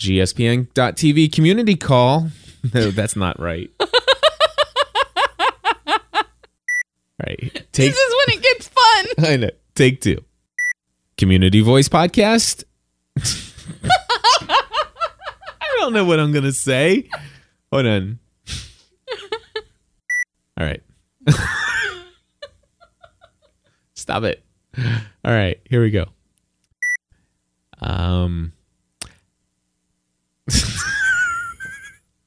GSPN.TV community call. No, that's not right. All right. Take This is when it gets fun. I know. Take two. Community Voice Podcast. I don't know what I'm gonna say. Hold on. All right. Stop it. All right, here we go. Um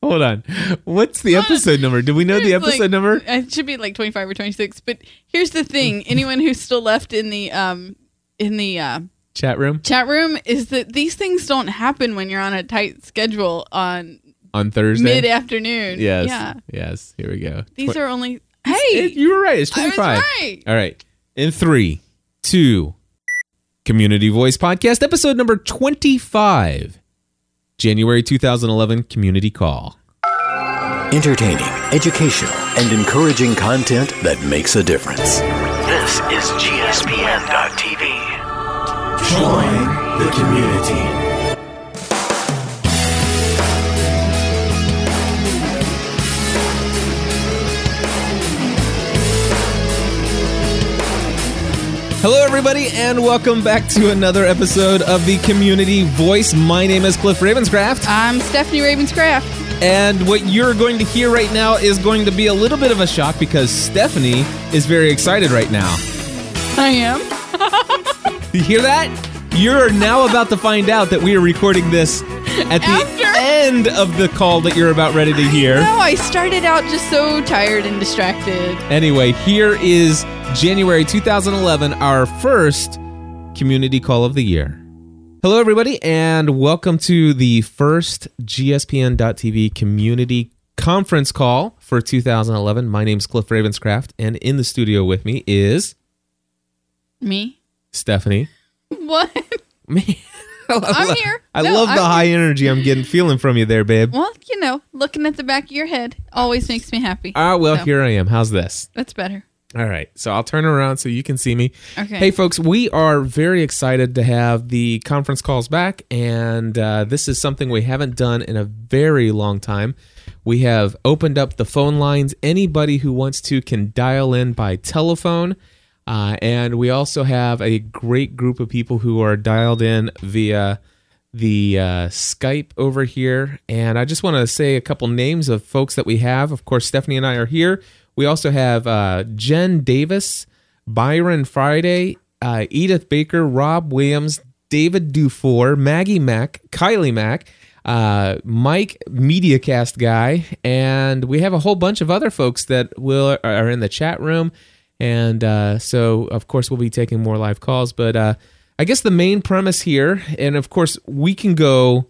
Hold on. What's the episode number? Do we know the episode like- number? It should be like 25 or 26. But here's the thing anyone who's still left in the um in the uh, Chat room chat room is that these things don't happen when you're on a tight schedule on on Thursday. mid afternoon. Yes. Yeah. Yes. Here we go. These are only. It- Hey! you were right. It's I was 25. right. All right. In three, two, Community Voice Podcast, episode number 25, January 2011 Community Call. Entertaining, educational, and encouraging content that makes a difference. This is GSPN.TV. Join the community. Hello, everybody, and welcome back to another episode of the Community Voice. My name is Cliff Ravenscraft, I'm Stephanie Ravenscraft. and what you're going to hear right now is going to be a little bit of a shock because Stephanie is very excited right now. I am. You hear that? You're now about to find out that we are recording this at the After? end of the call that you're about ready to hear. No, I started out just so tired and distracted. Anyway, here is January 2011, our first community call of the year. Hello, everybody, and welcome to the first GSPN.TV community conference call for 2011. My name's Cliff Ravenscraft, and in the studio with me is Me? Stephanie. What? Me. I'm here. I No, love the I'm high energy I'm getting feeling from you there, babe. Well, you know, looking at the back of your head always makes me happy. Ah, well, So, here I am. How's this? That's better. All right. So I'll turn around so you can see me. Okay. Hey, folks, we are very excited to have the conference calls back. And uh, this is something we haven't done in a very long time. We have opened up the phone lines. Anybody who wants to can dial in by telephone. Uh, and we also have a great group of people who are dialed in via the uh, Skype over here. And I just want to say a couple names of folks that we have. Of course, Stephanie and I are here. We also have uh, Jen Davis, Byron Friday, uh, Edith Baker, Rob Williams, David Dufour, Maggie Mack, Kylie Mac, uh, Mike MediaCast guy, and we have a whole bunch of other folks that will are in the chat room. And uh, so, of course, we'll be taking more live calls. But uh, I guess the main premise here, and of course, we can go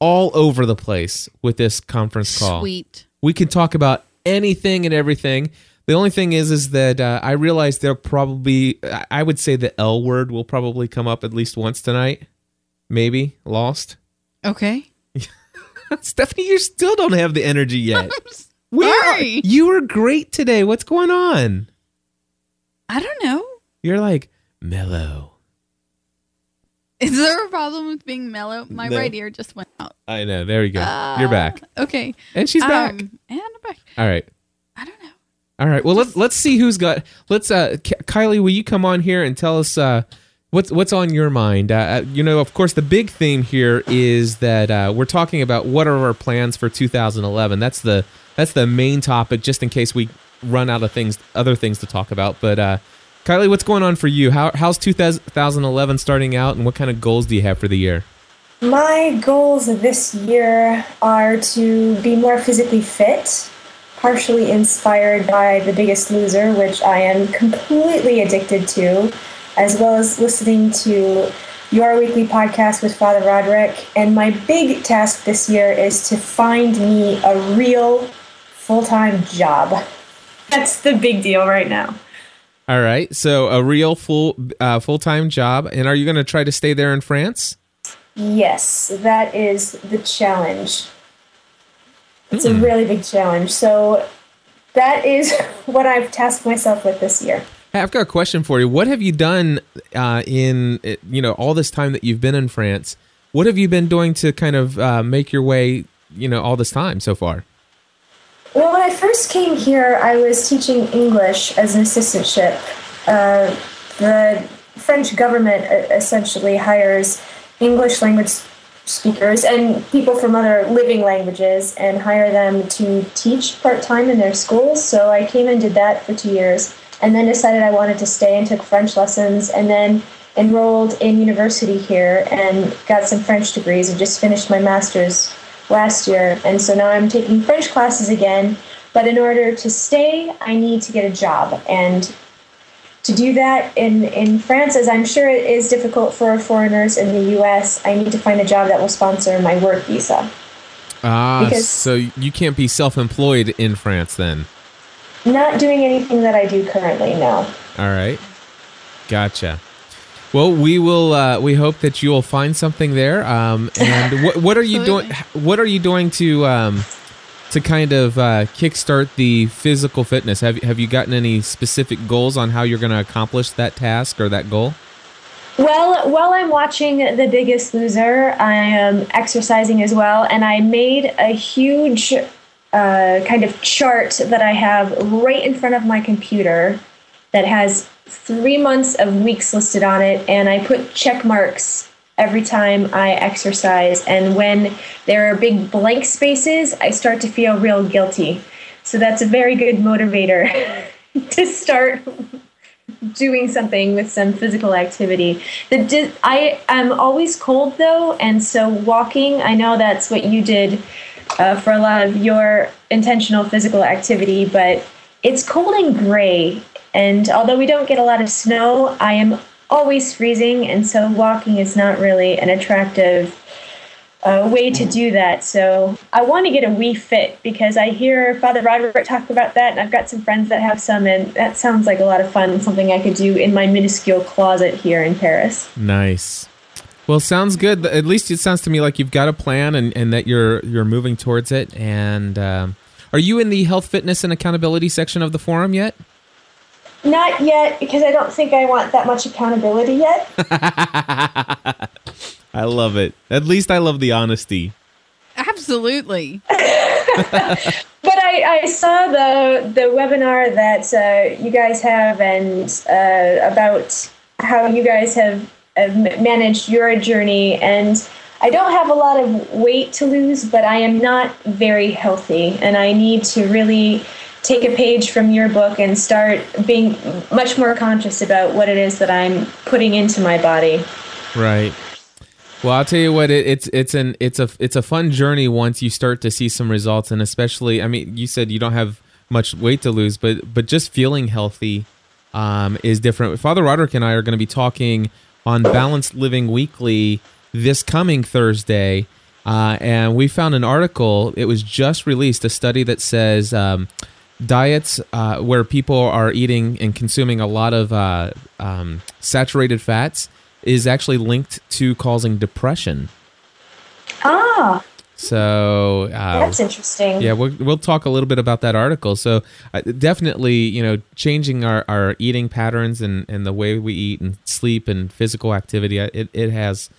all over the place with this conference call. Sweet. We can talk about anything and everything. The only thing is, is that uh, I realize there'll probably, I- would say the L word will probably come up at least once tonight. Maybe lost. Okay. Stephanie, you still don't have the energy yet. Where are- you were great today. What's going on? I don't know. You're like mellow. Is there a problem with being mellow? My No. right ear just went out. I know. There we go. You're back, Okay. and she's back. Um, and I'm back. All right. I don't know. All right. Well, let's let's see who's got. Let's. Uh, Kylie, will you come on here and tell us uh, what's what's on your mind? Uh, Uh, you know, of course, the big theme here is that uh, we're talking about what are our plans for 2011. That's the that's the main topic. Just in case we run out of things, other things to talk about. But uh, Kylie, what's going on for you? How how's 2011 starting out, and what kind of goals do you have for the year? My goals this year are to be more physically fit, partially inspired by The Biggest Loser, which I am completely addicted to, as well as listening to your weekly podcast with Father Roderick. And my big task this year is to find me a real full time job. That's the big deal right now. All right. So a real full uh, full time job, and are you going to try to stay there in France? Yes, that is the challenge. It's a really big challenge. So that is what I've tasked myself with this year. Hey, I've got a question for you. What have you done uh, in uh, you know all this time that you've been in France? what have you been doing to kind of uh, make your way, you know, all this time so far? Well, when I first came here, I was teaching English as an assistantship. Uh, the French government essentially hires English language speakers and people from other living languages and hire them to teach part time in their schools. So I came and did that for two years and then decided I wanted to stay and took French lessons and then enrolled in university here and got some French degrees and just finished my master's last year. And so now I'm taking French classes again. But in order to stay, I need to get a job. And to do that in, in France, as I'm sure it is difficult for foreigners in the US, I need to find a job that will sponsor my work visa. Ah, Because- so you can't be self-employed in France then. Not doing anything that I do currently, no. All right, gotcha. Well, we will. Uh, we hope that you will find something there. Um, and what, what are you doing? What are you doing to um, to kind of uh, kickstart the physical fitness? Have Have you gotten any specific goals on how you're going to accomplish that task or that goal? Well, while I'm watching The Biggest Loser, I am exercising as well, and I made a huge uh, kind of chart that I have right in front of my computer that has three months of weeks listed on it, and I put check marks every time I exercise. And when there are big blank spaces, I start to feel real guilty. So that's a very good motivator to start doing something with some physical activity. The I am always cold though, and so walking. I know that's what you did uh, for a lot of your intentional physical activity, but it's cold and gray. And although we don't get a lot of snow, I am always freezing, and so walking is not really an attractive uh, way to do that. So I want to get a Wii Fit because I hear Father Roderick talk about that, and I've got some friends that have some, and that sounds like a lot of fun. Something I could do in my minuscule closet here in Paris. Nice. Well, sounds good. At least it sounds to me like you've got a plan and, and that you're you're moving towards it. And um, are you in the health, fitness, and accountability section of the forum yet? Not yet, because I don't think I want that much accountability yet. I love it. At least I love the honesty. Absolutely. But I, I saw the the webinar that uh, you guys have and uh, about how you guys have, have managed your journey and I don't have a lot of weight to lose, but I am not very healthy, and I need to really take a page from your book and start being much more conscious about what it is that I'm putting into my body. Right. Well, I'll tell you what. It, it's it's an it's a it's a fun journey once you start to see some results, and especially, I mean, you said you don't have much weight to lose, but but just feeling healthy um, is different. Father Roderick and I are going to be talking on Balanced Living Weekly this coming Thursday, uh, and we found an article. It was just released, a study that says um, diets uh, where people are eating and consuming a lot of uh, um, saturated fats is actually linked to causing depression. Ah, So uh, that's interesting. yeah, we'll, we'll talk a little bit about that article. So uh, definitely, you know, changing our, our eating patterns and, and the way we eat and sleep and physical activity, uh, it, it has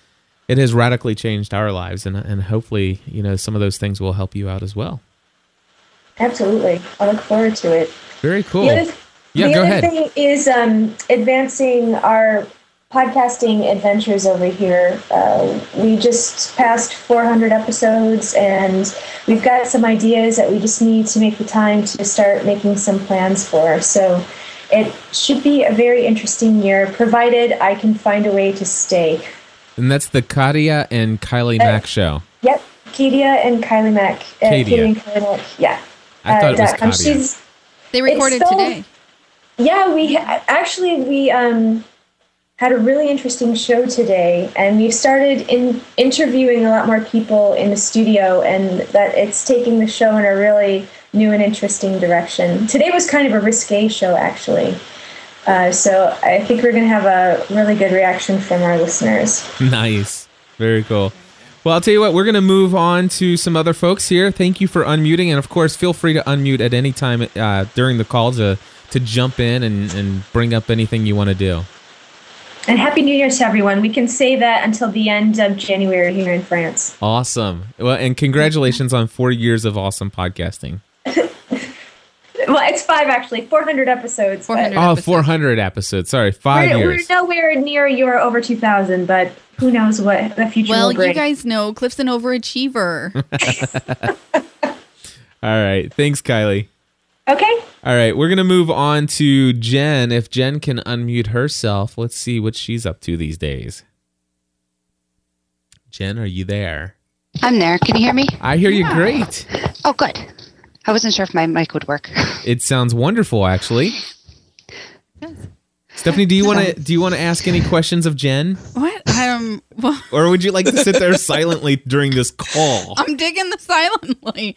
it has radically changed our lives, and and hopefully, you know, some of those things will help you out as well. Absolutely. I look forward to it. Very cool. The other, Yeah, the go other ahead. thing is um, advancing our podcasting adventures over here. Uh, we just passed 400 episodes, and we've got some ideas that we just need to make the time to start making some plans for. So it should be a very interesting year, provided I can find a way to stay. And that's the Kadia and Kylie Mac show. Yep, Kadia and Kylie Mac. Uh, Kadia. Kadia and Kylie Mac. Yeah. I thought it was dot com. She's They recorded so- today. Yeah, we actually we um, had a really interesting show today, and we've started in interviewing a lot more people in the studio, and that it's taking the show in a really new and interesting direction. Today was kind of a risque show, actually. Uh, so I think we're going to have a really good reaction from our listeners. Nice. Very cool. Well, I'll tell you what, we're going to move on to some other folks here. Thank you for unmuting. And of course, feel free to unmute at any time uh, during the call to, to jump in and, and bring up anything you want to do. And Happy New Year to everyone. We can say that until the end of January here in France. Awesome. Well, and congratulations on four years of awesome podcasting. Well, it's five actually, 400 episodes. but 400. Uh, oh, episodes. 400 episodes. Sorry, 5 We're, we're nowhere near your over 2,000, but who knows what the future Well, will bring. you guys know Cliff's an overachiever. All right. Thanks, Kylie. okay. All right, we're gonna move on to Jen. If Jen can unmute herself, let's see what she's up to these days. Jen, are you there? I'm there. Can you hear me? I hear you great. Oh, good. I wasn't sure if my mic would work. It sounds wonderful, actually. Stephanie, do you want to do you want to ask any questions of Jen, what? Um, well, or would you like to sit there silently during this call? I'm digging the silently.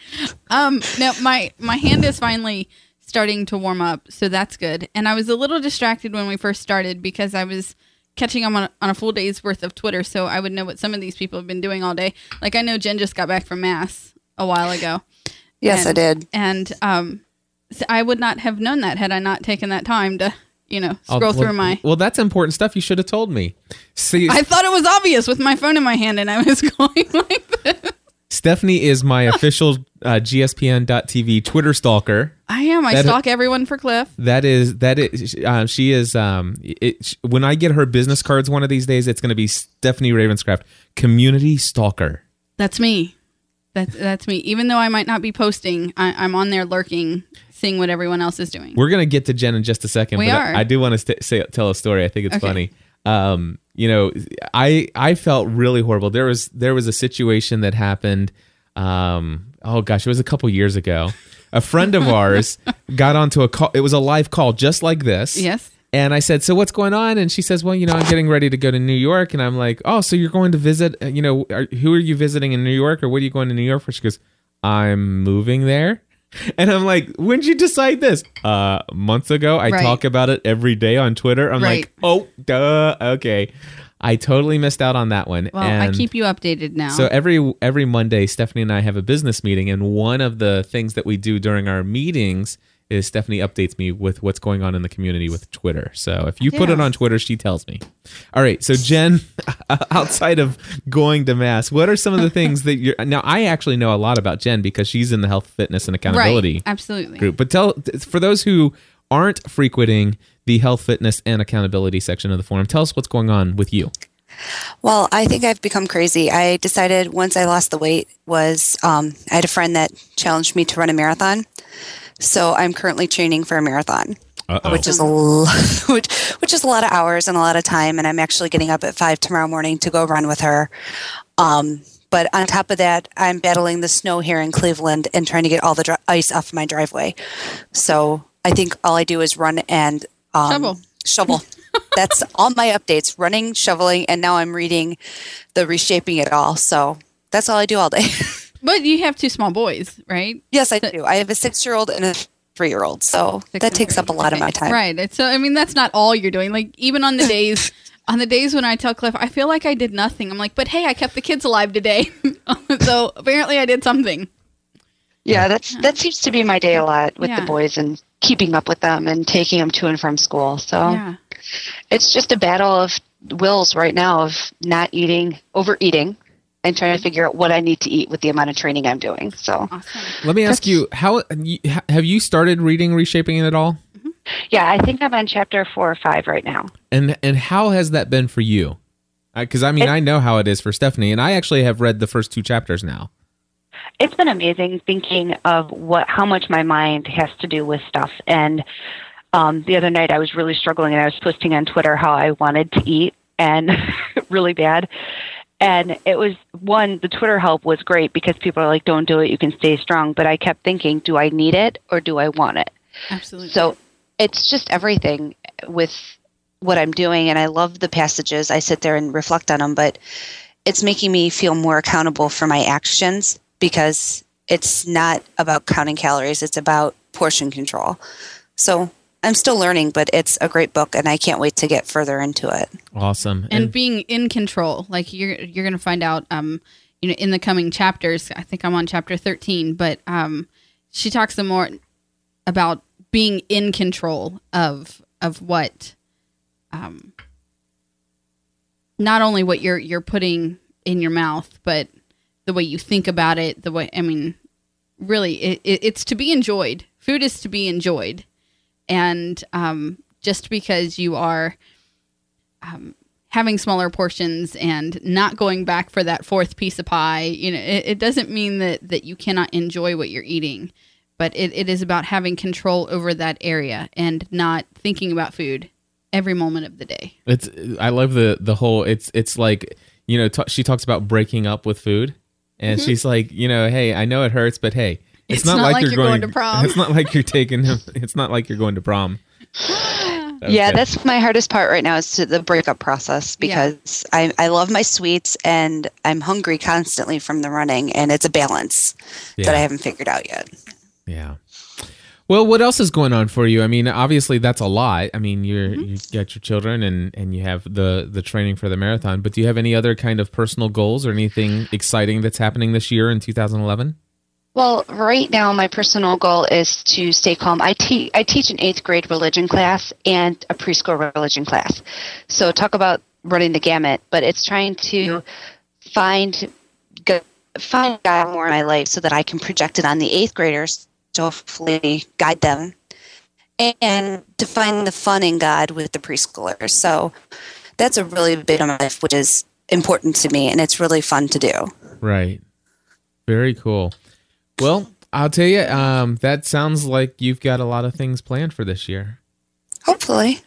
Um, no, my my hand is finally starting to warm up, so that's good. And I was a little distracted when we first started because I was catching up on, on a full day's worth of Twitter, so I would know what some of these people have been doing all day. Like I know Jen just got back from mass a while ago. Yes, I did. And um, I would not have known that had I not taken that time to, you know, Oh, scroll well- through my. Well, that's important stuff. You should have told me. See, I thought it was obvious with my phone in my hand, and I was going like this. Stephanie is my official uh, GSPN.TV Twitter stalker. I am. I That- stalk everyone for Cliff. That is that is uh, she is um it, when I get her business cards one of these days it's going to be Stephanie Ravenscraft community stalker. That's me. That's that's me. Even though I might not be posting, I, I'm on there lurking, seeing what everyone else is doing. We're going to get to Jen in just a second We but are. I, I do want to st- say tell a story. I think it's Okay. funny. Um you know, I I felt really horrible. There was there was a situation that happened um oh gosh, it was a couple years ago. A friend of ours got onto a call. It was a live call just like this. Yes. And I said, "So what's going on?" And she says, "Well, you know, I'm getting ready to go to New York." And I'm like, "Oh, so you're going to visit? uh, You know, are, who are you visiting in New York, or what are you going to New York for?" She goes, "I'm moving there." And I'm like, "When did you decide this?" Uh, months ago. I Right. talk about it every day on Twitter. I'm Right. like, "Oh, duh, okay." I totally missed out on that one. Well, and I keep you updated now. so every every Monday, Stephanie and I have a business meeting, and one of the things that we do during our meetings is Stephanie updates me with what's going on in the community with Twitter. So if you put it on Twitter, she tells me. All right, so Jen, outside of going to mass, what are some of the things that you're now? I actually know a lot about Jen because she's in the health, fitness, and accountability right. Absolutely. group. But tell for those who aren't frequenting the health, fitness, and accountability section of the forum, tell us what's going on with you. Well, I think I've become crazy. I decided once I lost the weight was um, I had a friend that challenged me to run a marathon. So I'm currently training for a marathon, Uh-oh. which is a l- which, which is a lot of hours and a lot of time. And I'm actually getting up at five tomorrow morning to go run with her. Um, but on top of that, I'm battling the snow here in Cleveland and trying to get all the dri- ice off my driveway. So I think all I do is run and um, Shovel. Shovel. That's all my updates: running, shoveling, and now I'm reading the reshaping it all. So that's all I do all day. But you have two small boys, right? yes, I do. I have a six-year-old and a three-year-old, so Six that takes up a lot of my time. Right. So I mean, that's not all you're doing. Like even on the days, on the days when I tell Cliff, I feel like I did nothing. I'm like, but hey, I kept the kids alive today. so apparently, I did something. Yeah, that's that seems to be my day a lot with Yeah. the boys and keeping up with them and taking them to and from school. So Yeah. it's just a battle of wills right now of not eating, overeating, and trying to figure out what I need to eat with the amount of training I'm doing. So Awesome. Let me ask you how have you started reading reshaping it at all yeah, I think I'm on chapter four or five right now. and and how has that been for you because i mean It- i know how it is for stephanie and i actually have read the first two chapters now it's been amazing thinking of what how much my mind has to do with stuff and um, the other night i was really struggling and i was posting on twitter how i wanted to eat and really bad and it was one the twitter help was great because people are like don't do it you can stay strong but i kept thinking do i need it or do i want it Absolutely. so it's just everything with what I'm doing, and I love the passages. I sit there and reflect on them, but it's making me feel more accountable for my actions because it's not about counting calories, it's about portion control. So I'm still learning, but it's a great book, and I can't wait to get further into it. awesome and being in control like you're you're gonna find out um you know in the coming chapters i think i'm on chapter 13 but um she talks some more about being in control of of what um not only what you're you're putting in your mouth, but the way you think about it. The way I mean, really, it, it, it's to be enjoyed. Food is to be enjoyed, and um, just because you are um, having smaller portions and not going back for that fourth piece of pie, you know, it, it doesn't mean that that you cannot enjoy what you're eating. But it, it is about having control over that area and not thinking about food every moment of the day. It's I love the the whole it's it's like you know t- she talks about breaking up with food, and she's like you know hey I know it hurts but hey it's, It's not like you're going to prom. It's not like you're taking him. It's not like you're going to prom. That yeah, good. that's my hardest part right now is to the breakup process Yeah. because I, I love my sweets and I'm hungry constantly from the running and it's a balance that I haven't figured out yet. Yeah. Well, what else is going on for you? I mean, obviously that's a lot. I mean, you're Mm-hmm. you got your children and and you have the the training for the marathon. But do you have any other kind of personal goals or anything exciting that's happening this year in 2011? Well, right now my personal goal is to stay calm. I, te- I teach an eighth grade religion class and a preschool religion class. So talk about running the gamut, but it's trying to find go- find God more in my life so that I can project it on the eighth graders to hopefully guide them And to find the fun in God with the preschoolers. So that's a really big in my life, which is important to me and it's really fun to do. Right. Very cool. Well, I'll tell you, um, that sounds like you've got a lot of things planned for this year. Hopefully.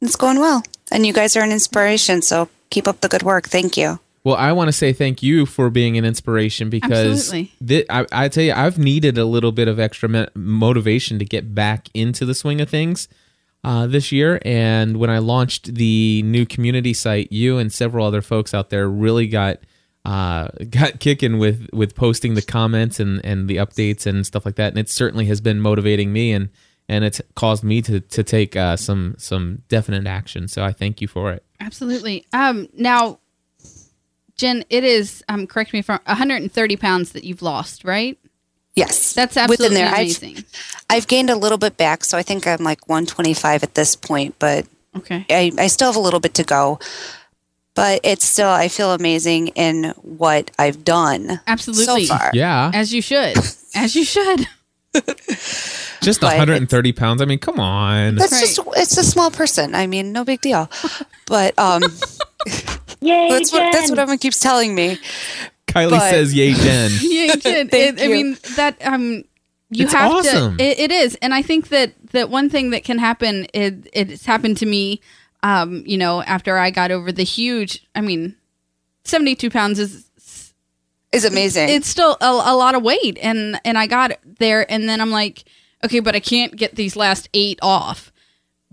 It's going well. And you guys are an inspiration, so keep up the good work. Thank you. Well, I want to say thank you for being an inspiration because Absolutely. thi- I, I tell you, I've needed a little bit of extra mo- motivation to get back into the swing of things uh, this year. And when I launched the new community site, you and several other folks out there really got uh, got kicking with with posting the comments and and the updates and stuff like that. And it certainly has been motivating me and and it's caused me to to take uh, some some definite action. So I thank you for it. Absolutely. Um, now, Jen, it is. Um, correct me if I'm 130 pounds that you've lost, right? Yes. That's absolutely I've- amazing. I've gained a little bit back, so I think I'm like 125 at this point, but Okay. I, I still have a little bit to go. But it's still, I feel amazing in what I've done Absolutely. so far. Yeah, As you should. As you should. just but 130 pounds. I mean, come on. That's Right. just, it's a small person. I mean, no big deal. But um, Yay, that's, what, that's what everyone keeps telling me. Kylie but- says, "Yay, Jen." Yeah, Jen. Thank It- I mean that um you It's have awesome. to it, it is. And I think that that one thing that can happen it it's happened to me um you know after I got over the huge I mean 72 pounds is Is amazing. it's still a, a lot of weight and and I got there and then I'm like okay but I can't get these last 8 off.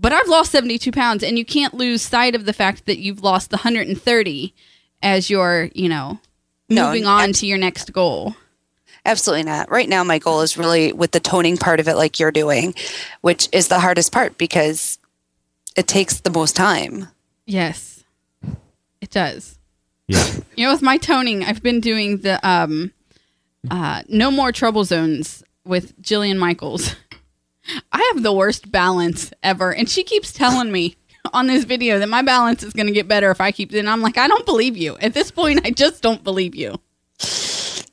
But I've lost 72 pounds and you can't lose sight of the fact that you've lost the 130 as you're, you know, No, moving on to your next goal. Absolutely not. Right now, my goal is really with the toning part of it, like you're doing, which is the hardest part because it takes the most time. Yes, it does. Yeah. You know, with my toning, I've been doing the um, uh, no more trouble zones with Jillian Michaels. I have the worst balance ever, and she keeps telling me on this video that my balance is going to get better if I keep. And I'm like, I don't believe you. At this point, I just don't believe you.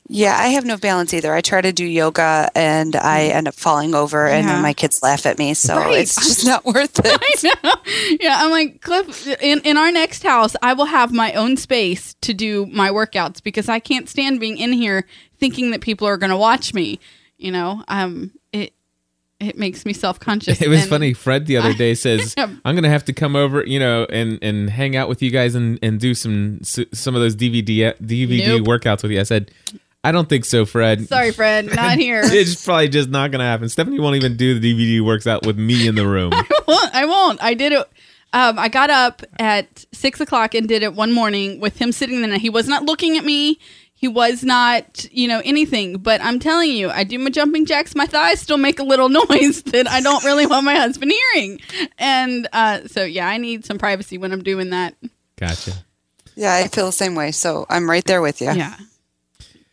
Yeah, I have no balance either. I try to do yoga and I end up falling over, and Yeah. then my kids laugh at me. So Right. it's just not worth it. I know. Yeah, I'm like Cliff. In in our next house, I will have my own space to do my workouts because I can't stand being in here thinking that people are going to watch me. You know, um, it it makes me self conscious. It was funny. Fred the other day says, Yeah. "I'm gonna have to come over, you know, and and hang out with you guys and and do some some of those DVD DVD Nope. workouts with you." I said, "I don't think so, Fred. Sorry, Fred, not here. it's probably just not gonna happen. Stephanie won't even do the DVD works out with me in the room. I won't. I won't. I did it. Um, I got up at six o'clock and did it one morning with him sitting there. He was not looking at me. He was not, you know, anything. But I'm telling you, I do my jumping jacks. My thighs still make a little noise that I don't really want my husband hearing. And uh, so, yeah, I need some privacy when I'm doing that. Gotcha. Yeah, I feel the same way. So I'm right there with you. Yeah.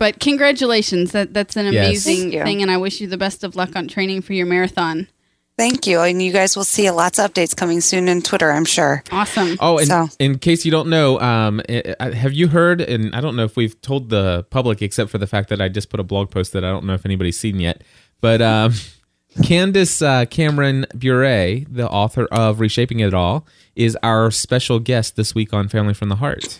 But congratulations. That that's an Yes. amazing Thank thing, and I wish you the best of luck on training for your marathon. Thank you. And you guys will see lots of updates coming soon on Twitter, I'm sure. Awesome. Oh, and So- in case you don't know, um, i- i- have you heard? And I don't know if we've told the public, except for the fact that I just put a blog post that I don't know if anybody's seen yet. But um, Candace uh, Cameron Bure, the author of Reshaping It All, is our special guest this week on Family from the Heart.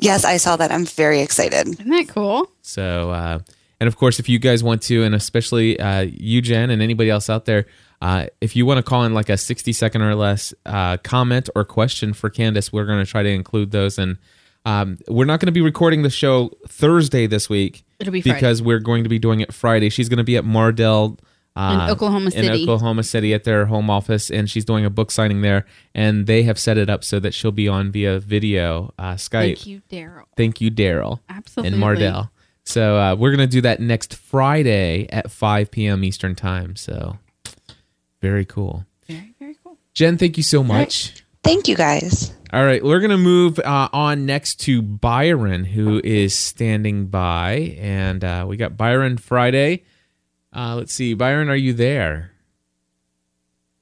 Yes, I saw that. I'm very excited. Isn't that cool? So, uh, and of course, if you guys want to, and especially uh, you, Jen, and anybody else out there, uh, if you want to call in like a 60 second or less uh, comment or question for Candace, we're going to try to include those. And um, we're not going to be recording the show Thursday this week It'll be Friday. because we're going to be doing it Friday. She's going to be at Mardel. Uh, In Oklahoma in City. Oklahoma City at their home office, and she's doing a book signing there. And they have set it up so that she'll be on via video, uh, Skype. Thank you, Daryl. Thank you, Daryl Absolutely. and Mardel. So uh, we're gonna do that next Friday at 5 p.m. Eastern time. So very cool. Very, very cool. Jen, thank you so much. Thank you guys. All right, we're gonna move uh, on next to Byron, who is standing by, and uh, we got Byron Friday. Uh, let's see, Byron, are you there?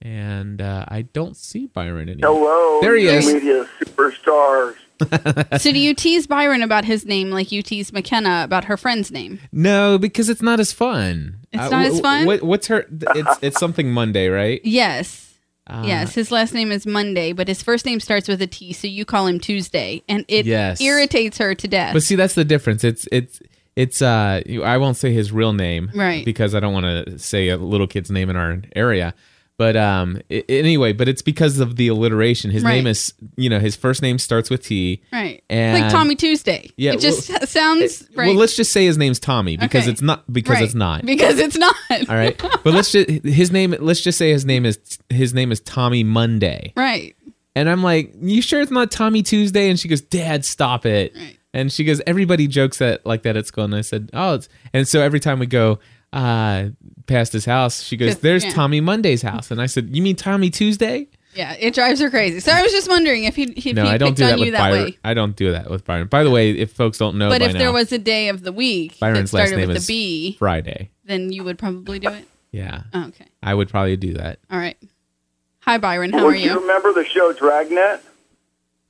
And uh, I don't see Byron anymore. Hello, There he new is. media superstars. so do you tease Byron about his name like you tease McKenna about her friend's name? No, because it's not as fun. Uh, It's not as fun? What, what's her? It's it's something Monday, right? Yes. Uh, yes, his last name is Monday, but his first name starts with a T, so you call him Tuesday, and it Yes. irritates her to death. But see, that's the difference. It's it's it's uh I won't say his real name Right. because I don't want to say a little kid's name in our area. But um i- anyway, but it's because of the alliteration. His Right. name is you know, his first name starts with T. right, And- like Tommy Tuesday. Yeah, it just sounds right. Well, let's just say his name's Tommy because Okay. it's not because Right. it's not. because it's not. All right. But let's just his name let's just say his name is his name is Tommy Monday. right. And I'm like, "You sure it's not Tommy Tuesday?" And she goes, "Dad, stop it." Right. And she goes, "Everybody jokes that like that at school." And I said, "Oh," it's and so every time we go uh past his house, she goes, "There's yeah. Tommy Monday's house." And I said, "You mean Tommy Tuesday?" Yeah, it drives her crazy. So I was just wondering if he if no, he I don't picked do on that you with that Byron. way. I don't do that with Byron. By the way, if folks don't know But by if now, there was a day of the week Byron's that last started name with is a B, Friday. then you would probably do it. Yeah, Oh, okay. I would probably do that. All right. Hi, Byron. How Would are you you? remember the show Dragnet?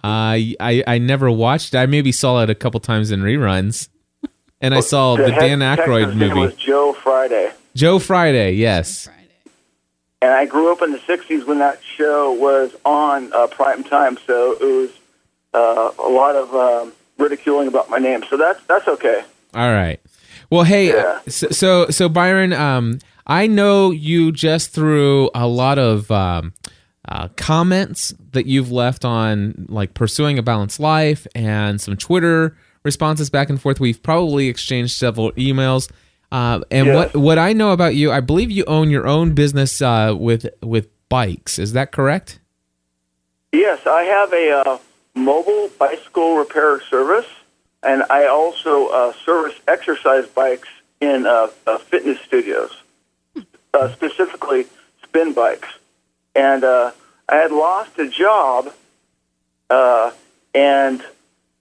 I I I never watched. I maybe saw it a couple times in reruns, and I saw the, head Dan Aykroyd detective's movie. was Joe Friday. Joe Friday, yes. Friday. And I grew up in the 60s when that show was on uh, prime time, so it was uh, a lot of um, ridiculing about my name. So that's that's okay. All right. Well, hey, Yeah. so, so so Byron, um, I know you just through a lot of um, uh, comments that you've left on like pursuing a balanced life and some Twitter responses back and forth. We've probably exchanged several emails. Uh, and Yes. what what I know about you, I believe you own your own business uh, with with bikes. Is that correct? Yes, I have a uh, mobile bicycle repair service, and I also uh, service exercise bikes in uh, uh, fitness studios, uh, specifically spin bikes. And uh, I had lost a job, uh, and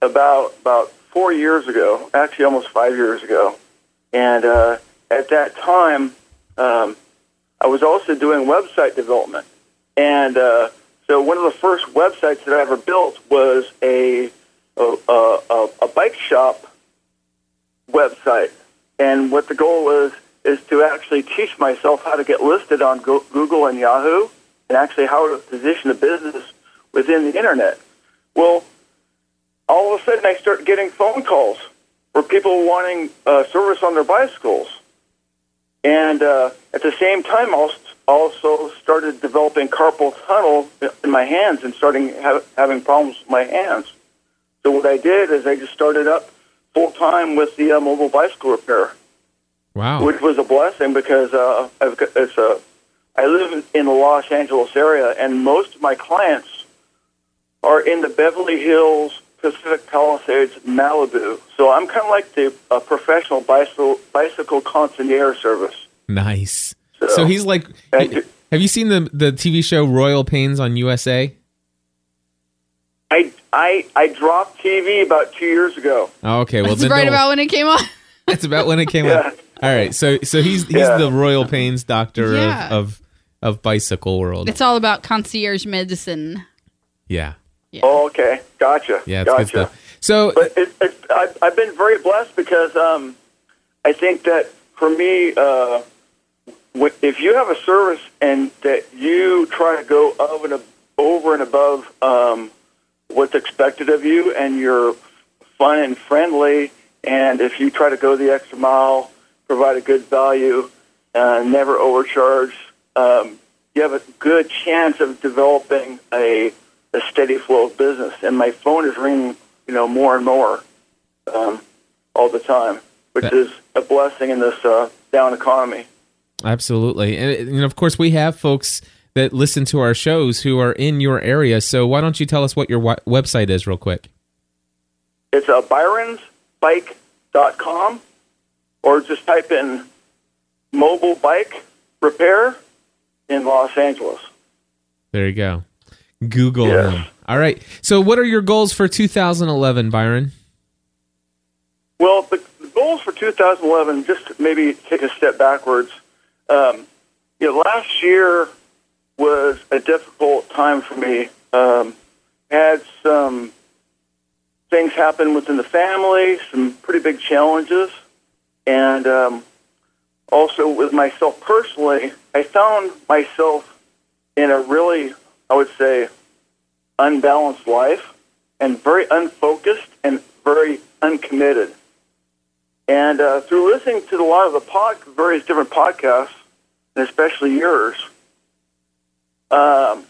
about about four years ago, actually almost five years ago, and uh, at that time, um, I was also doing website development. And uh, so one of the first websites that I ever built was a a, a, a bike shop website. And what the goal was is to actually teach myself how to get listed on Google and Yahoo, and actually how to position a business within the internet. Well, all of a sudden I start getting phone calls for people wanting uh, service on their bicycles. And uh, at the same time, I also started developing carpal tunnel in my hands and starting ha- having problems with my hands. So what I did is I just started up full time with the uh, mobile bicycle repair, Wow. which was a blessing because uh, I've got, it's a, I live in the Los Angeles area, and most of my clients are in the Beverly Hills, Pacific Palisades, Malibu. So I'm kind of like the uh, professional bicycle bicycle concierge service. Nice. So- So he's like, Thank you. have you seen the the TV show Royal Pains on USA? I I I dropped TV about two years ago. Oh, okay. Well, That's then right don't- about when it came on. That's about when it came Yeah. out. All right. So so he's he's Yeah. the Royal Pains doctor Yeah. of, of of bicycle world. It's all about concierge medicine. yeah, Oh, okay, gotcha. yeah, it's gotcha. good stuff. So But it, it, I've, I've been very blessed because um, I think that for me, uh, if you have a service and that you try to go of and ab- over and above um, what's expected of you, and you're fun and friendly, and if you try to go the extra mile, provide a good value, uh, never overcharge, um, you have a good chance of developing a, a steady flow of business. And my phone is ringing, you know, more and more um, all the time, which That- is a blessing in this uh, down economy. Absolutely. And, and of course, we have folks that listen to our shows who are in your area. So why don't you tell us what your w- website is, real quick? It's uh, byronsbike.com, or just type in mobile bike repair in Los Angeles. There you go. Google Yes. him. All right. So, what are your goals for 2011, Byron? Well, the, the goals for 2011, just maybe take a step backwards. Um, you know, last year was a difficult time for me. Um, had some things happen within the family, some pretty big challenges, and um, also with myself personally, I found myself in a really, I would say, unbalanced life and very unfocused and very uncommitted. And uh, through listening to a lot of the pod, various different podcasts, and especially yours, um,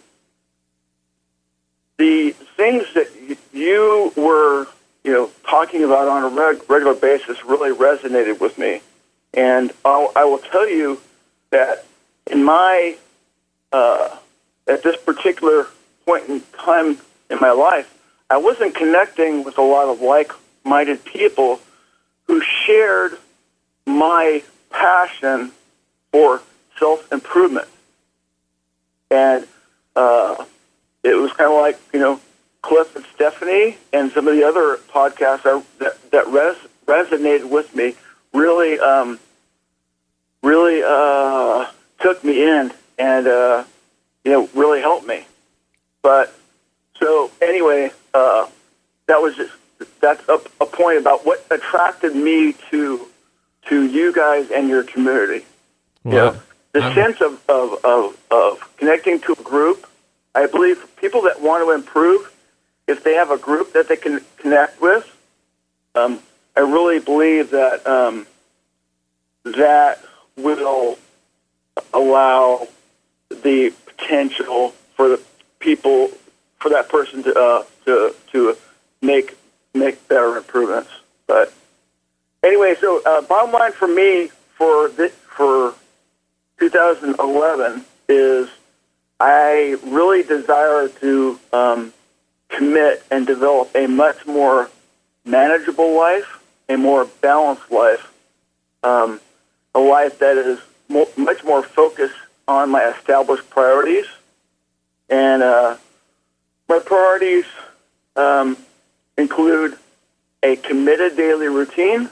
the things that you were, you know, talking about on a reg- regular basis really resonated with me. And I'll, I will tell you that in my, uh, at this particular point in time in my life, I wasn't connecting with a lot of like-minded people who shared my passion for self-improvement. And uh, it was kind of like, you know, Cliff and Stephanie and some of the other podcasts that, that res, resonated with me really, um, really uh, took me in and, uh, you know, really helped me. But so anyway, uh, that was just that's a, a point about what attracted me to to you guys and your community. You know, the sense of, of, of, of connecting to a group. I believe people that want to improve, if they have a group that they can connect with, um, I really believe that um, that will allow the potential for the people for that person to uh, to to make make better improvements. But anyway, so uh, bottom line for me for for 2011 is I really desire to um, commit and develop a much more manageable life, a more balanced life, um, a life that is much more focused on my established priorities. And uh, my priorities um, include a committed daily routine,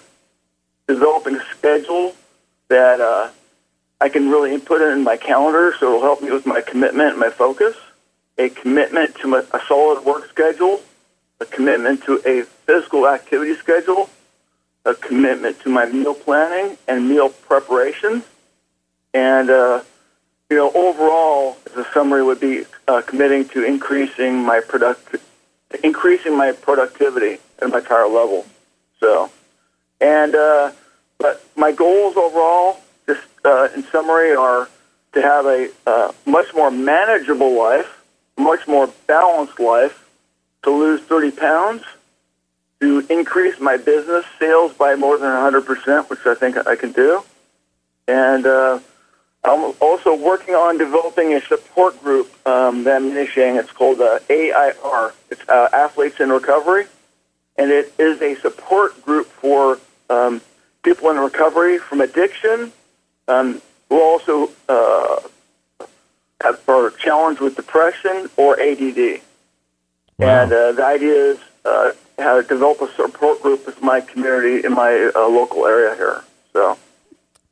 developing a schedule that uh, I can really input in my calendar so it'll help me with my commitment and my focus, a commitment to my, a solid work schedule, a commitment to a physical activity schedule, a commitment to my meal planning and meal preparation, and uh, you know overall, the summary would be uh, committing to increasing my product, increasing my productivity at my higher level. So, and uh, but my goals overall, just uh, in summary, are to have a uh, much more manageable life, much more balanced life, to lose 30 pounds, to increase my business sales by more than 100%, which I think I can do. And uh, I'm also working on developing a support group um, that I'm initiating. It's called uh, AIR. It's uh, Athletes in Recovery. And it is a support group for um, people in recovery from addiction um, who also uh, have, are challenged with depression or ADD. Wow. And uh, the idea is uh, develop a support group with my community in my uh, local area here. So,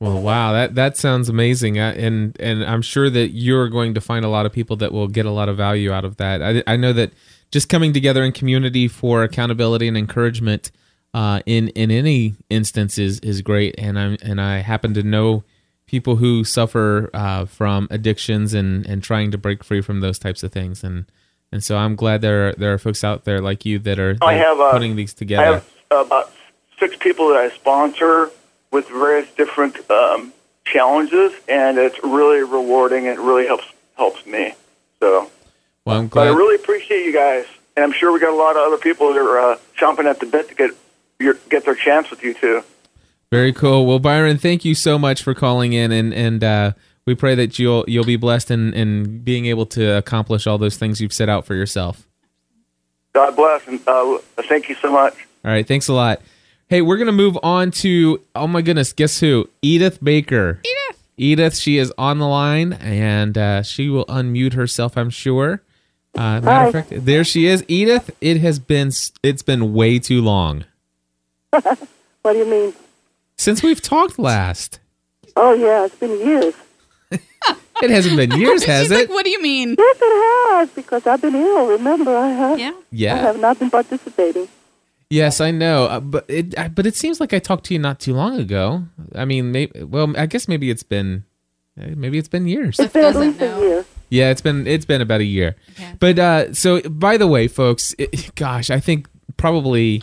Well, wow, that that sounds amazing, and and I'm sure that you're going to find a lot of people that will get a lot of value out of that. I, I know that just coming together in community for accountability and encouragement uh, in in any instance is is great, and I and I happen to know people who suffer uh, from addictions and and trying to break free from those types of things, and and so I'm glad there are, there are folks out there like you that are, I that have, uh, putting these together. I have about six people that I sponsor with various different um, challenges, and it's really rewarding. and It really helps helps me. So, well, I'm but I really appreciate you guys, and I'm sure we got a lot of other people that are uh, chomping at the bit to get your, get their chance with you too. Very cool. Well, Byron, thank you so much for calling in, and and uh, we pray that you'll you'll be blessed in, in being able to accomplish all those things you've set out for yourself. God bless, and uh, thank you so much. All right, thanks a lot. Hey, we're gonna move on to oh my goodness, guess who? Edith Baker. Edith. Edith, she is on the line, and uh, she will unmute herself. I'm sure. Uh, matter of fact, there she is, Edith. It has been it's been way too long What do you mean? since we've talked last. Oh yeah, it's been years. It hasn't been years, has She's it? like, what do you mean? Yes, it has because I've been ill. Remember, I have. Yeah. Yeah. I have not been participating. Yes, I know, uh, but it uh, but it seems like I talked to you not too long ago. I mean, maybe well, I guess maybe it's been uh, maybe it's been years. It's been at least a year. Yeah, it's been it's been about a year. Okay. But uh, so by the way, folks, it, gosh, I think probably.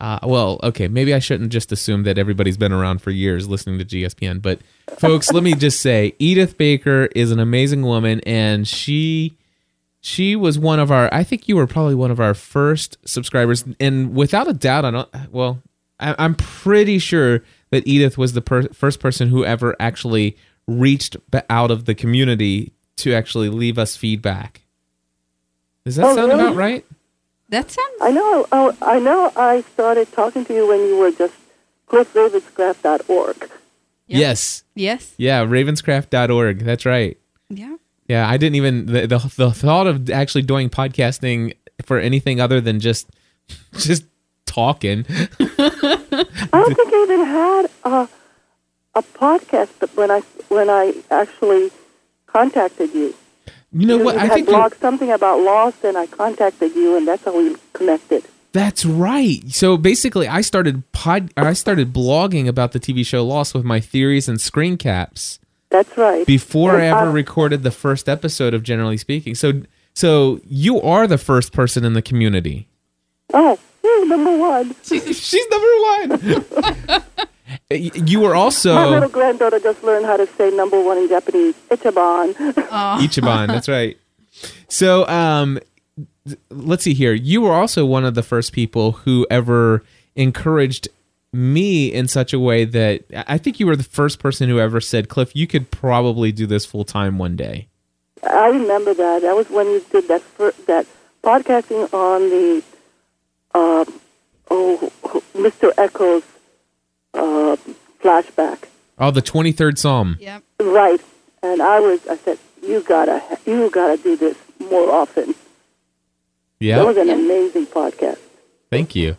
Uh, well, okay, maybe I shouldn't just assume that everybody's been around for years listening to GSPN. But folks, let me just say, Edith Baker is an amazing woman, and she she was one of our. I think you were probably one of our first subscribers, and without a doubt, I don't. Well, I, I'm pretty sure that Edith was the per- first person who ever actually reached out of the community to actually leave us feedback. Does that Oh, sound really? about right? That sounds. I know. Oh, I know. I started talking to you when you were just cliffravenscraft.org. Yes. Yes. Yeah, ravenscraft.org. That's right. Yeah. Yeah, I didn't even the, the the thought of actually doing podcasting for anything other than just just talking. I don't think I even had a a podcast, but when I when I actually contacted you, You know you what? I had think blogged something about Lost, and I contacted you, and that's how we connected. That's right. So basically, I started pod, I started blogging about the TV show Lost with my theories and screen caps That's right. before I And ever recorded the first episode of Generally Speaking. So so you are the first person in the community. Oh, number one. She's number one. you were also My little granddaughter just learned how to say number one in Japanese. Ichiban. Ichiban. That's right. So, um, let's see here. You were also one of the first people who ever encouraged me in such a way that I think you were the first person who ever said, "Cliff, you could probably do this full time one day." I remember that. That was when you did that fir- that podcasting on the uh, oh Mr. Eko's uh, flashback. Oh, the twenty third Psalm. Yep. Right. And I was I said you gotta you gotta do this more often. Yeah. That was an amazing podcast. Thank you.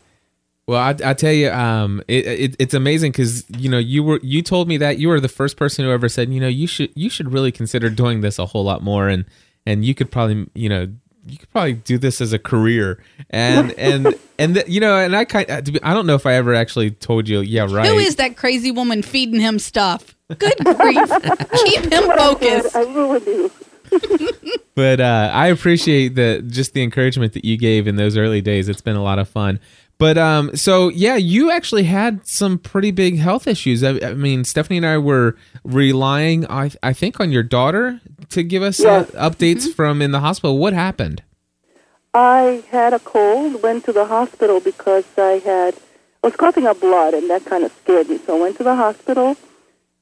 Well, I, I tell you, um, it, it it's amazing because you know you were you told me that you were the first person who ever said you know you should you should really consider doing this a whole lot more and and you could probably you know you could probably do this as a career and and and the, you know and I kind I don't know if I ever actually told you yeah right Who is that crazy woman feeding him stuff? Good grief. Keep him focused. I ruined you. but uh, I appreciate the just the encouragement that you gave in those early days. It's been a lot of fun. But um, so yeah, you actually had some pretty big health issues. I, I mean, Stephanie and I were relying, I, I think, on your daughter to give us uh, Yes. updates from in the hospital. What happened? I had a cold, went to the hospital because I had I was coughing up blood, and that kind of scared me. So I went to the hospital.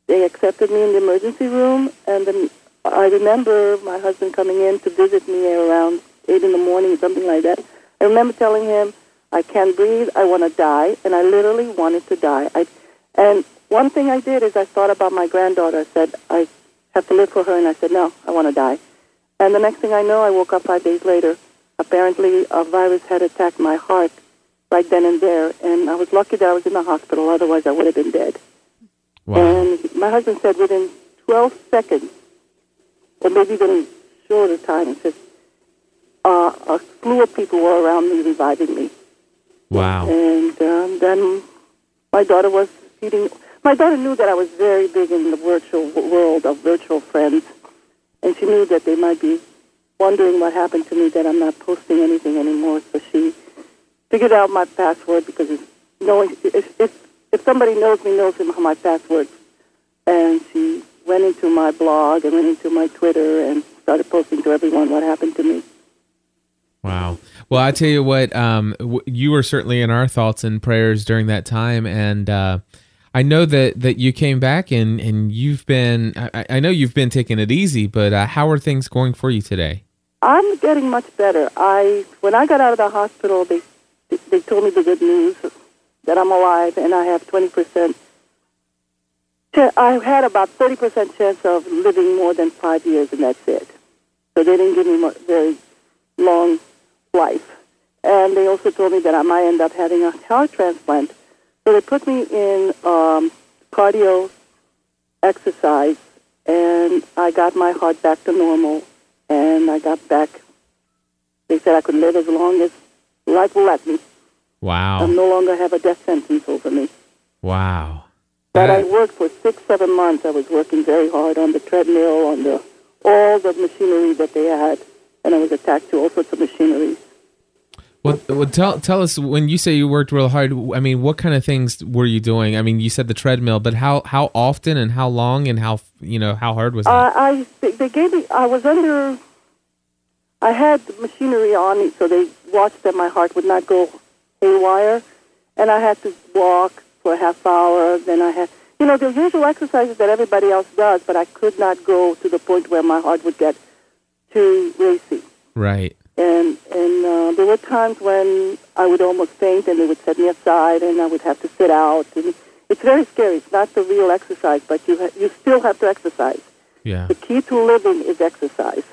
They accepted me in the emergency room, and then I remember my husband coming in to visit me around eight in the morning, something like that. I remember telling him, "I can't breathe. I want to die," and I literally wanted to die. I, and one thing I did is I thought about my granddaughter. I said, "I have to live for her," and I said, "No, I want to die." And the next thing I know, I woke up five days later. Apparently, a virus had attacked my heart right then and there, and I was lucky that I was in the hospital. Otherwise, I would have been dead. Wow. And my husband said within 12 seconds, or maybe even shorter time, he says, uh, a slew of people were around me reviving me. Wow. And um, then my daughter was feeding. My daughter knew that I was very big in the virtual world of virtual friends, and she knew that they might be wondering what happened to me that I'm not posting anything anymore. So she figured out my password because it's knowing if if if somebody knows me knows my password, and she went into my blog and went into my Twitter and started posting to everyone what happened to me. Wow. Well, I tell you what, um, w- you were certainly in our thoughts and prayers during that time, and uh, I know that, that you came back and, and you've been. I, I know you've been taking it easy, but uh, how are things going for you today? I'm getting much better. I when I got out of the hospital, they they told me the good news that I'm alive and I have 20 percent. I had about 30 percent chance of living more than five years, and that's it. So they didn't give me very long life, and they also told me that I might end up having a heart transplant. So they put me in um, cardio exercise, and I got my heart back to normal and I got back. They said I could live as long as life will let me. Wow. I no longer have a death sentence over me. Wow. But I worked for six, seven months. I was working very hard on the treadmill, on the all the machinery that they had, and I was attached to all sorts of machinery. Well, well, tell tell us when you say you worked real hard. I mean, what kind of things were you doing? I mean, you said the treadmill, but how how often and how long and how you know how hard was that? Uh, I they, they gave me. I was under. I had machinery on me, so they watched that my heart would not go haywire, and I had to walk for a half hour. Then I had, you know, the usual exercises that everybody else does, but I could not go to the point where my heart would get too racy. right. And and uh, there were times when I would almost faint, and they would set me aside, and I would have to sit out. And it's very scary. It's not the real exercise, but you ha- you still have to exercise. Yeah. The key to living is exercise.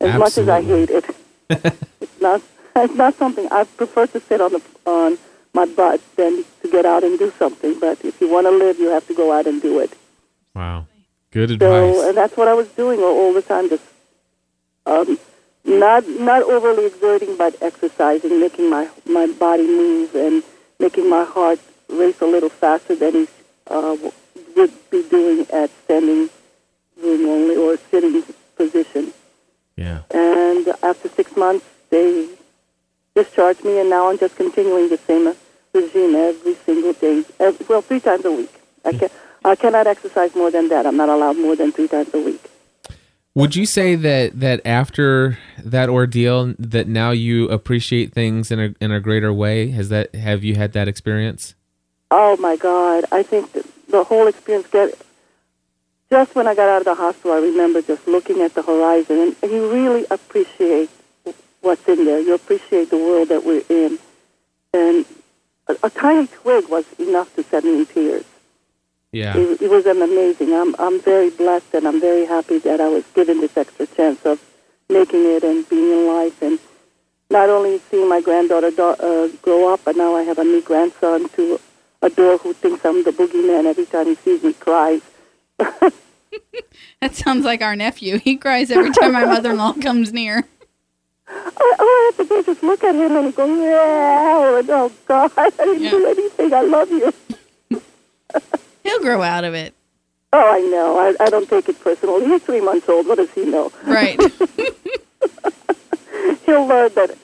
As much as I hate it, it's not it's not something I prefer to sit on the on my butt than to get out and do something. But if you want to live, you have to go out and do it. Wow. Good So, advice. and that's what I was doing all, all the time, just um, not not overly exerting, but exercising, making my my body move and making my heart race a little faster than he uh, would be doing at standing room only or sitting position. yeah. And after six months, they discharged me, and now I'm just continuing the same regime every single day. Every, well, three times a week. I can I cannot exercise more than that. I'm not allowed more than three times a week. Would you say that that after that ordeal, that now you appreciate things in a in a greater way? Has that have you had that experience? Oh my God! I think the whole experience. Get just when I got out of the hospital, I remember just looking at the horizon, and you really appreciate what's in there. You appreciate the world that we're in, and a, a tiny twig was enough to set me in tears. Yeah. It, it was an amazing. I'm I'm very blessed, and I'm very happy that I was given this extra chance of making it and being in life, and not only seeing my granddaughter do, uh, grow up, but now I have a new grandson to adore who thinks I'm the boogeyman every time he sees me cries. That sounds like our nephew. He cries every time my mother-in-law comes near. I, all I have to do is just look at him and goes, yeah, and, oh God, I didn't Yeah. do anything. I love you. He'll grow out of it. Oh, I know. I, I don't take it personal. He's three months old. What does he know? Right. He'll learn that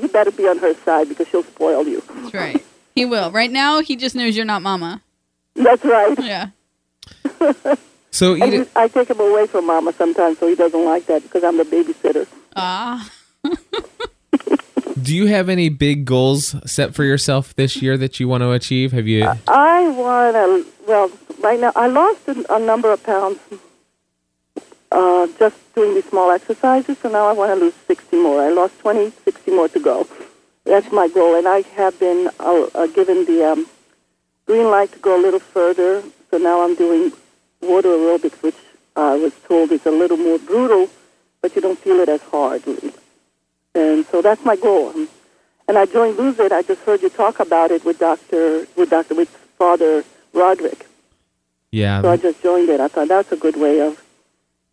he better be on her side because she'll spoil you. That's right. He will. Right now, he just knows you're not mama. That's right. Yeah. So And Edith, he, I take him away from Mama sometimes, so he doesn't like that because I'm the babysitter. Ah. Do you have any big goals set for yourself this year that you want to achieve? Have you? I want to, well, right now, I lost a, a number of pounds uh, just doing these small exercises, so now I want to lose 60 more. I lost 20, 60 more to go. That's my goal, and I have been uh, uh, given the um, green light to go a little further, so now I'm doing water aerobics, which I was told is a little more brutal, but you don't feel it as hard. And so that's my goal. And I joined Lose It. I just heard you talk about it with Doctor, with Doctor, with Father Roderick. Yeah. So I just joined it. I thought that's a good way of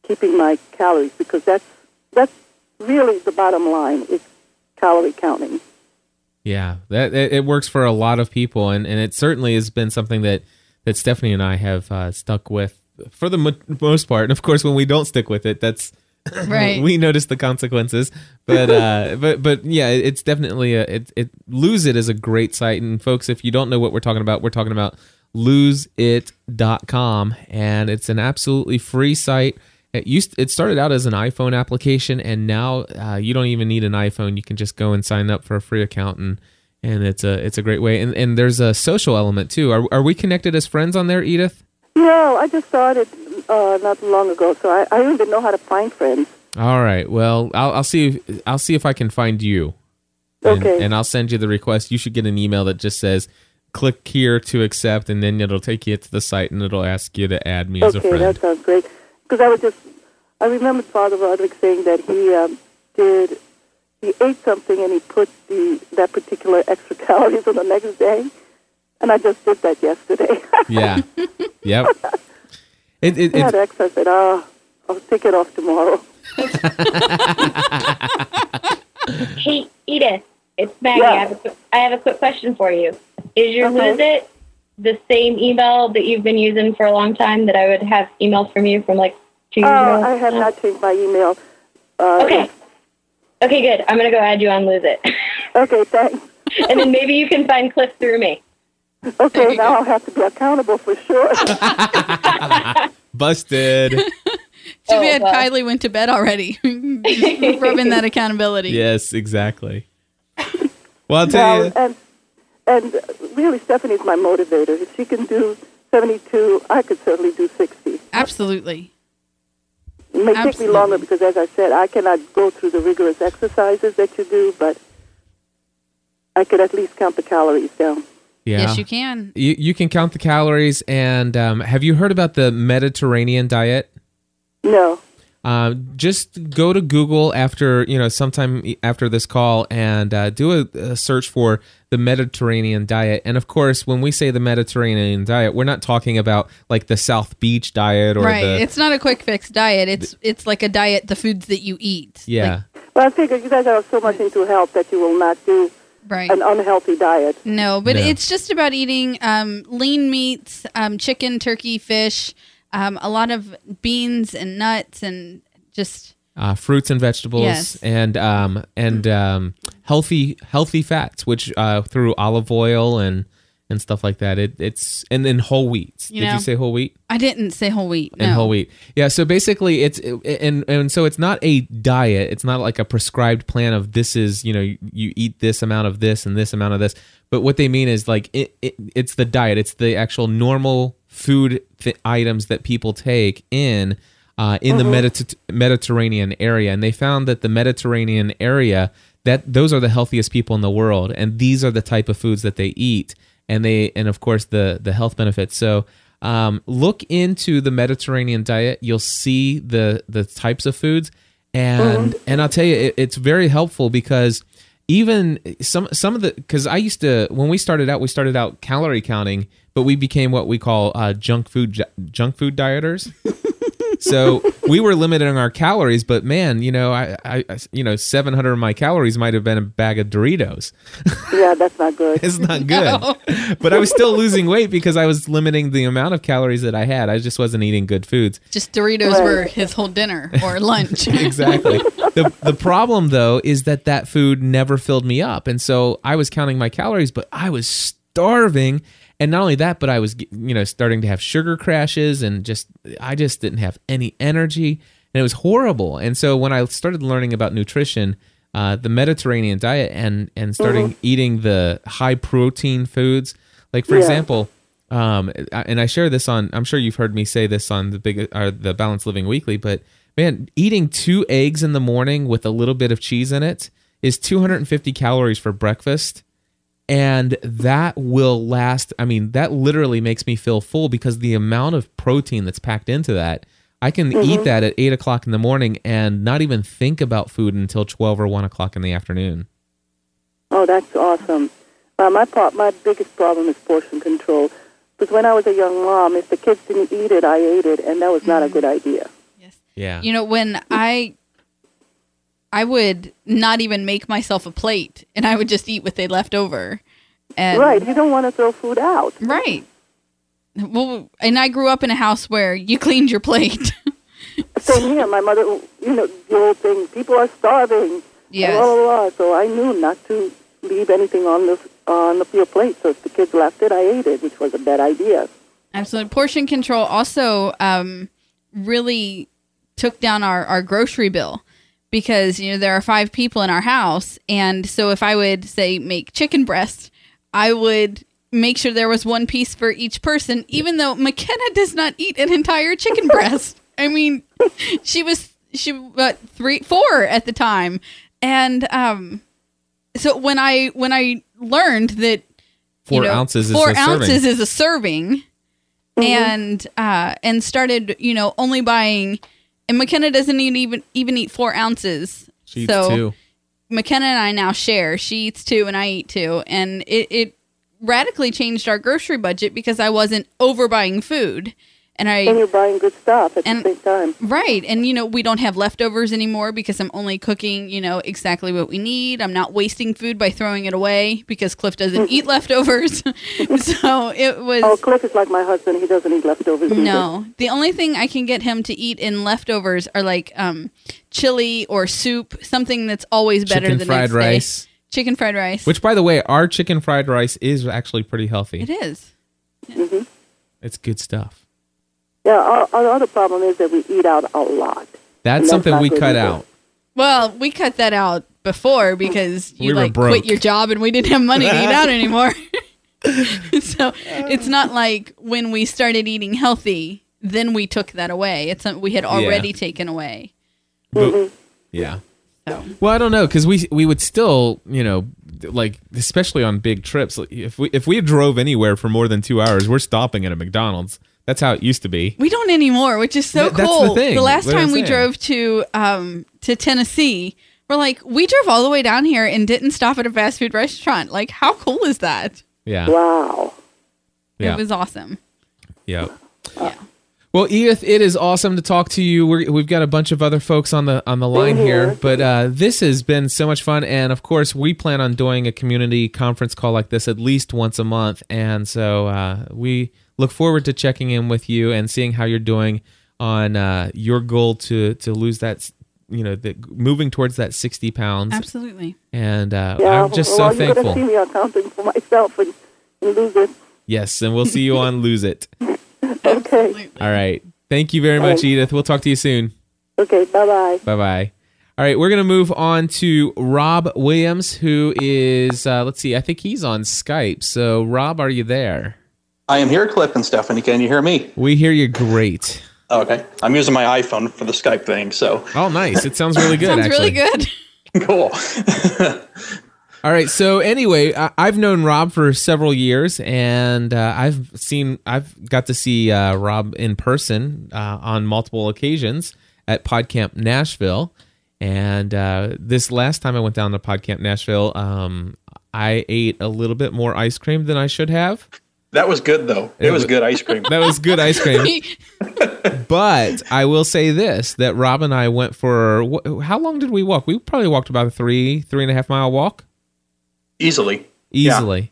keeping my calories because that's that's really the bottom line is calorie counting. Yeah, that it, it works for a lot of people, and, and it certainly has been something that, that Stephanie and I have uh, stuck with for the mo- most part. And of course, when we don't stick with it, that's Right. we notice the consequences. But uh, but but yeah, it's definitely a it, it lose it is a great site. And folks, if you don't know what we're talking about, we're talking about loseit.com, and it's an absolutely free site. It used it started out as an iPhone application, and now uh, you don't even need an iPhone. You can just go and sign up for a free account, and and it's a it's a great way. And and there's a social element too. Are are we connected as friends on there, Edith? No, I just started uh, not long ago, so I, I don't even know how to find friends. All right. Well, I'll I'll see if, I'll see if I can find you. And, Okay. And I'll send you the request. You should get an email that just says click here to accept and then it'll take you to the site and it'll ask you to add me as a friend. Okay, that sounds great. Because I was just, I remembered Father Roderick saying that he um, did, he ate something and he put the that particular extra calories on the next day, and I just did that yesterday. yeah. Yep. It, it, I had it, X. I said, oh, I'll take it off tomorrow. Hey, Edith, it's Maggie. Yeah. I, have a, quick- have a quick question for you. Is your Okay. Lose It the same email that you've been using for a long time that I would have emails from you from like two Oh, years ago? I have not changed my email. Uh, Okay. Okay, good. I'm going to go add you on Lose It. Okay, thanks. and then maybe you can find Cliff through me. Okay, now I'll have to be accountable for sure. busted. Too Oh, bad well. Kylie went to bed already. Just rubbing that accountability. yes, exactly. Well, I'll tell Now, you. and and really, Stephanie's my motivator. If she can do seventy-two, I could certainly do sixty. Absolutely. It may take me longer because, as I said, I cannot go through the rigorous exercises that you do, but I could at least count the calories down. Yeah. Yes, you can. You, you can count the calories. And um, have you heard about the Mediterranean diet? No. Uh, just go to Google after you know sometime after this call and uh, do a, a search for the Mediterranean diet. And of course, when we say the Mediterranean diet, we're not talking about like the South Beach diet or right. the it's not a quick fix diet. It's it's like a diet, the foods that you eat. yeah. Well, I figure you guys are so much into health that you will not do Right. an unhealthy diet. No, but No. it's just about eating um, lean meats, um, chicken, turkey, fish, um, a lot of beans and nuts, and just uh, fruits and vegetables Yes. and um, and um, healthy healthy fats, which uh, through olive oil and and stuff like that. It, it's and then whole wheat. You Did know, you say whole wheat? I didn't say whole wheat. No. and whole wheat. Yeah, so basically it's and and so it's not a diet. It's not like a prescribed plan of this is, you know, you, you eat this amount of this and this amount of this. But what they mean is like it, it it's the diet. It's the actual normal food th- items that people take in uh, in the Mediter- Mediterranean area and they found that the Mediterranean area that those are the healthiest people in the world and these are the type of foods that they eat and they and of course the the health benefits. So um, look into the Mediterranean diet. You'll see the the types of foods, and and I'll tell you, it, it's very helpful because even some some of the because I used to when we started out, we started out calorie counting, but we became what we call uh, junk food junk food dieters. so we were limiting our calories, but man, you know, I, I I- you know, seven hundred of my calories might have been a bag of Doritos. Yeah, that's not good. It's not good. But I was still losing weight because I was limiting the amount of calories that I had. I just wasn't eating good foods. Just Doritos Right. were his whole dinner or lunch. Exactly. the the problem though is that that food never filled me up. And so I was counting my calories, but I was starving. And not only that, but I was you know starting to have sugar crashes and just I just didn't have any energy and it was horrible. And so when I started learning about nutrition, uh, the Mediterranean diet and and starting eating the high protein foods, like for Yeah. example, um, and I share this on. I'm sure you've heard me say this on the big or the Balanced Living Weekly, but man, eating two eggs in the morning with a little bit of cheese in it is 250 calories for breakfast, and that will last. I mean, that literally makes me feel full because the amount of protein that's packed into that. I can eat that at eight o'clock in the morning and not even think about food until 12 or one o'clock in the afternoon. Oh, that's awesome. Uh, my pro- my biggest problem is portion control. Because when I was a young mom, if the kids didn't eat it, I ate it, and that was not a good idea. Yeah. You know, when I I would not even make myself a plate and I would just eat what they left over. And right, you don't want to throw food out. Right. Well, and I grew up in a house where you cleaned your plate. Same here. My mother, you know, the old thing, people are starving. Yes. Blah, blah, blah. So I knew not to leave anything on the on the, your plate. So if the kids left it, I ate it, which was a bad idea. Absolutely. Portion control also um, really took down our, our grocery bill because, you know, there are five people in our house. And so if I would, say, make chicken breast, I would make sure there was one piece for each person, even though McKenna does not eat an entire chicken breast. I mean, she was, she, what, three, four at the time. And, um, so when I, when I learned that Four you know, ounces is four a serving. ounces is a serving, and uh, and started you know only buying, and McKenna doesn't even even eat four ounces. She eats so two. McKenna and I now share. She eats two, and I eat two, and it it radically changed our grocery budget because I wasn't overbuying food, and I And you're buying good stuff at And- the same time. Right. And, you know, we don't have leftovers anymore because I'm only cooking, you know, exactly what we need. I'm not wasting food by throwing it away because Cliff doesn't eat leftovers. so it was. Oh, Cliff is like my husband. He doesn't eat leftovers. either. No. The only thing I can get him to eat in leftovers are like um, chili or soup, something that's always better Chicken the fried next day. rice. Chicken fried rice. Which, by the way, our chicken fried rice is actually pretty healthy. it is. Mm-hmm. It's good stuff. Yeah, our, our other problem is that we eat out a lot. That's that's something we cut either. out. Well, we cut that out before because you We like broke. quit your job and we didn't have money to eat out anymore. so it's not like when we started eating healthy, then we took that away. It's something we had already taken away. But- mm-hmm. yeah. So Well, I don't know because we we would still, you know, like especially on big trips. If we if we drove anywhere for more than two hours, we're stopping at a McDonald's. That's how it used to be. we don't anymore, which is so Th- that's the cool. thing, last what I'm time we saying. drove to um to Tennessee, we're like we drove all the way down here and didn't stop at a fast food restaurant. Like how cool is that? Yeah. Wow. Yeah. It was awesome. Yeah. Yeah. Well, Edith, it is awesome to talk to you. We're, we've got a bunch of other folks on the on the line here, but uh, this has been so much fun. And of course, we plan on doing a community conference call like this at least once a month. And so uh, we look forward to checking in with you and seeing how you're doing on uh, your goal to to lose that, you know, the, moving towards that sixty pounds. Absolutely. And uh, Yeah, I'm just well, so you're thankful. going to see me accounting for myself and, and lose it. Yes, and we'll see you on Lose It. Okay. All right. Thank you very much, Thanks. Edith. We'll talk to you soon. Okay, bye-bye. Bye bye. All right, we're going to move on to Rob Williams, who is, uh, let's see, I think he's on Skype. So, Rob, are you there? I am here, Cliff and Stephanie. Can you hear me? We hear you great. Okay. I'm using my iPhone for the Skype thing, so Oh, nice. It sounds really good, Sounds actually. really good. cool. All right. So, anyway, I- I've known Rob for several years, and uh, I've seen, I've got to see uh, Rob in person uh, on multiple occasions at PodCamp Nashville. And uh, this last time I went down to PodCamp Nashville, um, I ate a little bit more ice cream than I should have. That was good, though. It was good ice cream. That was good ice cream. but I will say this: that Rob and I went for wh- how long did we walk? We probably walked about a three, three and a half mile walk Easily. Yeah. easily.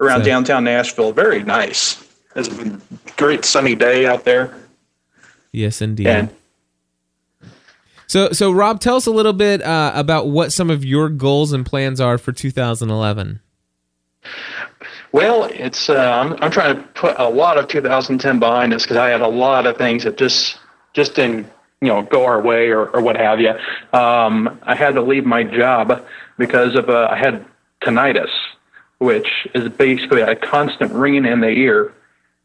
Around So- downtown Nashville. Very nice. It's a great sunny day out there. Yes, indeed. And So, so Rob, tell us a little bit uh, about what some of your goals and plans are for 2011. Well, it's uh, I'm, I'm trying to put a lot of 2010 behind us because I had a lot of things that just just didn't you know go our way or, or what have you. Um, I had to leave my job because of uh, I had tinnitus, which is basically a constant ringing in the ear,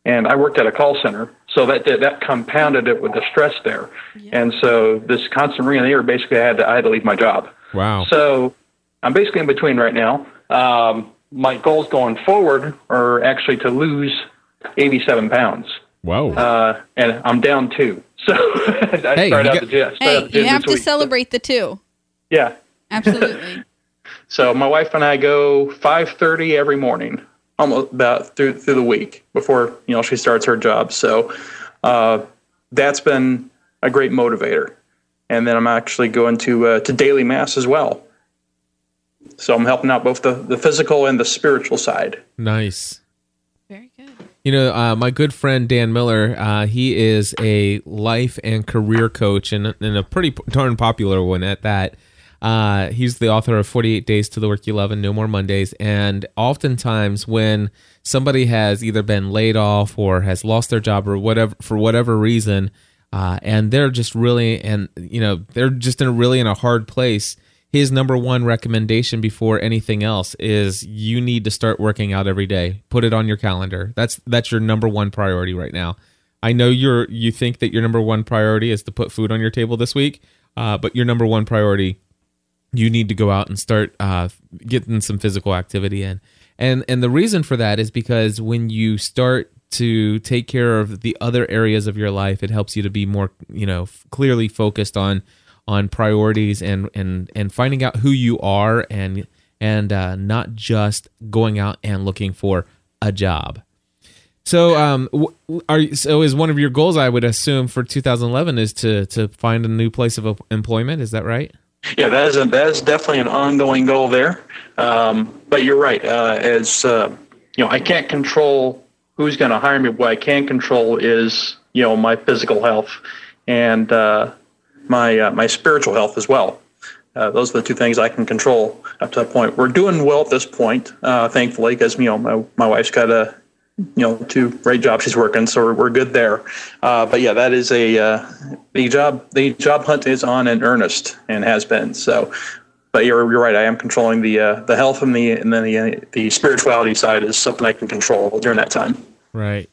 and I worked at a call center, so that that, that compounded it with the stress there, and so this constant ringing in the ear basically I had to I had to leave my job. Wow. So I'm basically in between right now. Um, my goals going forward are actually to lose 87 pounds, Whoa. uh, and I'm down two. So I Hey, started out got- the gym. Hey, the gym you have to week. celebrate the two. Yeah. Absolutely. So my wife and I go 5:30 every morning. almost about through through the week before you know she starts her job. So uh, that's been a great motivator. And then I'm actually going to uh, to daily mass as well. So I'm helping out both the, the physical and the spiritual side. Nice. Very good. You know, uh, my good friend Dan Miller, uh, he is a life and career coach and, and a pretty p- darn popular one at that. Uh, he's the author of 48 Days to the Work You Love and No More Mondays. And oftentimes, when somebody has either been laid off or has lost their job or whatever, for whatever reason, uh, and they're just really, and you know, they're just in a really in a hard place. His number one recommendation before anything else is you need to start working out every day. Put it on your calendar. That's that's your number one priority right now. I know you're you think that your number one priority is to put food on your table this week, uh, but your number one priority you need to go out and start uh, getting some physical activity in. And and the reason for that is because when you start to take care of the other areas of your life, it helps you to be more, you know, clearly focused on on priorities and and and finding out who you are and and uh, not just going out and looking for a job. So, um, are so is one of your goals? I would assume for 2011 is to to find a new place of employment. Is that right? Yeah, that is a, that is definitely an ongoing goal there. Um, but you're right. Uh, as uh, you know, I can't control who's going to hire me. What I can control is you know my physical health and uh, my uh, my spiritual health as well. Uh, those are the two things I can control up to that point. We're doing well at this point, uh, thankfully, because you know my my wife's got a you know two great jobs she's working, so we're, we're good there. Uh, but yeah, that is a uh, the job the job hunt is on in earnest and has been. So, but you're you're right. I am controlling the uh, the health and the and then the the spirituality side is something I can control during that time. Right.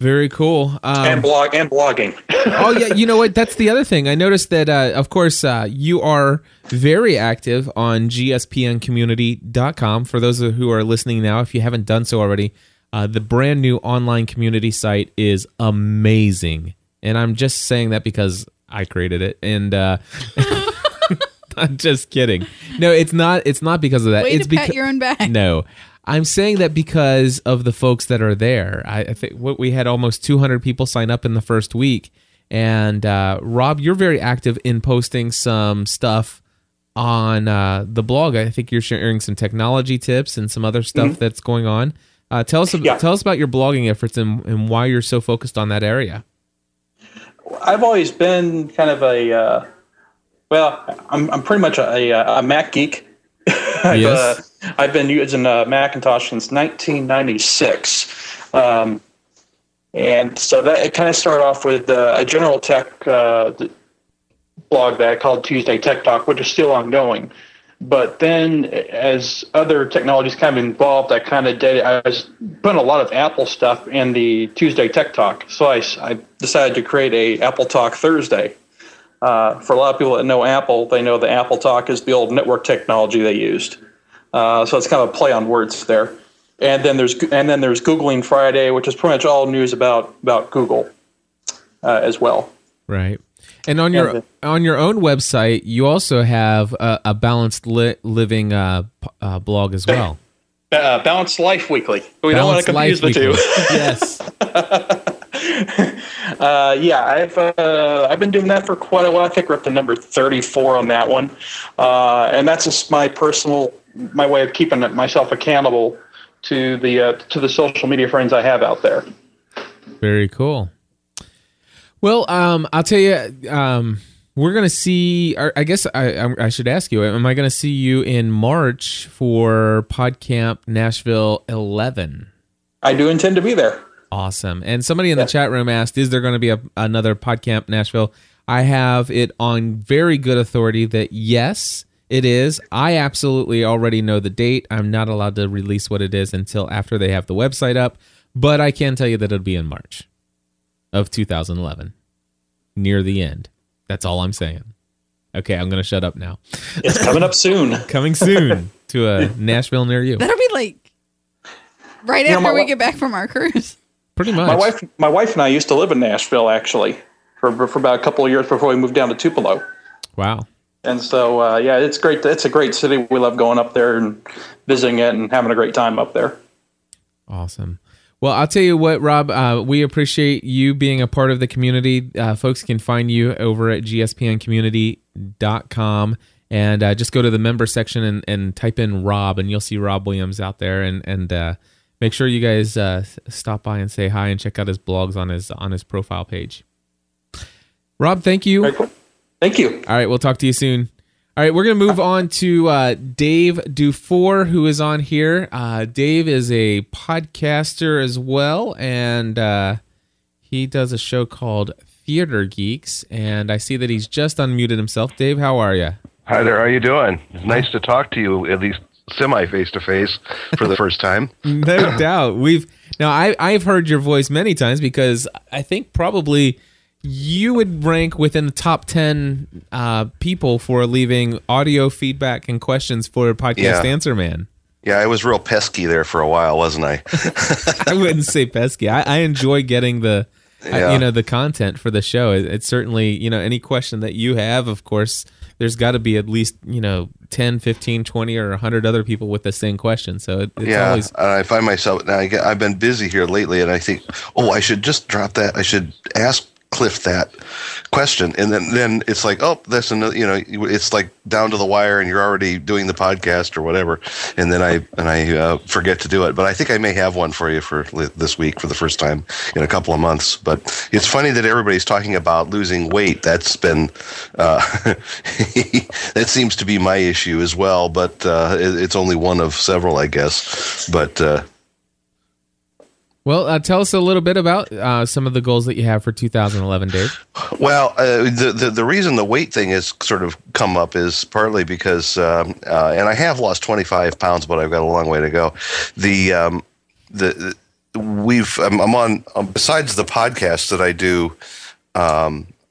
Very cool. Um, and blog and blogging. oh yeah, you know what? That's the other thing. I noticed that, uh, of course, uh, you are very active on gspncommunity.com. For those who are listening now, if you haven't done so already, uh, the brand new online community site is amazing, and I'm just saying that because I created it, and uh, I'm just kidding. No, it's not. It's not because of that. Way it's to pat because your own back. no. I'm saying that because of the folks that are there. I, I think what we had almost 200 people sign up in the first week, and uh, Rob, you're very active in posting some stuff on uh, the blog. I think you're sharing some technology tips and some other stuff Mhm. that's going on. Uh, tell us, Yeah. tell us about your blogging efforts and, and why you're so focused on that area. I've always been kind of a uh, well, I'm I'm pretty much a, a Mac geek. I've, Yes. uh, I've been using uh, Macintosh since 1996, um, and so that it kind of started off with uh, a general tech uh, blog that I called Tuesday Tech Talk, which is still ongoing. But then, as other technologies kind of involved, I kind of did. I was putting a lot of Apple stuff in the Tuesday Tech Talk, so I, I decided to create a Apple Talk Thursday. Uh, for a lot of people that know Apple, they know the Apple Talk is the old network technology they used. Uh, so it's kind of a play on words there. And then there's and then there's Googling Friday, which is pretty much all news about about Google uh, as well. Right. And on your And on your own website, you also have a, a balanced li- living uh, p- uh, blog as well. Uh, Balanced Life Weekly. We don't want to Balanced confuse the Life two. Weekly. yes. Uh, yeah, I've uh, I've been doing that for quite a while. I think we're up to number thirty-four on that one, uh, and that's just my personal my way of keeping myself accountable to the uh, to the social media friends I have out there. Very cool. Well, um, I'll tell you, um, we're gonna see. I guess I, I I should ask you: Am I gonna see you in March for PodCamp Nashville 11? I do intend to be there. Awesome. And somebody in the chat room asked, "Is there going to be a, another PodCamp Nashville?" I have it on very good authority that yes, it is. I absolutely already know the date. I'm not allowed to release what it is until after they have the website up, but I can tell you that it'll be in March of 2011, near the end. That's all I'm saying. Okay, I'm going to shut up now. It's coming up soon. Coming soon to a Nashville near you. That'll be like right You after my we wa- get back from our cruise. Pretty much. My wife, my wife and I used to live in Nashville actually for for about a couple of years before we moved down to Tupelo. Wow. And so, uh, yeah, it's great. It's a great city. We love going up there and visiting it and having a great time up there. Awesome. Well, I'll tell you what, Rob. Uh, we appreciate you being a part of the community. Uh, folks can find you over at gspncommunity.com and uh, just go to the member section and, and type in Rob, and you'll see Rob Williams out there. And and uh, make sure you guys uh, stop by and say hi and check out his blogs on his on his profile page. Rob, thank you. Thank you. All right, we'll talk to you soon. All right, we're going to move on to uh, Dave Dufour, who is on here. Uh, Dave is a podcaster as well, and uh, he does a show called Theater Geeks. And I see that he's just unmuted himself. Dave, how are you? Hi there. How are you doing? It's nice to talk to you, at least semi face to face, for the first time. no doubt. We've now I I've heard your voice many times because I think probably you would rank within the top 10 uh, people for leaving audio feedback and questions for podcast Yeah. answer man Yeah, I was real pesky there for a while, wasn't I? i wouldn't say pesky i, I enjoy getting the I- Yeah. you know the content for the show it, it's certainly you know any question that you have of course there's got to be at least you know 10 15 20 or 100 other people with the same question so it, it's yeah, always I find myself now. I get, I've been busy here lately, and I think, oh, I should just drop that. I should ask Cliff that question, and then then it's like, oh, that's another. You know, it's like down to the wire, and you're already doing the podcast or whatever, and then I and I uh, forget to do it. But I think I may have one for you for this week for the first time in a couple of months. But it's funny that everybody's talking about losing weight. That's been uh, that seems to be my issue as well. But uh, it, it's only one of several, I guess. But uh, well uh, tell us a little bit about uh, some of the goals that you have for 2011 dave Well, uh, the, the the reason the weight thing has sort of come up is partly because, um, uh, and I have lost 25 pounds, but I've got a long way to go. The um, the we've I'm, I'm on um, besides the podcast that I do.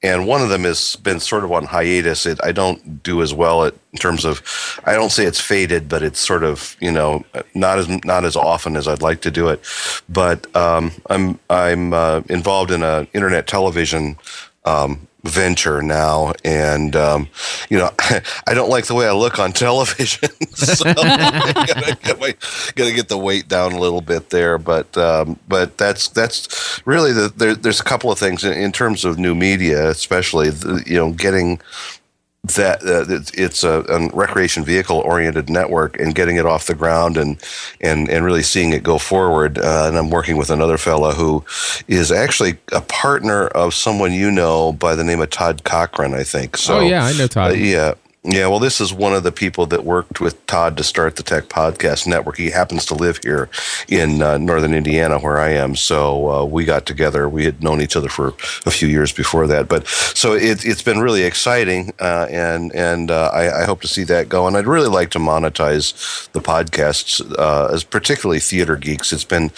And one of them has been sort of on hiatus. It, I don't do as well at, in terms of, I don't say it's faded, but it's sort of you know not as not as often as I'd like to do it. But um, I'm I'm uh, involved in a internet television um, venture now, and um, you know I don't like the way I look on television, so I gotta, get my, gotta get the weight down a little bit there. But um, but that's that's really the there, there's a couple of things in, in terms of new media, especially the, you know getting that uh, it's- it's a, a recreation vehicle oriented network and getting it off the ground and and and really seeing it go forward. Uh, and I'm working with another fellow who is actually a partner of someone you know by the name of Todd Cochran, I think. So oh yeah i know todd uh, yeah. Yeah, well, this is one of the people that worked with Todd to start the Tech Podcast Network. He happens to live here in uh, northern Indiana, where I am. So uh, we got together. We had known each other for a few years before that, but so it, it's been really exciting, uh, and and uh, I, I hope to see that go. And I'd really like to monetize the podcasts, uh, as particularly Theater Geeks. It's been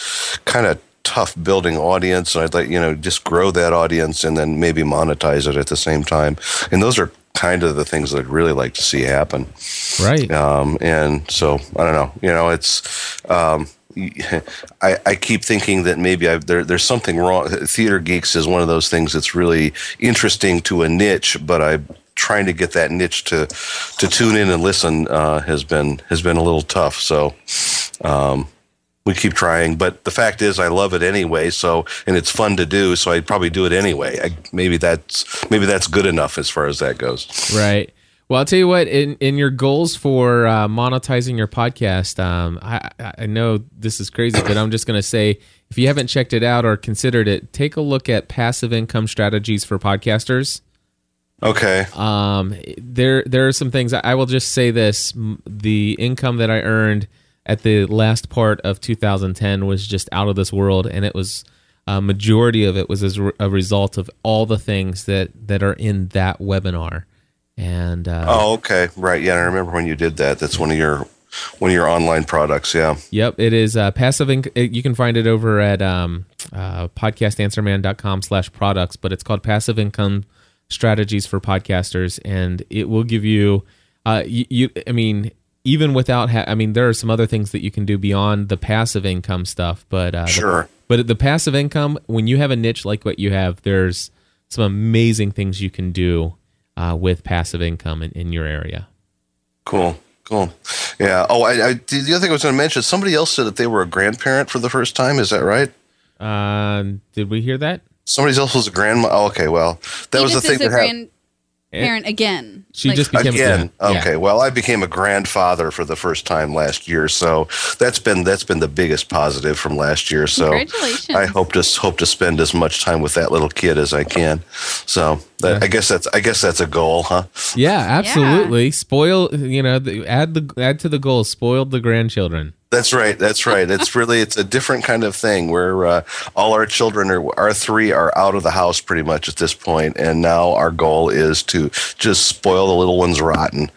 kind of tough building audience and I'd like you know just grow that audience and then maybe monetize it at the same time and those are kind of the things that I'd really like to see happen. Right. Um, and so I don't know you know it's um, I, I keep thinking that maybe I've, there, there's something wrong theater geeks is one of those things that's really interesting to a niche but I'm trying to get that niche to to tune in and listen uh, has been has been a little tough so um, we keep trying, but the fact is, I love it anyway. So, and it's fun to do. So, I'd probably do it anyway. I, maybe that's maybe that's good enough as far as that goes. Right. Well, I'll tell you what. In in your goals for uh, monetizing your podcast, um, I I know this is crazy, but I'm just going to say, if you haven't checked it out or considered it, take a look at passive income strategies for podcasters. Okay. Um, there there are some things. I will just say this: the income that I earned at the last part of 2010 was just out of this world, and it was a majority of it was as re- a result of all the things that that are in that webinar. And uh, Oh, okay. Right. Yeah, I remember when you did that. That's one of your one of your online products. Yeah. Yep, it is uh, passive. Inc- you can find it over at um, uh, podcastanswerman.com slash products, but it's called Passive Income Strategies for Podcasters, and it will give you, uh, you, you I mean, even without, ha- I mean, there are some other things that you can do beyond the passive income stuff, but uh, the- Sure. but the passive income, when you have a niche like what you have, there's some amazing things you can do uh, with passive income in, in your area. Cool. Cool. Yeah. Oh, I, I the other thing I was going to mention. Somebody else said that they were a grandparent for the first time. Is that right? Uh, did we hear that? Somebody else was a grandma. Oh, okay. Well, that was the thing is a that happened. Grandparent again. She Like- just became Again, yeah. okay. Well, I became a grandfather for the first time last year, so that's been that's been the biggest positive from last year. So Congratulations. I hope to hope to spend as much time with that little kid as I can. So that, I guess that's I guess that's a goal, huh? Yeah, absolutely. Spoil, you know, add the add to the goal. Spoiled the grandchildren. That's right. That's right. It's really it's a different kind of thing where uh, all our children are our three are out of the house pretty much at this point, and now our goal is to just spoil the little ones rotten.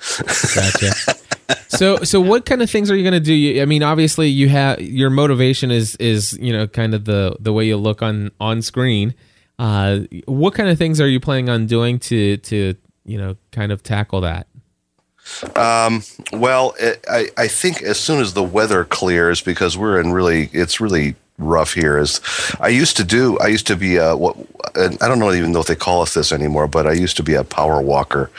Gotcha. so, so what kind of things are you going to do? I mean, obviously, you have your motivation is is you know kind of the the way you look on on screen. Uh, what kind of things are you planning on doing to to you know kind of tackle that? Um, well, it, I, I think as soon as the weather clears, because we're in really, it's really rough here. Is I used to do, I used to be a, what, I don't know even know if they call us this anymore, but I used to be a power walker,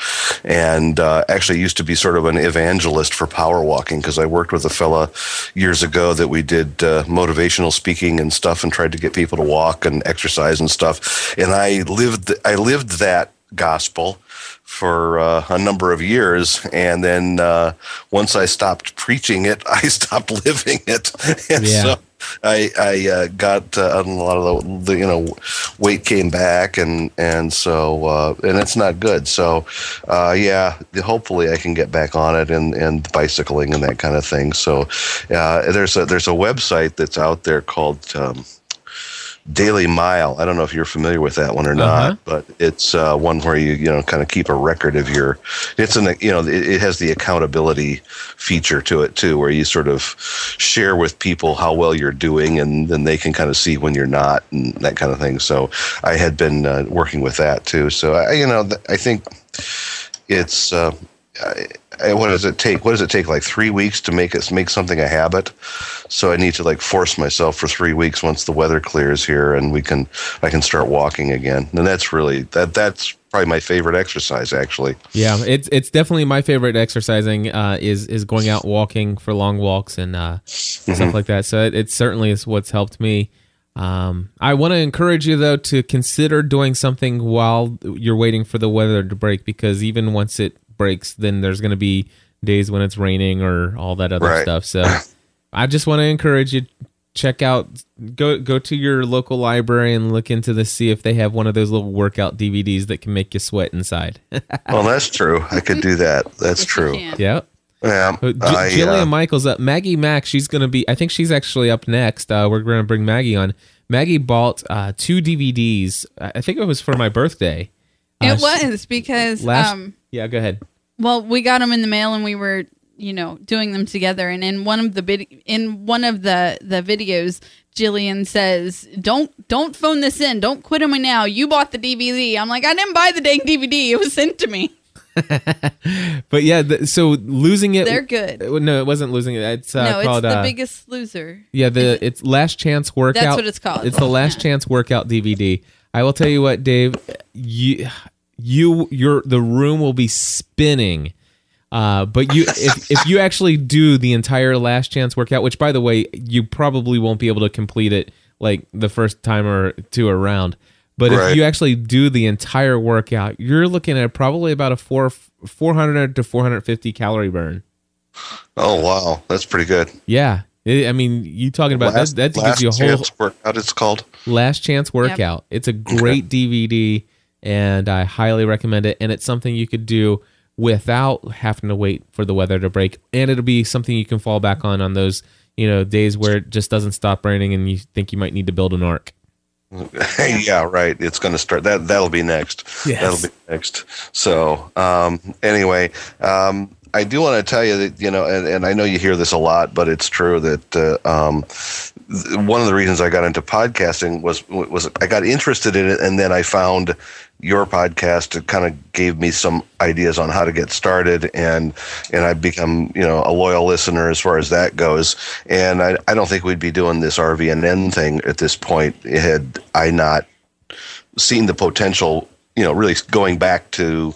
and uh, actually used to be sort of an evangelist for power walking because I worked with a fella years ago that we did uh, motivational speaking and stuff, and tried to get people to walk and exercise and stuff, and I lived, I lived that gospel for uh, a number of years, and then uh, once I stopped preaching it, I stopped living it, and Yeah. so I I uh, got uh, a lot of the, the you know weight came back, and and so uh, and it's not good. So uh, yeah, hopefully I can get back on it and and bicycling and that kind of thing. So uh, there's a there's a website that's out there called. Um, Daily Mile. I don't know if you're familiar with that one or Uh-huh. not, but it's uh, one where you you know kind of keep a record of your. It's an you know it, it has the accountability feature to it too, where you sort of share with people how well you're doing, and then they can kind of see when you're not and that kind of thing. So I had been uh, working with that too. So I you know th- I think it's. Uh, I, what does it take? What does it take? Like three weeks to make it make something a habit. So I need to like force myself for three weeks once the weather clears here, and we can I can start walking again. And that's really that that's probably my favorite exercise actually. Yeah, it's it's definitely my favorite exercising uh, is is going out walking for long walks and uh, stuff like that. So it, it certainly is what's helped me. Um, I want to encourage you though to consider doing something while you're waiting for the weather to break because even once it breaks, then there's going to be days when it's raining or all that other Right. stuff. So I just want to encourage you check out go go to your local library and look into this see if they have one of those little workout DVDs that can make you sweat inside. Well, that's true. I could do that. That's true. yeah. Yeah, Uh, J- I, Jillian uh, Michaels up. Maggie Mack. She's gonna be. I think she's actually up next. Uh, we're gonna bring Maggie on. Maggie bought uh, two DVDs. I I think it was for my birthday. Uh, It was because last. um yeah, go ahead. well we got them in the mail and we were you know doing them together and in one of the vid- in one of the the videos Jillian says don't don't phone this in don't quit on me now you bought the DVD I'm like I didn't buy the dang DVD it was sent to me But yeah, th- so losing it. They're good. uh, No, it wasn't losing it. It's uh, no it's called. the uh, biggest loser Yeah, the it's Last Chance Workout. That's what it's called. It's the Last Chance Workout DVD. I will tell you what, Dave, you you your the room will be spinning. Uh, but you if if you actually do the entire Last Chance Workout, which by the way, you probably won't be able to complete it like the first time or two around. But if you actually do the entire workout, you're looking at probably about a four 400 to 450 calorie burn. Oh wow, that's pretty good. Yeah. I I mean, you talking about Last- that? That gives you a whole Chance workout. It's called. Last Chance Workout. It's a great DVD, and I highly recommend it. And it's something you could do without having to wait for the weather to break, and it'll be something you can fall back on on those you know days where it just doesn't stop raining and you think you might need to build an ark. yeah, right. It's going to start. That that'll be next. Yes. That'll be next. So um, anyway, um, I do want to tell you that you know, and, and I know you hear this a lot, but it's true that uh, um, th- one of the reasons I got into podcasting was was I got interested in it, and then I found your podcast. It kind of gave me some ideas on how to get started, and and I've become you know a loyal listener as far as that goes. And I I don't think we'd be doing this RVNN thing at this point had I not seen the potential you know really going back to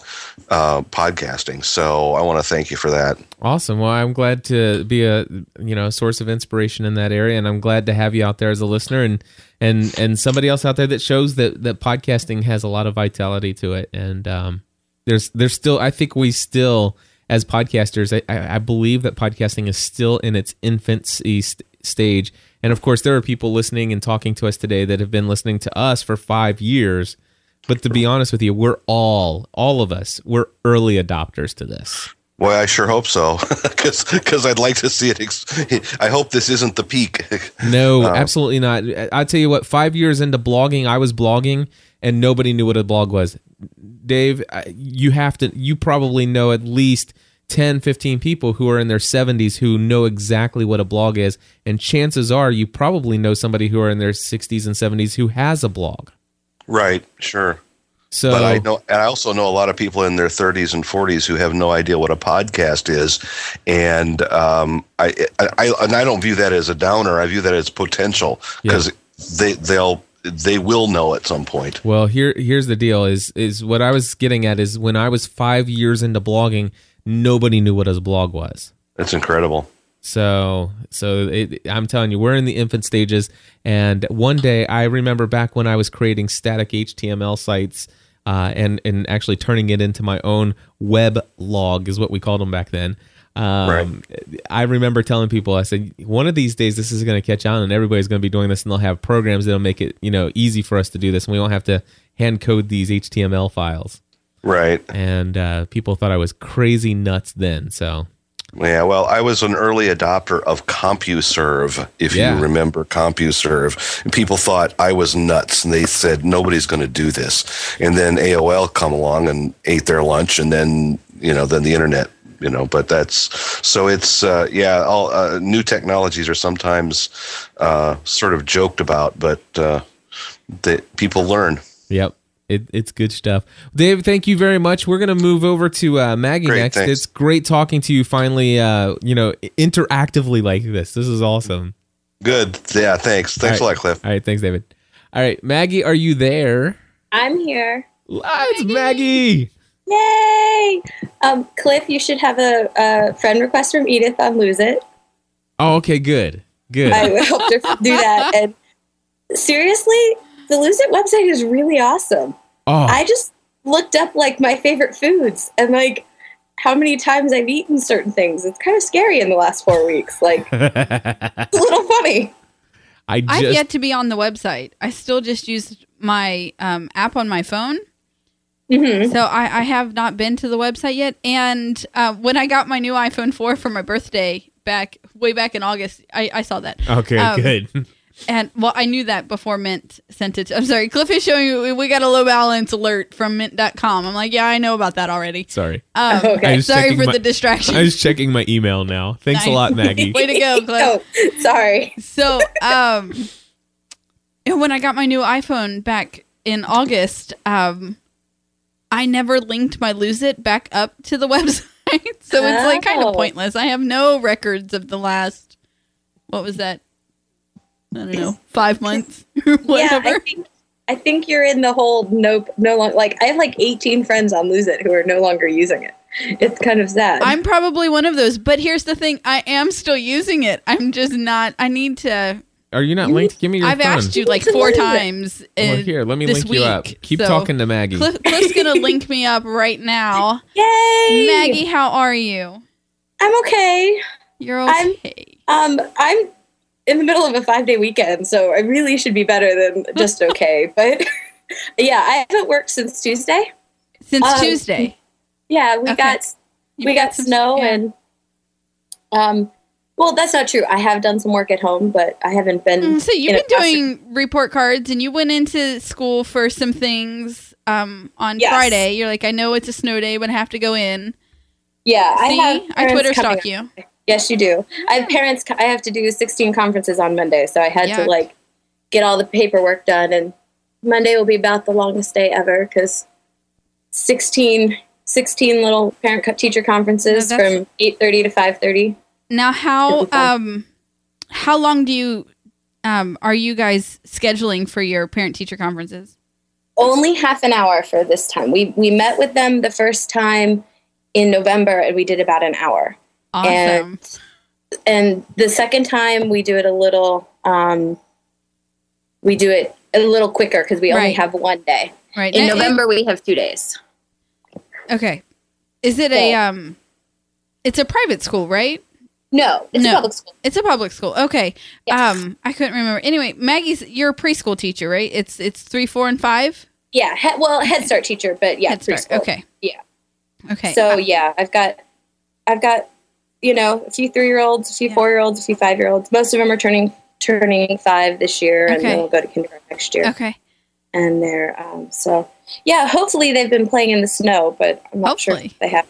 uh, podcasting. So I want to thank you for that. Awesome. Well, I'm glad to be a you know source of inspiration in that area, and I'm glad to have you out there as a listener and and and somebody else out there that shows that that podcasting has a lot of vitality to it. And um, there's there's still I think we still as podcasters I, I believe that podcasting is still in its infancy st- stage. And of course, there are people listening and talking to us today that have been listening to us for five years. But to be honest with you, we're all, all of us, we're early adopters to this. Well, I sure hope so, because I'd like to see it. Ex- I hope this isn't the peak. No, um, absolutely not. I'll tell you what. Five years into blogging, I was blogging, and nobody knew what a blog was. Dave, you have to. You probably know at least 10, 15 people who are in their 70s who know exactly what a blog is, and chances are you probably know somebody who are in their 60s and 70s who has a blog. Right. Sure. So, but I know, and I also know a lot of people in their 30s and 40s who have no idea what a podcast is, and um, I, I, and I don't view that as a downer. I view that as potential because yeah. they they'll they will know at some point. Well, here here's the deal: is is what I was getting at is when I was five years into blogging, nobody knew what a blog was. That's incredible. So, so it, I'm telling you, we're in the infant stages. And one day, I remember back when I was creating static HTML sites uh, and and actually turning it into my own web log is what we called them back then. Um, right. I remember telling people, I said, one of these days this is going to catch on, and everybody's going to be doing this, and they'll have programs that'll make it you know easy for us to do this, and we won't have to hand code these HTML files. Right. And uh, people thought I was crazy nuts then. So yeah, well, I was an early adopter of CompuServe, if yeah. you remember CompuServe. And people thought I was nuts, and they said nobody's going to do this. And then AOL come along and ate their lunch, and then you know, then the internet. You know, but that's so it's uh, yeah. All uh, new technologies are sometimes uh, sort of joked about, but uh, that people learn. Yep. It, it's good stuff. Dave, thank you very much. We're going to move over to uh, Maggie great, next. Thanks. It's great talking to you finally, uh, you know, interactively like this. This is awesome. Good. Yeah, thanks. Thanks right. a lot, Cliff. All right, thanks, David. All right, Maggie, are you there? I'm here. Ah, it's Maggie. Yay! Um, Cliff, you should have a, a friend request from Edith on Lose It. Oh, okay, good. Good. I hope to do that. And seriously, the Lose It website is really awesome. Oh. I just looked up like my favorite foods and like how many times I've eaten certain things. It's kind of scary in the last four weeks. Like it's a little funny. I just, I've yet to be on the website. I still just use my um, app on my phone. Mm-hmm. So I, I, have not been to the website yet. And uh, when I got my new iPhone 4 for my birthday back way back in August, I, I saw that. Okay, um, good. And well, I knew that before Mint sent it. To, I'm sorry, Cliff is showing you we got a low balance alert from Mint.com. I'm like, yeah, I know about that already. Sorry. Um, okay. Sorry for my, the distraction. I was checking my email now. Thanks nice. a lot, Maggie. Way to go, Cliff. oh, sorry. So, um, when I got my new iPhone back in August, um, I never linked my Lose It back up to the website, so it's like kind of oh. pointless. I have no records of the last. What was that? I don't know, five months or whatever. Yeah, I think, I think you're in the whole nope, no longer. Like I have like 18 friends on Lose It who are no longer using it. It's kind of sad. I'm probably one of those, but here's the thing: I am still using it. I'm just not. I need to. Are you not you linked? Give me your I've phone. asked you like four times. Well, here, let me link week, you up. Keep so talking to Maggie. Cliff, Cliff's gonna link me up right now. Yay, Maggie! How are you? I'm okay. You're okay. I'm, um, I'm in the middle of a five day weekend, so I really should be better than just okay. but yeah, I haven't worked since Tuesday. Since um, Tuesday. Yeah, we okay. got you we got, snow yeah. and um well, that's not true. I have done some work at home, but I haven't been. Mm, so you've been doing report cards, and you went into school for some things um, on yes. Friday. You're like, I know it's a snow day, but I have to go in. Yeah, See? I have. I Twitter stalk you. Yes, you do. I have parents. I have to do 16 conferences on Monday, so I had Yuck. to like get all the paperwork done. And Monday will be about the longest day ever because 16, 16 little parent teacher conferences no, from 8:30 to 5:30. Now, how um, how long do you um, are you guys scheduling for your parent teacher conferences? Only half an hour for this time. We we met with them the first time in November, and we did about an hour. Awesome. And, and the second time we do it a little. Um, we do it a little quicker because we only have one day. Right. In And- November, we have two days. Okay. Is it a um? It's a private school, right? No, it's a public school. It's a public school. Okay. Um, I couldn't remember. Anyway, Maggie's you're a preschool teacher, right? It's it's three, four, and five. Yeah, he, well, Head Start teacher, but yeah, Head Start. preschool. Okay. Yeah. Okay. So yeah, I've got, I've got, you know, a few three year olds, a few four year olds, a few five year olds. Most of them are turning turning five this year, and Okay. then we'll go to kindergarten next year. Okay. And they're um, so yeah. Hopefully they've been playing in the snow, but I'm not sure if they have.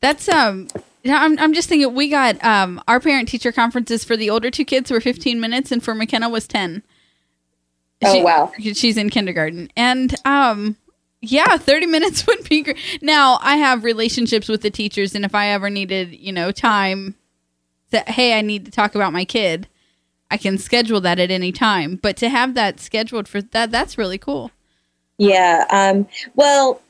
That's um. yeah, I'm I'm just thinking we got um our parent teacher conferences for the older two kids were 15 minutes and for McKenna was 10. Oh, wow. She's in kindergarten and um yeah 30 minutes would be great. Now I have relationships with the teachers and if I ever needed you know time that hey I need to talk about my kid I can schedule that at any time but to have that scheduled for that that's really cool. Yeah. Um, well,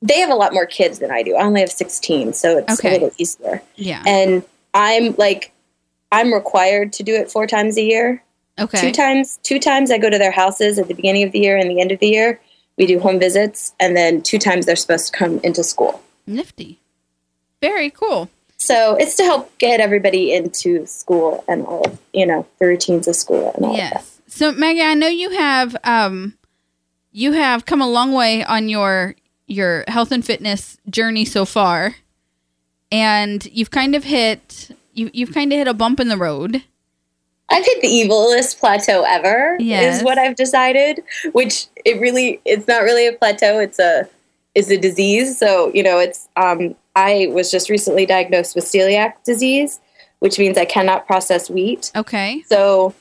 they have a lot more kids than I do. I only have 16, so it's Okay. a little easier. Yeah. And I'm like, I'm required to do it four times a year. Okay. Two times, two times I go to their houses at the beginning of the year and the end of the year. We do home visits, and then two times they're supposed to come into school. Nifty. Very cool. So it's to help get everybody into school and all of, you know, the routines of school and all of that. Yes. So Maggie, I know you have um you have come a long way on your your health and fitness journey so far. And you've kind of hit you you've kind of hit a bump in the road. I've hit the evilest plateau ever. Yes. Is what I've decided. Which it really, it's not really a plateau. It's a, is a disease. So you know, it's. Um, I was just recently diagnosed with celiac disease, which means I cannot process wheat. Okay. So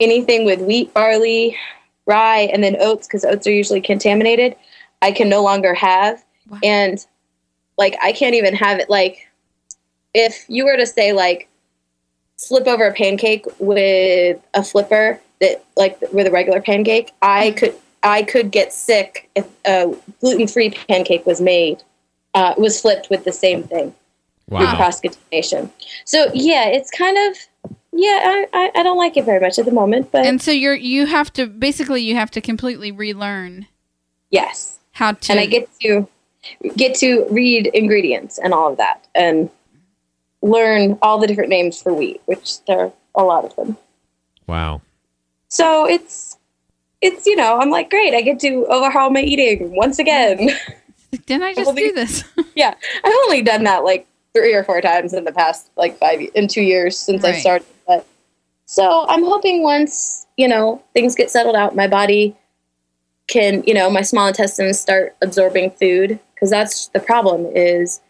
anything with wheat, barley, rye, and then oats, because oats are usually contaminated, I can no longer have. And like, I can't even have it. Like, if you were to say like flip over a pancake with a flipper that like with a regular pancake, I could I could get sick if a gluten free pancake was made uh, was flipped with the same thing with Wow. cross contamination. So yeah, it's kind of yeah. I, I I don't like it very much at the moment, but And so you're you have to basically you have to completely relearn yes, how to and I get to get to read ingredients and all of that and learn all the different names for wheat, which there are a lot of them. Wow. So it's it's you know I'm like great. I get to overhaul my eating once again. Didn't I just do this? yeah, I've only done that like three or four times in the past like five in two years since I started. But so I'm hoping once you know things get settled out, my body can you know my small intestines start absorbing food because that's the problem is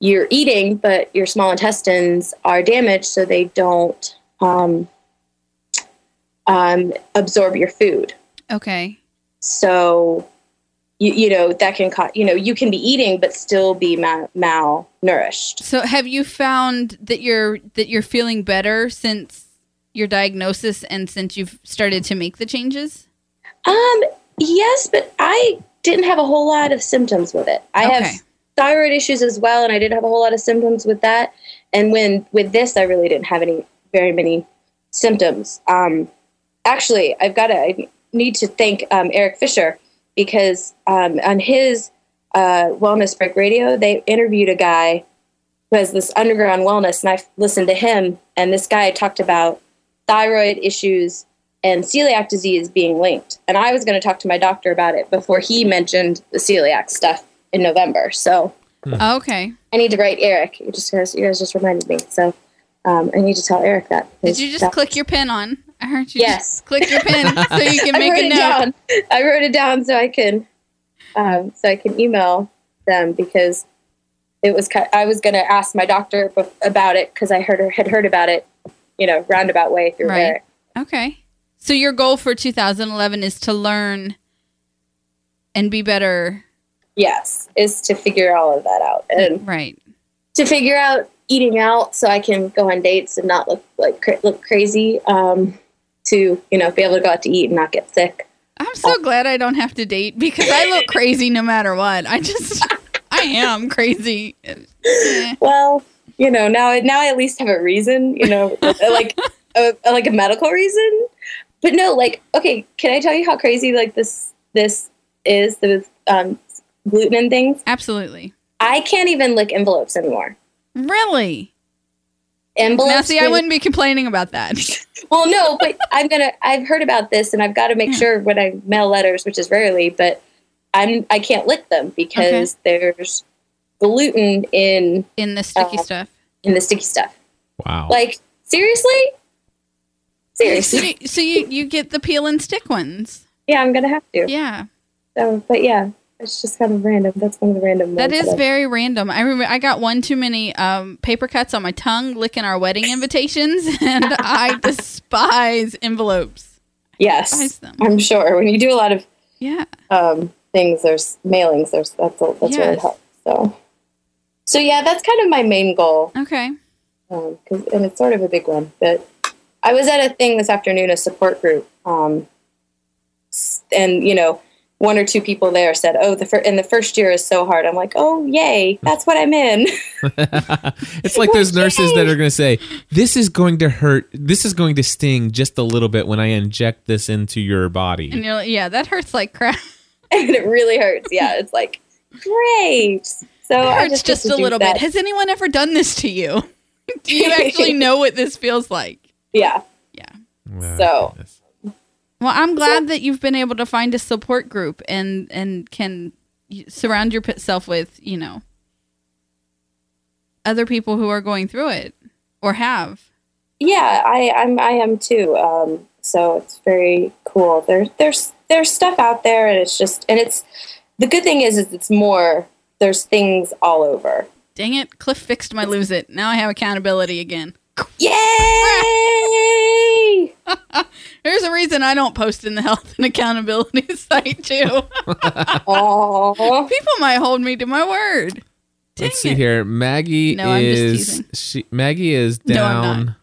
you're eating but your small intestines are damaged so they don't um, um, absorb your food Okay. so you, you know that can cause you know you can be eating but still be mal- malnourished So have you found that you're that you're feeling better since your diagnosis and since you've started to make the changes? um yes but i didn't have a whole lot of symptoms with it i Okay. have thyroid issues as well and i did have a whole lot of symptoms with that. And when with this i really didn't have any very many symptoms. Um actually i've got to i need to thank um, eric fisher because um, on his uh, wellness break radio they interviewed a guy who has this underground wellness and i listened to him and this guy talked about thyroid issues and celiac disease being linked. And i was going to talk to my doctor about it before he mentioned the celiac stuff in november so Okay. i need to write eric you just guys you guys just reminded me so um, i need to tell eric that Did you just click your pin on? I heard you Yes. just click your pin so you can make a it note. down. I wrote it down so I can, um, so I can email them because it was. ki- I was going to ask my doctor bef- about it because I heard had heard about it, you know, roundabout way through Right. Eric. Okay. So your goal for 2011 is to learn and be better. Yes, is to figure all of that out and right to figure out eating out so I can go on dates and not look like cra- look crazy. Um, to you know be able to go out to eat and not get sick. I'm so glad I don't have to date because I look crazy no matter what. I just, I am crazy. Well, you know, now now I at least have a reason. You know, like a, like a medical reason. But no, like okay, can I tell you how crazy like this this is the um, gluten and things? Absolutely. I can't even lick envelopes anymore. Really? Envelopes. Now, see, I wouldn't be complaining about that. well, no, but I'm gonna. I've heard about this, and I've got to make sure when I mail letters, which is rarely, but I'm I can't lick them because there's gluten in in the sticky uh, stuff. In the sticky stuff. Wow. Like seriously? Seriously. So, so you you get the peel and stick ones. Yeah, I'm gonna have to. Yeah. So, but yeah, it's just kind of random. That's one of the random. That is I- very random. I remember I got one too many um, paper cuts on my tongue licking our wedding invitations, and I despise envelopes. Yes, despise them. I'm sure. When you do a lot of Yeah. um, things, there's mailings. There's that's a, that's really Yes. hard. So, so yeah, that's kind of my main goal. Okay. Um, 'cause- and it's sort of a big one. But I was at a thing this afternoon, a support group, um, and you know, one or two people there said, "Oh, the fir- and the first year is so hard." I'm like, "Oh, yay, that's what I'm in." it's like those nurses that are going to say, "This is going to hurt. This is going to sting just a little bit when I inject this into your body." And you're like, yeah, that hurts like crap. and it really hurts. Yeah, it's like great. So It hurts just just a little that. bit. Has anyone ever done this to you? Do you actually know what this feels like? Yeah. Yeah. So Well, I'm glad that you've been able to find a support group and and can surround yourself with, you know, other people who are going through it or have. yeah, I I'm I am too. Um, so it's very cool. There's there's there's stuff out there, and it's just and it's the good thing is is it's more. There's things all over. Dang it, Cliff fixed my lose it. Now I have accountability again. Yay! There's a reason I don't post in the health and accountability site too. People might hold me to my word. Let's see here. Maggie No, I'm just is she Maggie is No, I'm down.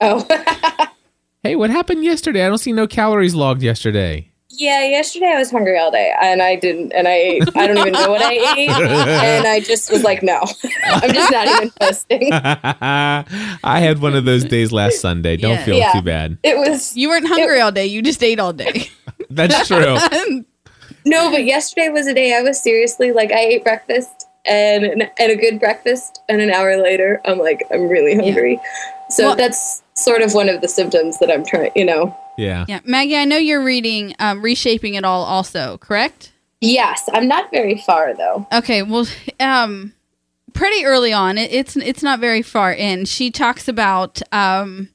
Oh. hey, what happened yesterday? I don't see no calories logged yesterday. Yeah, yesterday I was hungry all day, and I didn't, and I ate. I don't even know what I ate, and I just was like, no, I'm just not even posting. I had one of those days last Sunday. Don't Yeah. feel Yeah. too bad. It was You weren't hungry all day. You just ate all day. That's true. no, but yesterday was a day I was seriously like, I ate breakfast and and a good breakfast, and an hour later, I'm like, I'm really hungry. So Well- that's sort of one of the symptoms that I'm trying, you know. Yeah. yeah, Maggie, I know you're reading um, Reshaping It All also, correct? Yes, I'm not very far though. Okay, well, um, pretty early on, it, it's it's not very far in. She talks about um,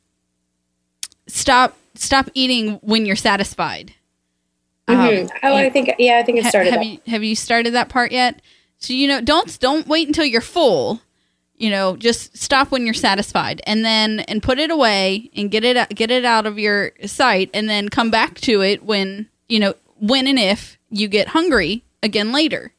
stop stop eating when you're satisfied. Mhm. oh, I think yeah, I think it ha- started. have that. you have you started that part yet? So you know, don't don't wait until you're full. You know, just stop when you're satisfied, and then and put it away and get it get it out of your sight, and then come back to it when you know when and if you get hungry again later.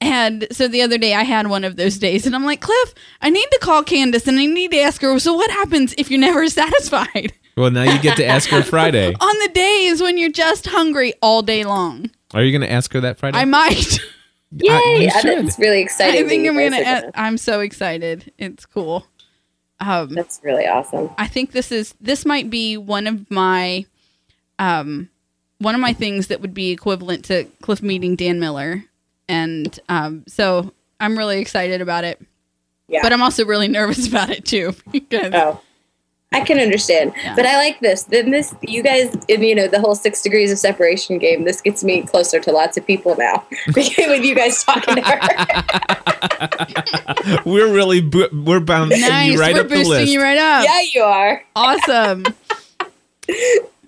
And so the other day I had one of those days, and I'm like, Cliff, I need to call Candace and I need to ask her. So what happens if you're never satisfied Well, now you get to ask her Friday. on the days when you're just hungry all day long? Are you going to ask her that Friday? I might. Yay! I- should. That's really exciting. I think that I'm gonna. guys are a- I'm so excited. It's cool. Um, That's really awesome. I think this is this might be one of my, um, one of my things that would be equivalent to Cliff meeting Dan Miller, and um, so I'm really excited about it. Yeah. But I'm also really nervous about it too because Oh, I can understand, but I like this. Then this, you guys, in you know the whole six degrees of separation game. This gets me closer to lots of people now with you guys talking to her. we're really bo- we're bouncing nice. you right We're up the boosting list. you right up. yeah, you are. Awesome.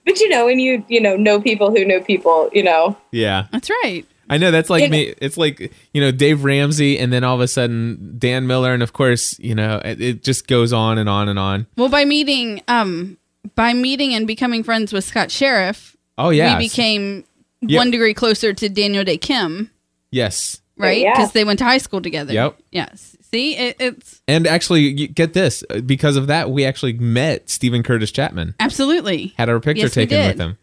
But you know, when you you know know people who know people, you know, yeah. That's right. I know that's like You know- me. It's like you know Dave Ramsey, and then all of a sudden Dan Miller, and of course you know it, it just goes on and on and on. Well, by meeting, um, by meeting and becoming friends with Scott Sheriff, Oh yeah, we became Yep. one degree closer to Daniel Dae Kim. yes, right? Yeah. Because they went to high school together. Yep. Yes. See, it, it's and actually get this because of that we actually met Steven Curtis Chapman. absolutely. Had our picture Yes, taken with him.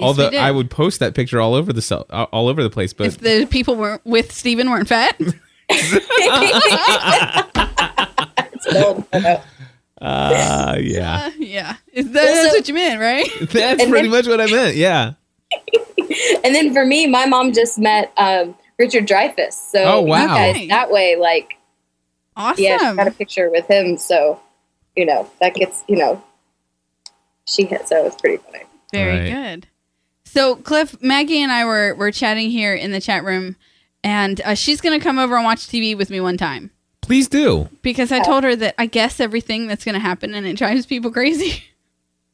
All we the. I would post that picture all over the cell, all over the place. But if the people weren't with Steven weren't fat. uh, yeah, Uh, yeah. Is that, that's what you meant, right? that's And pretty then- much what I meant. Yeah. and then for me, my mom just met um, Richard Dreyfuss. So Oh, you wow. guys, that way, like, Awesome. yeah, she got a picture with him. So, you know, that gets, you know, she hit. So it was pretty funny. Very good. So Cliff, Maggie and I were were chatting here in the chat room, and uh, she's gonna come over and watch TV with me one time Please do. because I told her that I guess everything that's gonna happen, and it drives people crazy.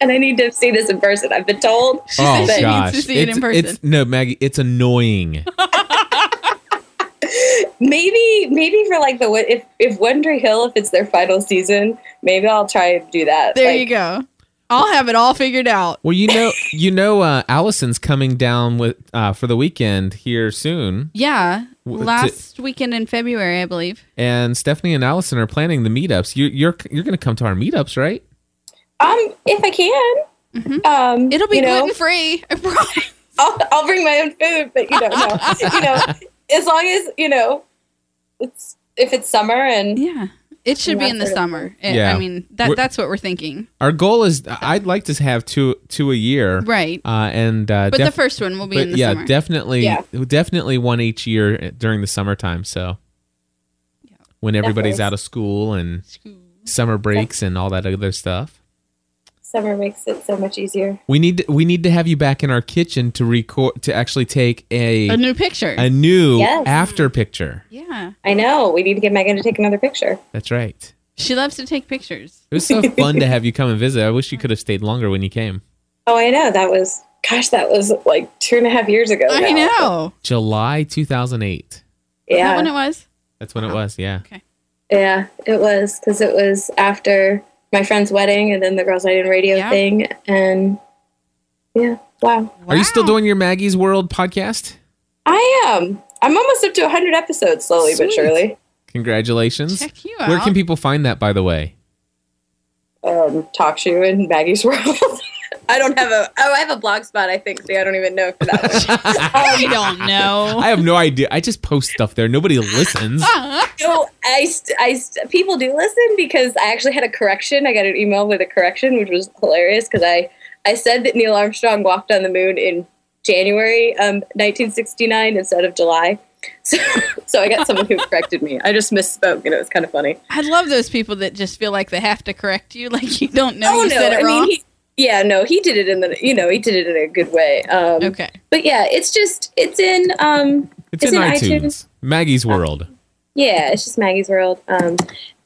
And I need to see this in person. I've been told. Oh said she needs to see it it's, in person. it's no Maggie. It's annoying. Maybe, maybe for like the if if Wonder Hill, if it's their final season, maybe I'll try and do that. There Like, you go. I'll have it all figured out. Well, you know, you know, uh, Allison's coming down with uh, for the weekend here soon, Yeah, W- last weekend in February, I believe. and Stephanie and Allison are planning the meetups. You, you're you're going to come to our meetups, right? Um, if I can, um, Mm-hmm. It'll be you know, gluten free. I promise. I'll, I'll bring my own food, but you don't know, no, you know, as long as you know, it's if it's summer and yeah, it should be in the summer. It- Yeah. I mean that We're- that's what we're thinking. Our goal is I'd like to have two two a year, Right. Uh, and uh, But the first one will be but in the yeah, summer. definitely, Yeah. definitely one each year during the summertime. So when everybody's out of school and summer breaks and all that other stuff. Summer makes it so much easier. We need to, we need to have you back in our kitchen to record to actually take a A new picture. a new Yes. after picture. Yeah. I know. We need to get Megan to take another picture. That's right. She loves to take pictures. It was so fun to have you come and visit. I wish you could have stayed longer when you came. Oh, I know. That was gosh, that was like two and a half years ago. I now. know. July 2008. Is that Yeah. when it was? That's when it uh-huh. was. Yeah. Okay. Yeah, it was because it was after my friend's wedding and then the Girls Night in Radio thing. And yeah, wow. Are you still doing your Maggie's World podcast? I am. I'm almost up to 100 episodes slowly but surely. Congratulations. Check you Where can people find that, by the way? Um, Talk Show and Maggie's World. I don't have a, oh, I have a blog spot, I think. See, I don't even know for that one. I don't know. I have no idea. I just post stuff there. Nobody listens. No, I, st- I, st- people do listen because I actually had a correction. I got an email with a correction, which was hilarious because I, I said that Neil Armstrong walked on the moon in January um, 1969 instead of July. So, so I got someone who corrected me. I just misspoke, and it was kind of funny. I love those people that just feel like they have to correct you, like you don't know oh you no, said it I wrong. mean, he, yeah, no, he did it in the, you know, he did it in a good way. Um, okay, but yeah, it's just, it's in, um, It's in iTunes. Maggie's World. Yeah, it's just Maggie's World. Um,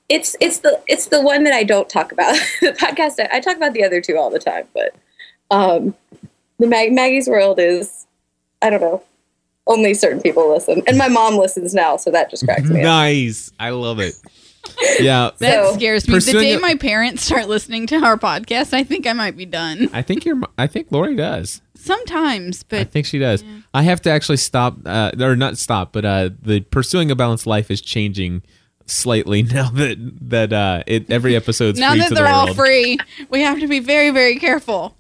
it's it's the it's the one that I don't talk about. the podcast I, I talk about the other two all the time, but um, the Mag- Maggie's World is I don't know. Only certain people listen, and my mom listens now, so that just cracks me up. Nice. I love it. Yeah. that So- scares me. The day it- my parents start listening to our podcast, I think I might be done. I think you're. I think Lori does. Sometimes, but I think she does. I have to actually stop, uh, or not stop, but uh, the pursuing a balanced life is changing slightly now that that uh, it every episode's now free that to they're the all free, we have to be very, very careful.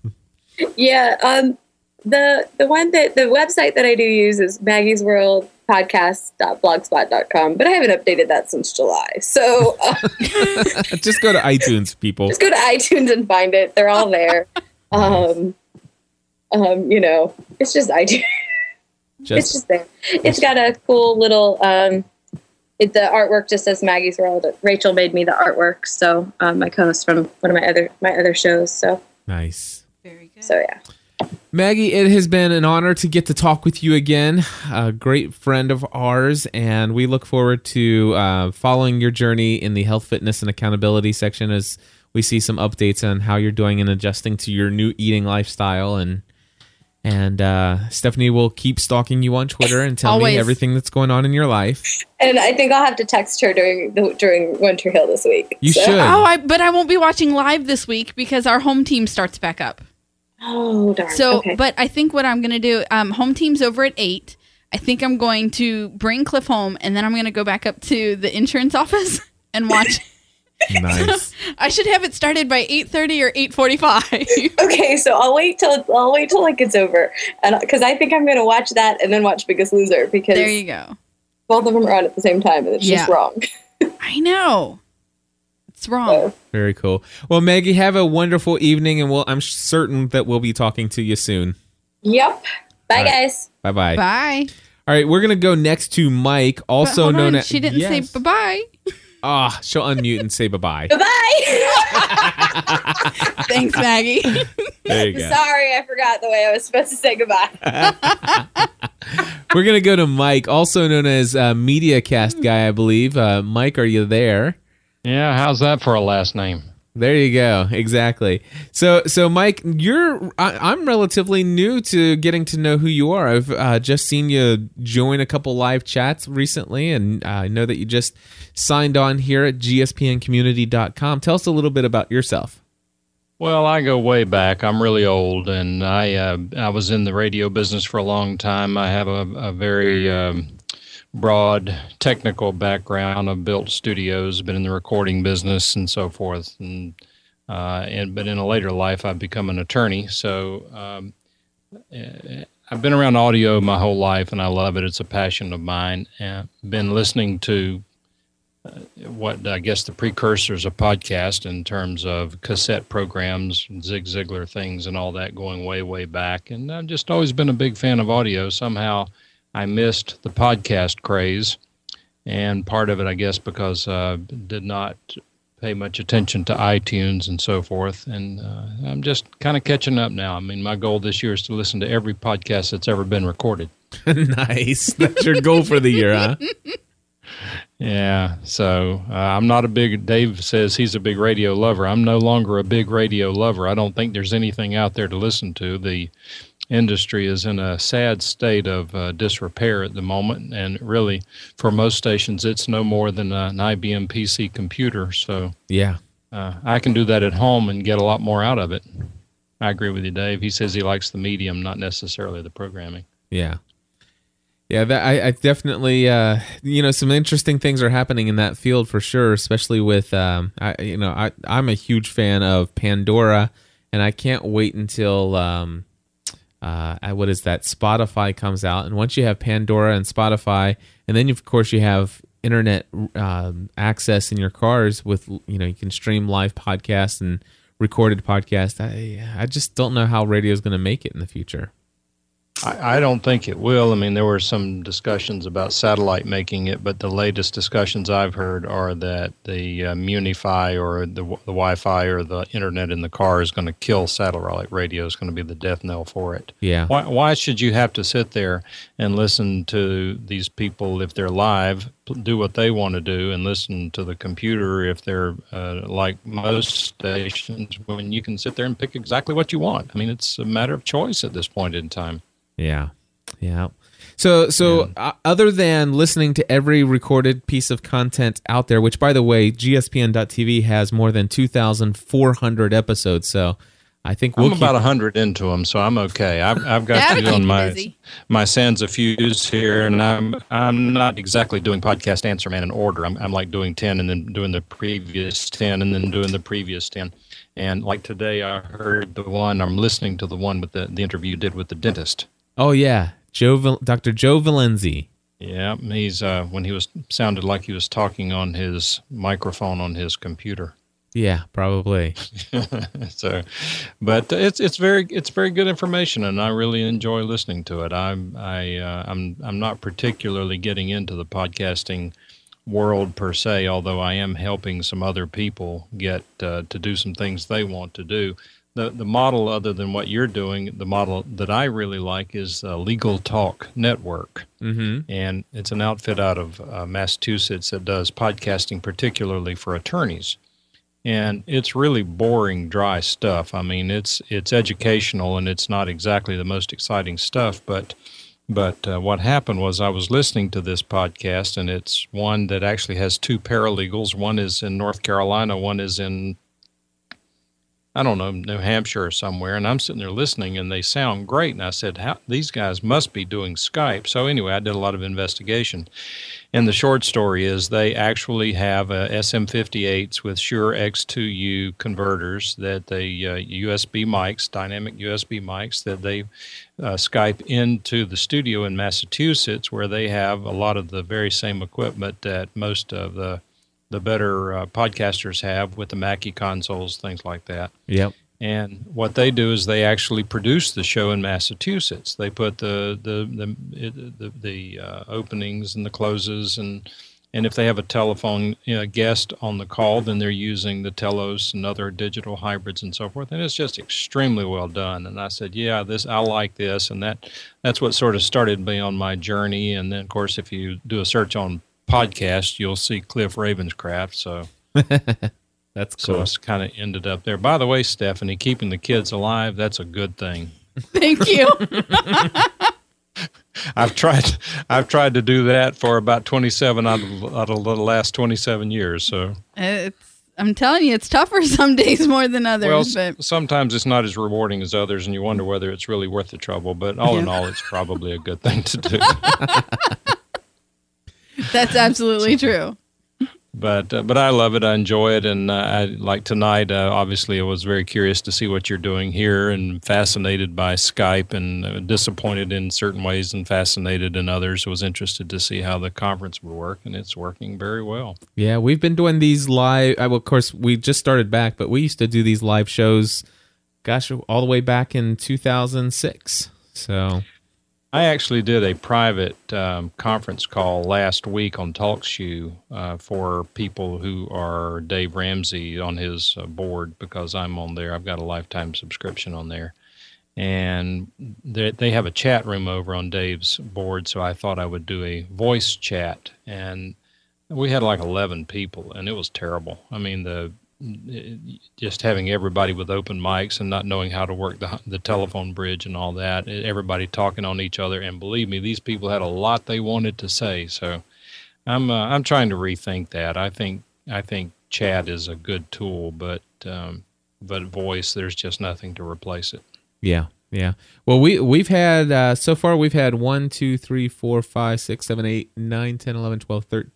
Yeah, um, the the one that the website that I do use is Maggie's World podcast.blogspot.com, but I haven't updated that since July. So uh, Just go to iTunes, people. just go to iTunes and find it. They're all there. Um, um, you know, it's just iTunes. it's Just just there. It's got a cool little. Um, it, the artwork just says Maggie's World. Rachel made me the artwork, so um, my co-host from one of my other my other shows. So nice. Very good. so yeah. Maggie, it has been an honor to get to talk with you again. A great friend of ours, and we look forward to uh, following your journey in the health, fitness, and accountability section as we see some updates on how you're doing and adjusting to your new eating lifestyle. And and uh, Stephanie will keep stalking you on Twitter and tell Always. me everything that's going on in your life. And I think I'll have to text her during the, during Winter Hill this week. You So- should. Oh, I but I won't be watching live this week because our home team starts back up. Oh darn. So, okay. but I think what I'm going to do, um, home team's over at eight. I think I'm going to bring Cliff home, and then I'm going to go back up to the insurance office and watch Nice. I should have it started by eight thirty or eight forty-five. okay, so I'll wait till I'll wait till it gets over, and because I think I'm gonna watch that and then watch Biggest Loser because there you go. Both of them are on at the same time, and it's just wrong. I know. It's wrong. Very cool. Well, Maggie, have a wonderful evening, and we'll, I'm certain that we'll be talking to you soon. Yep. Bye, All right. guys. Bye bye. Bye. All right, we're gonna go next to Mike, But also hold known on, as she didn't Yes. say bye bye. Ah, she'll unmute and say bye bye. Goodbye. Thanks, Maggie. There you go. Sorry, I forgot the way I was supposed to say goodbye. We're gonna go to Mike, also known as uh, MediaCast guy, I believe. Uh, Mike, are you there? Yeah, how's that for a last name? There you go. Exactly. So, so Mike, you're I, I'm relatively new to getting to know who you are. I've uh, just seen you join a couple live chats recently, and uh, I know that you just signed on here at gspncommunity.com. Tell us a little bit about yourself. Well, I go way back. I'm really old, and I uh, I was in the radio business for a long time. I have a, a very um, broad technical background. I've built studios, been in the recording business, and so forth. And uh, and but in a later life, I've become an attorney. So um, eh, I've been around audio my whole life, and I love it. It's a passion of mine. And been listening to what I guess the precursors of podcast in terms of cassette programs, Zig Ziglar things, and all that going way, way back. And I've just always been a big fan of audio. Somehow I missed the podcast craze. And part of it, I guess, because uh, did not pay much attention to iTunes and so forth. And uh, I'm just kind of catching up now. I mean, my goal this year is to listen to every podcast that's ever been recorded. nice. That's your goal for the year, huh? Yeah, so uh, I'm not a big. Dave says he's a big radio lover. I'm no longer a big radio lover. I don't think there's anything out there to listen to. The industry is in a sad state of uh, disrepair at the moment, and really, for most stations, it's no more than an IBM PC computer. So Yeah. uh, I can do that at home and get a lot more out of it. I agree with you, Dave. He says he likes the medium, not necessarily the programming. Yeah. Yeah, that I, I definitely uh you know some interesting things are happening in that field for sure, especially with um I you know I I'm a huge fan of Pandora and I can't wait until um uh what is that Spotify comes out and once you have Pandora and Spotify and then of course you have internet um, access in your cars with you know you can stream live podcasts and recorded podcasts. I I just don't know how radio is going to make it in the future. I, I don't think it will. I mean, there were some discussions about satellite making it, but the latest discussions I've heard are that the uh, Munify or the, the Wi-Fi or the internet in the car is going to kill satellite radio. Is going to be the death knell for it. Yeah. Why, why should you have to sit there and listen to these people if they're live, do what they want to do, and listen to the computer if they're uh, like most stations when you can sit there and pick exactly what you want? I mean, it's a matter of choice at this point in time. Yeah. Yeah. So, so uh, other than listening to every recorded piece of content out there, which by the way, GSPN.TV has more than 2,400 episodes. So I think we'll I'm keep, about a hundred into them, so I'm okay. I've, I've got That'll you on my busy. my sands of fuse here, and I'm I'm not exactly doing podcast answer man in order. I'm I'm like doing ten and then doing the previous ten and then doing the previous ten. And like today, I heard the one I'm listening to the one with the the interview you did with the dentist. Oh yeah, Joe, Dr. Joe Valenzi. Yeah, he's uh, when he was sounded like he was talking on his microphone on his computer. Yeah, probably. so, but it's it's very it's very good information, and I really enjoy listening to it. I'm I uh, I'm I'm not particularly getting into the podcasting world per se, although I am helping some other people get uh, to do some things they want to do. The the model, other than what you're doing, the model that I really like is uh, Legal Talk Network Mm-hmm. and it's an outfit out of uh, Massachusetts that does podcasting, particularly for attorneys. And it's really boring, dry stuff. I mean, it's it's educational and it's not exactly the most exciting stuff. But but uh, what happened was I was listening to this podcast, and it's one that actually has two paralegals. One is in North Carolina, one is in I don't know, New Hampshire or somewhere, and I'm sitting there listening, and they sound great. And I said, How, these guys must be doing Skype. So anyway, I did a lot of investigation. And the short story is they actually have uh, SM58s with Shure X2U converters that they uh, USB mics, dynamic USB mics that they uh, Skype into the studio in Massachusetts, where they have a lot of the very same equipment that most of the the better uh, podcasters have with the Mackie consoles, things like that. Yep. And what they do is they actually produce the show in Massachusetts. They put the the the the, the uh, openings and the closes and and if they have a telephone you know, guest on the call, then they're using the Telos and other digital hybrids and so forth. And it's just extremely well done. And I said, yeah, this I like this, and that that's what sort of started me on my journey. And then, of course, if you do a search on podcast, you'll see Cliff Ravenscraft. So that's cool. So it's kind of ended up there. By the way, Stephanie, keeping the kids alive, that's a good thing. Thank you. I've tried. I've tried to do that for about twenty-seven out of, out of the last twenty-seven years. So it's. I'm telling you, it's tougher some days more than others. Well, but sometimes it's not as rewarding as others, and you wonder whether it's really worth the trouble. But all yeah. in all, it's probably a good thing to do. That's absolutely true but uh, but I love it. I enjoy it, and uh, I like tonight. Uh, obviously, I was very curious to see what you're doing here, and fascinated by Skype, and uh, disappointed in certain ways, and fascinated in others. I was interested to see how the conference would work, and it's working very well. Yeah, we've been doing these live. Uh, well, of course, we just started back, but we used to do these live shows. Gosh, all the way back in 2006. So I actually did a private um, conference call last week on TalkShoe uh, for people who are Dave Ramsey on his uh, board because I'm on there. I've got a lifetime subscription on there. And they, they have a chat room over on Dave's board, so I thought I would do a voice chat. And we had like 11 people, and it was terrible. I mean, the just having everybody with open mics and not knowing how to work the, the telephone bridge and all that, everybody talking on each other. And believe me, these people had a lot they wanted to say. So I'm uh, I'm trying to rethink that. I think I think chat is a good tool, but um, but voice, there's just nothing to replace it. Yeah, yeah. Well, we we've had uh, so far we've had one, two, three, four, five, six, seven, eight, nine, ten, eleven, twelve, thirteen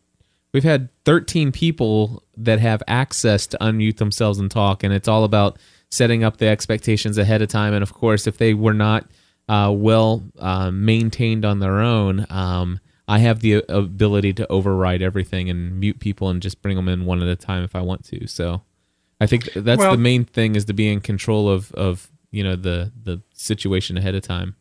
we've had 13 people that have access to unmute themselves and talk and it's all about setting up the expectations ahead of time. And of course if they were not uh, well uh, maintained on their own um, i have the ability to override everything and mute people and just bring them in one at a time if i want to. So i think that's well, the main thing is to be in control of, of you know the the situation ahead of time.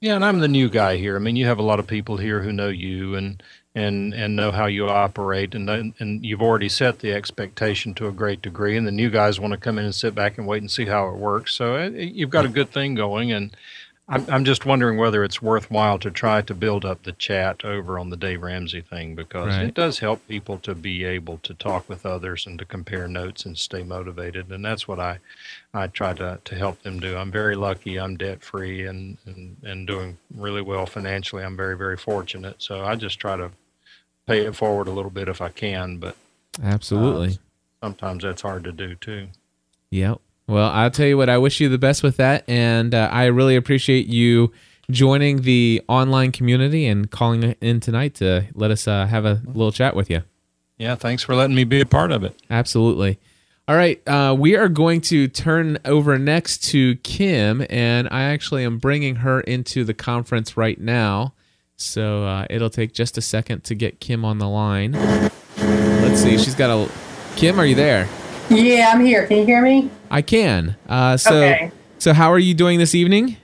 Yeah, and I'm the new guy here. I mean, you have a lot of people here who know you and and and know how you operate, and and you've already set the expectation to a great degree. And the new guys want to come in and sit back and wait and see how it works. So uh, you've got a good thing going, and I'm, I'm just wondering whether it's worthwhile to try to build up the chat over on the Dave Ramsey thing because right. it does help people to be able to talk with others and to compare notes and stay motivated. And that's what I, I try to, to help them do. I'm very lucky. I'm debt free and, and, and doing really well financially. I'm very, very fortunate. So I just try to pay it forward a little bit if I can. But absolutely, uh, sometimes that's hard to do too. Yep. Well, I'll tell you what, I wish you the best with that. And uh, I really appreciate you joining the online community and calling in tonight to let us uh, have a little chat with you. Yeah, thanks for letting me be a part of it. Absolutely. All right, uh, we are going to turn over next to Kim, and I actually am bringing her into the conference right now. So uh, it'll take just a second to get Kim on the line. Let's see, she's got a. Kim, are you there? Yeah, I'm here. Can you hear me? I can. Uh, so, okay. so how are you doing this evening?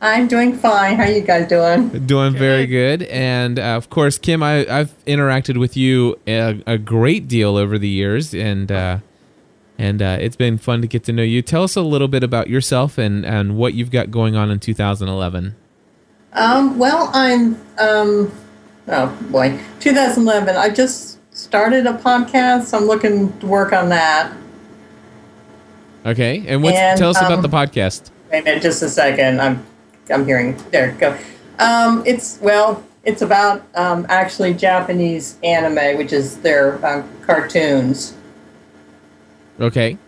I'm doing fine. How are you guys doing? Doing very good. And uh, of course, Kim, I, have interacted with you a, a, great deal over the years, and uh, and uh, it's been fun to get to know you. Tell us a little bit about yourself and, and what you've got going on in 2011. Um, well, I'm um, oh boy, 2011. I just started a podcast. I'm looking to work on that. Okay, and, and tell us um, about the podcast. Wait a minute, just a second. I'm I'm hearing. There, go. Um, it's well, it's about um, actually Japanese anime, which is their uh, cartoons. Okay.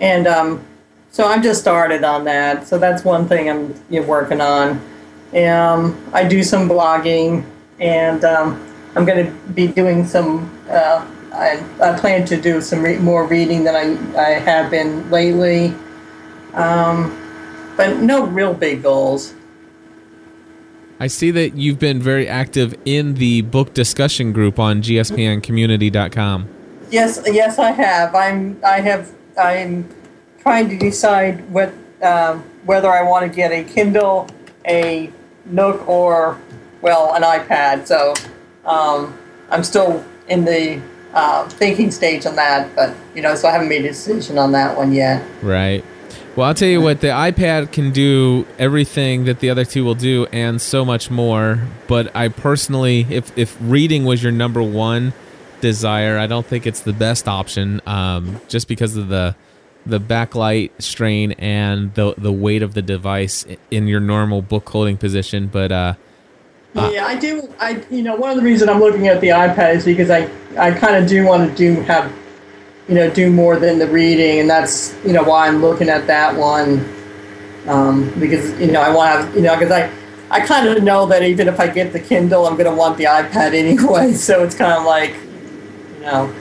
And um, so I'm just started on that. So that's one thing I'm you know, working on. Um, I do some blogging, and um, I'm going to be doing some. Uh, I, I plan to do some re- more reading than I, I have been lately, um, but no real big goals. I see that you've been very active in the book discussion group on gspncommunity.com. Yes, yes, I have. I'm. I have. I'm trying to decide what um, whether I want to get a Kindle, a Nook, or well, an iPad. So um, I'm still in the uh, thinking stage on that, but you know, so I haven't made a decision on that one yet. Right. Well, I'll tell you what, the iPad can do everything that the other two will do and so much more. But I personally, if, if reading was your number one desire, I don't think it's the best option um, just because of the the backlight strain and the the weight of the device in your normal book holding position. But uh, uh, yeah, I do. I you know one of the reasons I'm looking at the iPad is because I I kind of do want to do have you know do more than the reading, and that's you know why I'm looking at that one um, because you know I want to you know because I I kind of know that even if I get the Kindle, I'm going to want the iPad anyway. So it's kind of like you know.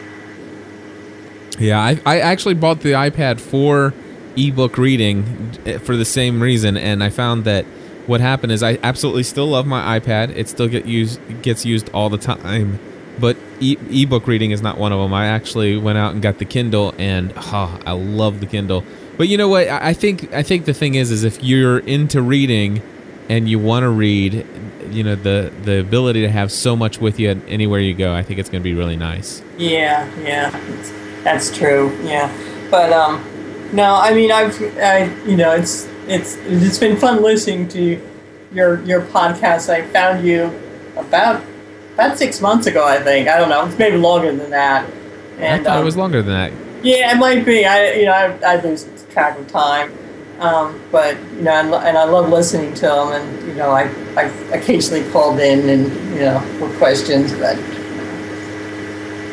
Yeah, I I actually bought the iPad for ebook reading eh, for the same reason, and I found that what happened is I absolutely still love my iPad. It still get used gets used all the time, but e- ebook reading is not one of them. I actually went out and got the Kindle, and oh, I love the Kindle. But you know what? I think I think the thing is, is if you're into reading and you want to read, you know, the the ability to have so much with you anywhere you go, I think it's going to be really nice. Yeah, yeah, that's true. Yeah, but um, no, I mean, I've, I, you know, it's it's it's been fun listening to your your podcast. I found you about about six months ago, I think. I don't know, it's maybe longer than that. And, I thought um, it was longer than that. Yeah, it might be. I you know I, I lose track of time, um, but you know, and, and I love listening to them, and you know, I I occasionally called in and you know with questions, but.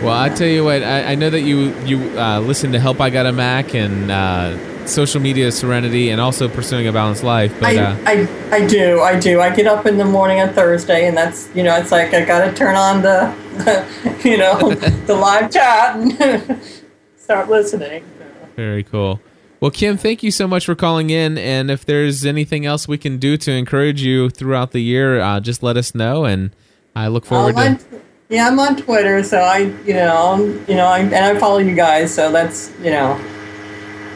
Well, I tell you what, I, I know that you you uh, listen to Help I Got a Mac and uh, social media serenity and also pursuing a balanced life. But I, uh, I, I do, I do. I get up in the morning on Thursday, and that's you know, it's like I got to turn on the, you know, the live chat and start listening. Very cool. Well, Kim, thank you so much for calling in. And if there's anything else we can do to encourage you throughout the year, uh, just let us know. And I look forward um, to. Yeah, I'm on Twitter, so I, you know, you know, I, and I follow you guys, so that's, you know,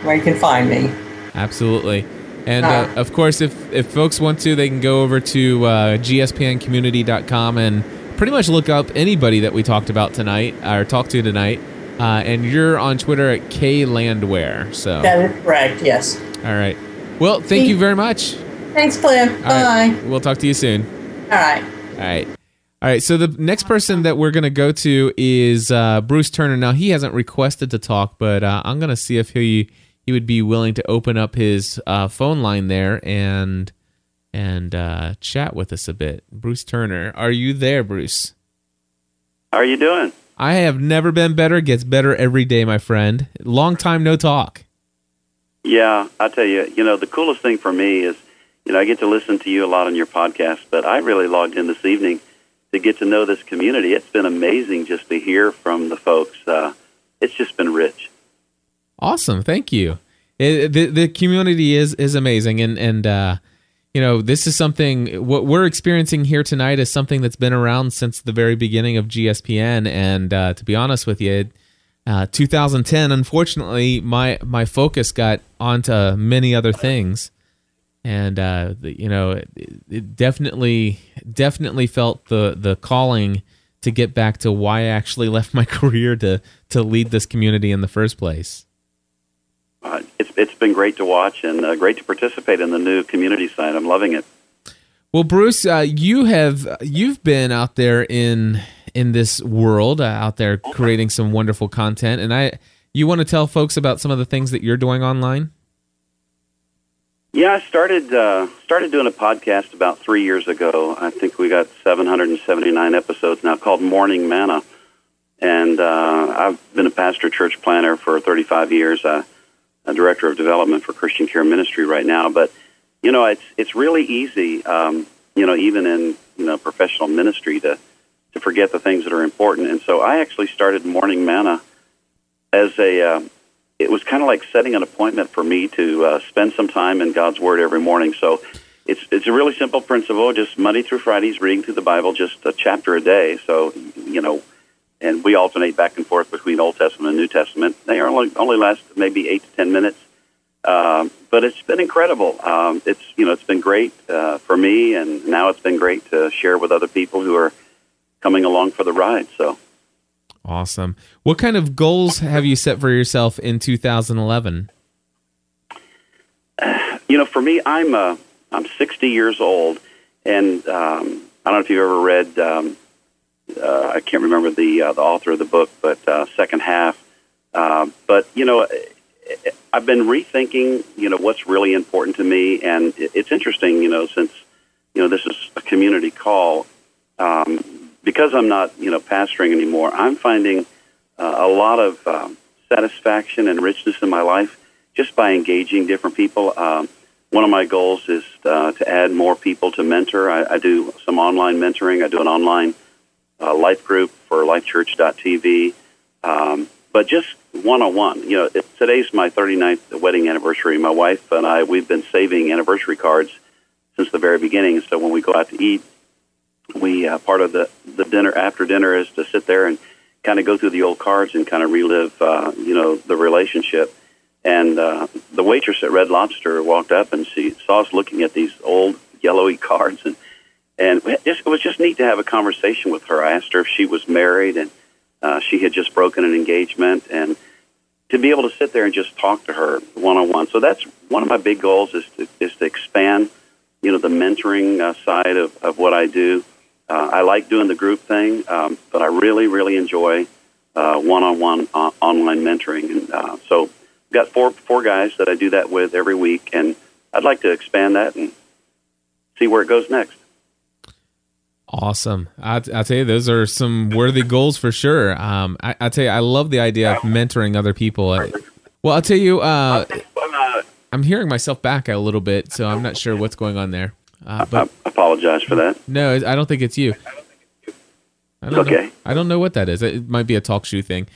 where you can find me. Absolutely. And uh, of course, if, if folks want to, they can go over to uh, gspncommunity.com and pretty much look up anybody that we talked about tonight or talked to tonight. Uh, and you're on Twitter at klandwehr. So that is correct. Yes. All right. Well, thank you very much. Thanks, Cliff. All Bye. Right. We'll talk to you soon. All right. All right. All right. So the next person that we're going to go to is uh, Bruce Turner. Now he hasn't requested to talk, but uh, I'm going to see if he he would be willing to open up his uh, phone line there and and uh, chat with us a bit. Bruce Turner, are you there, Bruce? How are you doing? I have never been better. Gets better every day, my friend. Long time no talk. Yeah, I tell you, you know, the coolest thing for me is, you know, I get to listen to you a lot on your podcast, but I really logged in this evening to get to know this community. It's been amazing just to hear from the folks. Uh, it's just been rich. Awesome, thank you. It, the the community is is amazing, and and uh, you know this is something what we're experiencing here tonight is something that's been around since the very beginning of GSPN. And uh, to be honest with you, uh, 2010, unfortunately, my my focus got onto many other things, and uh, you know it, it definitely definitely felt the the calling to get back to why I actually left my career to to lead this community in the first place uh, it's it's been great to watch and uh, great to participate in the new community site. I'm loving it. Well, Bruce, uh, you have you've been out there in in this world, uh, out there creating some wonderful content, and I you want to tell folks about some of the things that you're doing online. Yeah, I started uh, started doing a podcast about three years ago. I think we got 779 episodes now, called Morning Manna, and uh, I've been a pastor church planter for 35 years. a director of development for Christian Care Ministry right now. But you know, it's it's really easy, um, you know, even in you know professional ministry to to forget the things that are important. And so I actually started Morning Manna as a. Uh, it was kind of like setting an appointment for me to uh, spend some time in God's Word every morning. So it's it's a really simple principle. Just Monday through Fridays, reading through the Bible, just a chapter a day. So you know, and we alternate back and forth between Old Testament and New Testament. They only only last maybe eight to ten minutes, um, but it's been incredible. Um, it's you know it's been great uh, for me, and now it's been great to share with other people who are coming along for the ride. So awesome! What kind of goals have you set for yourself in 2011? You know, for me, I'm uh, I'm 60 years old, and um, I don't know if you've ever read. Um, uh, I can't remember the uh, the author of the book, but uh, second half. Uh, but you know, I've been rethinking. You know, what's really important to me, and it's interesting. You know, since you know this is a community call, um, because I'm not you know pastoring anymore. I'm finding uh, a lot of um, satisfaction and richness in my life just by engaging different people. Um, one of my goals is uh, to add more people to mentor. I, I do some online mentoring. I do an online uh, life group for lifechurch.tv. Um, but just one on one. You know, it, today's my 39th wedding anniversary. My wife and I, we've been saving anniversary cards since the very beginning. So when we go out to eat, we uh, part of the the dinner after dinner is to sit there and kind of go through the old cards and kind of relive, uh, you know, the relationship. And uh, the waitress at Red Lobster walked up and she saw us looking at these old yellowy cards, and and it, was just neat to have a conversation with her. I asked her if she was married, and uh, she had just broken an engagement, and to be able to sit there and just talk to her one on one. So that's one of my big goals is to is to expand, you know, the mentoring uh, side of, of what I do. Uh, I like doing the group thing, um, but I really really enjoy one on one online mentoring, and uh, so I've got four four guys that I do that with every week, and I'd like to expand that and see where it goes next. Awesome. I, I tell you, those are some worthy goals for sure. Um, I, I tell you, I love the idea of mentoring other people. Well, I'll tell you, uh, I'm hearing myself back a little bit, so I'm not sure what's going on there. Uh, but I apologize for that. No, I don't think it's you. I don't okay. Know, I don't know what that is. It might be a TalkShoe thing.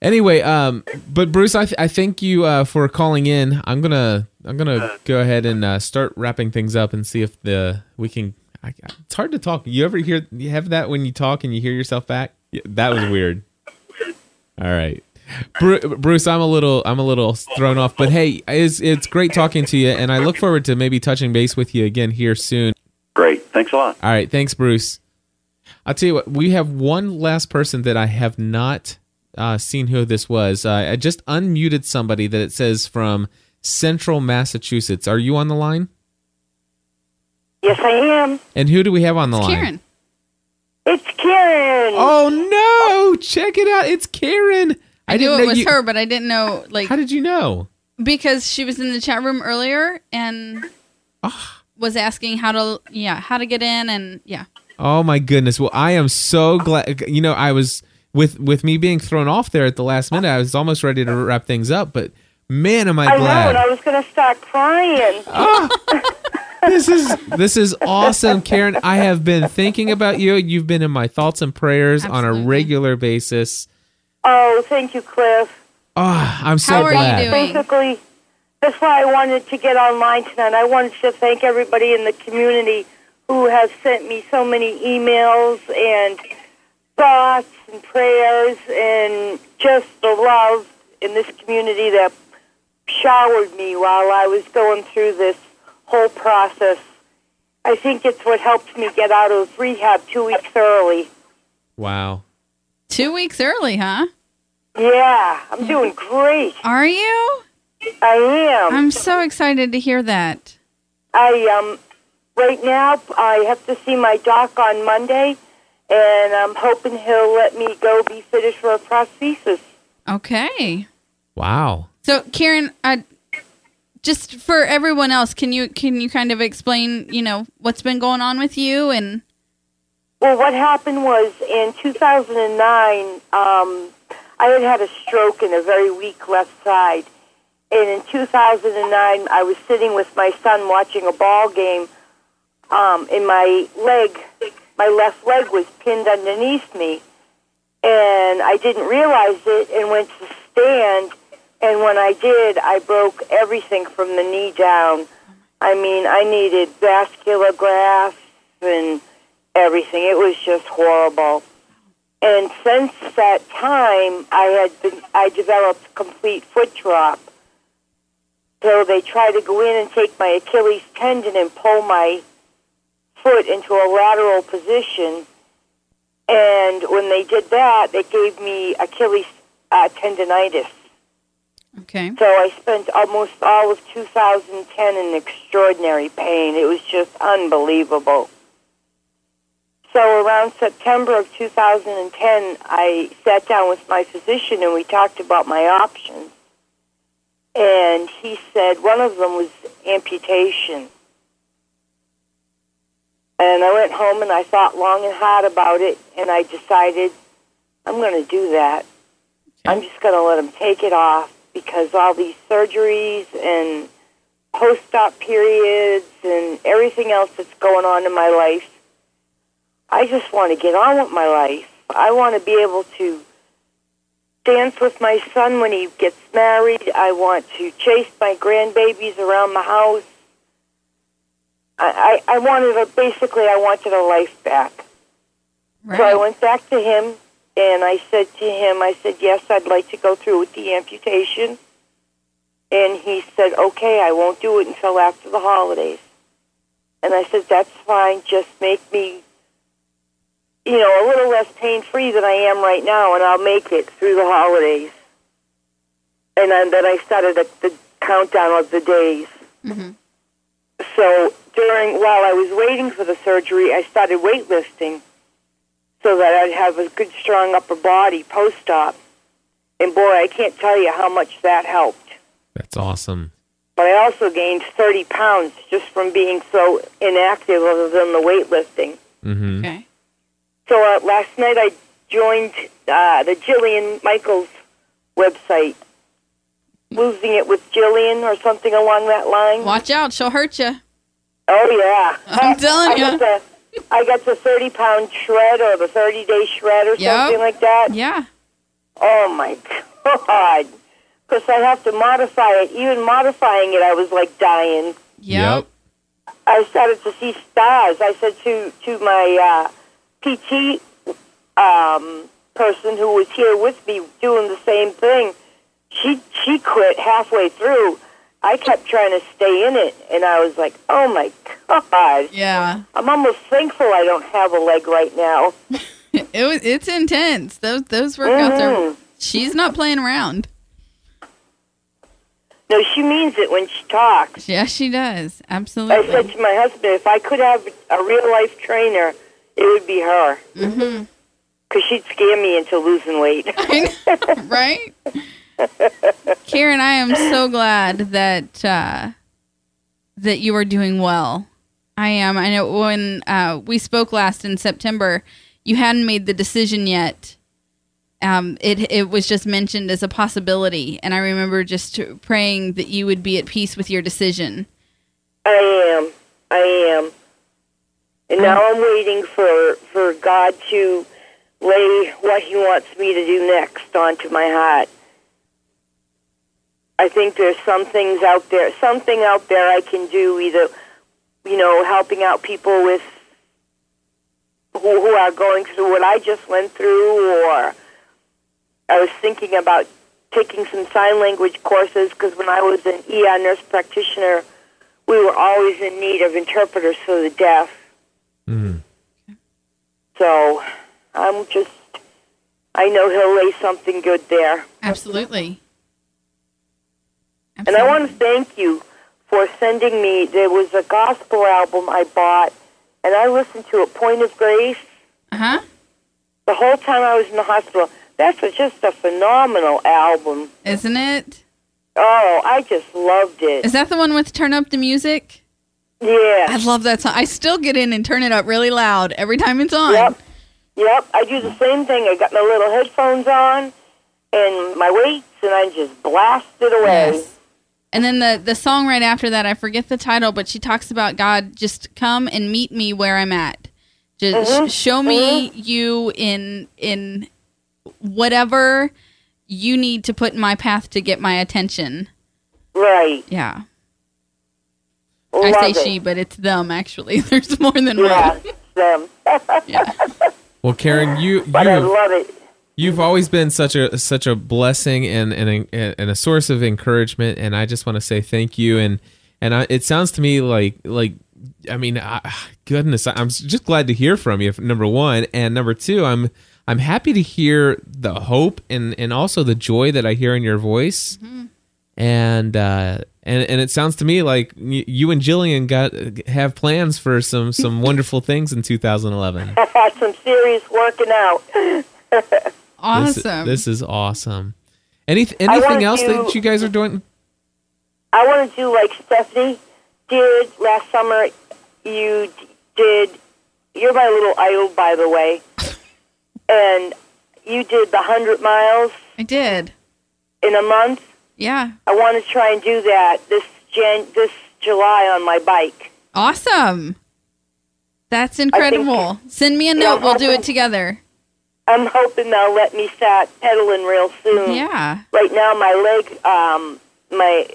Anyway, um, but Bruce, I, th- I thank you uh, for calling in. I'm gonna I'm gonna go ahead and uh, start wrapping things up and see if the we can. I, it's hard to talk. You ever hear you have that when you talk and you hear yourself back? Yeah, that was weird. All right, Bruce, I'm a little I'm a little thrown off, but hey, it's it's great talking to you, and I look forward to maybe touching base with you again here soon. Great, thanks a lot. All right, thanks, Bruce. I'll tell you what. We have one last person that I have not uh, seen who this was. Uh, I just unmuted somebody that it says from Central Massachusetts. Are you on the line? Yes, I am. And who do we have on the it's line? Karen. It's Karen. Oh no! Check it out. It's Karen. I, I knew it was you... her, but I didn't know. Like, how did you know? Because she was in the chat room earlier and oh. was asking how to, yeah, how to get in, and yeah. Oh my goodness! Well, I am so glad. You know, I was with with me being thrown off there at the last minute, I was almost ready to wrap things up. But man, am I, I glad! Know, I was going to start crying. Oh, this is this is awesome, Karen. I have been thinking about you. You've been in my thoughts and prayers Absolutely. on a regular basis. Oh, thank you, Cliff. Oh, I'm so How glad. are you doing? Basically, that's why I wanted to get online tonight. I wanted to thank everybody in the community who has sent me so many emails and thoughts and prayers and just the love in this community that showered me while I was going through this whole process. I think it's what helped me get out of rehab two weeks early. Wow. Two weeks early, huh? Yeah, I'm doing great. Are you? I am. I'm so excited to hear that. I um right now I have to see my doc on Monday and I'm hoping he'll let me go be fitted for a prosthesis. Okay. Wow. So, Karen, I, just for everyone else, can you can you kind of explain, you know, what's been going on with you and? Well, what happened was in 2009, um, I had had a stroke in a very weak left side, and in 2009, I was sitting with my son watching a ball game, um, and my leg, my left leg was pinned underneath me, and I didn't realize it, and went to stand, and when I did, I broke everything from the knee down. I mean, I needed vascular grafts and everything. It was just horrible. And since that time, I had been I developed complete foot drop. So they tried to go in and take my Achilles tendon and pull my foot into a lateral position. And when they did that, they gave me Achilles uh, tendonitis. Okay. So I spent almost all of 2010 in extraordinary pain. It was just unbelievable. So around September of 2010, I sat down with my physician and we talked about my options. And he said one of them was amputation. And I went home and I thought long and hard about it, and I decided I'm going to do that. I'm just going to let him take it off because all these surgeries and post-op periods and everything else that's going on in my life, I just want to get on with my life. I want to be able to dance with my son when he gets married. I want to chase my grandbabies around the house. I, I, I wanted a, basically, I wanted a life back. So I went back to him and I said to him, I said, yes, I'd like to go through with the amputation. And he said, okay, I won't do it until after the holidays. And I said, that's fine. Just make me, you know, a little less pain free than I am right now, and I'll make it through the holidays. And then, then I started the, the countdown of the days. Mm-hmm. So during while I was waiting for the surgery, I started weightlifting so that I'd have a good, strong upper body post-op. And boy, I can't tell you how much that helped. That's awesome. But I also gained 30 pounds just from being so inactive other than the weightlifting. Mm-hmm. Okay. So uh, last night I joined uh, the Jillian Michaels website, losing it with Jillian or something along that line. Watch out, she'll hurt you. Oh yeah, I'm telling I ya. Got the, I got the 30 pound shred or the 30 day shred or Yep. something like that. Yeah. Oh my god! Because I have to modify it. Even modifying it, I was like dying. Yep. I started to see stars. I said to to my uh, PT um, person who was here with me doing the same thing. She she quit halfway through. I kept trying to stay in it, and I was like, "Oh my god!" Yeah. I'm almost thankful I don't have a leg right now. It was. It's intense. Those those workouts are. Mhm. She's not playing around. No, she means it when she talks. Yeah, she does. Absolutely. I said to my husband, if I could have a real life trainer, it would be her. Mm-hmm. Because she'd scare me into losing weight. right? Karen, I am so glad that uh, that you are doing well. I am. I know when uh, we spoke last in September, you hadn't made the decision yet. Um, it it was just mentioned as a possibility, and I remember just praying that you would be at peace with your decision. I am. I am. And now I'm waiting for, for God to lay what He wants me to do next onto my heart. I think there's some things out there, something out there I can do, either, you know, helping out people with who, who are going through what I just went through, or I was thinking about taking some sign language courses because when I was an ER nurse practitioner, we were always in need of interpreters for the deaf. Mm-hmm. So I'm just, I know he'll lay something good there. Absolutely. And I want to thank you for sending me, there was a gospel album I bought, and I listened to it, Point of Grace. Uh huh. The whole time I was in the hospital. That's a, just a phenomenal album. Isn't it? Oh, I just loved it. Is that the one with turn up the music? Yeah. I love that song. I still get in and turn it up really loud every time it's on. Yep. Yep. I do the same thing. I got my little headphones on and my weights, and I just blast it away. Yes. And then the the song right after that, I forget the title, but she talks about God just come and meet me where I'm at. Just Mhm. sh- show me you in in whatever you need to put in my path to get my attention. Right. Yeah. Love I say it. she, but it's them actually. There's more than Yeah, one. them. yeah. Well, Karen, you you But I have, love it. you've always been such a such a blessing and and a, and a source of encouragement, and I just want to say thank you. And and I, it sounds to me like like I mean, I, goodness, I'm just glad to hear from you. Number one, and number two, I'm I'm happy to hear the hope and and also the joy that I hear in your voice. And uh, and and it sounds to me like you and Jillian got have plans for some some wonderful things in 2011. Some serious working out. Awesome. This, is awesome. Any anything else do- that you guys are doing? I want to do like Stephanie did last summer. You did. You're my little idol, by the way. And you did the hundred miles I did. in a month. Yeah. I want to try and do that this Jan this July on my bike. Awesome. That's incredible. Send me a Yeah, note. We'll do it together. I'm hoping they'll let me start pedaling real soon. Yeah. Right now, my leg, um, my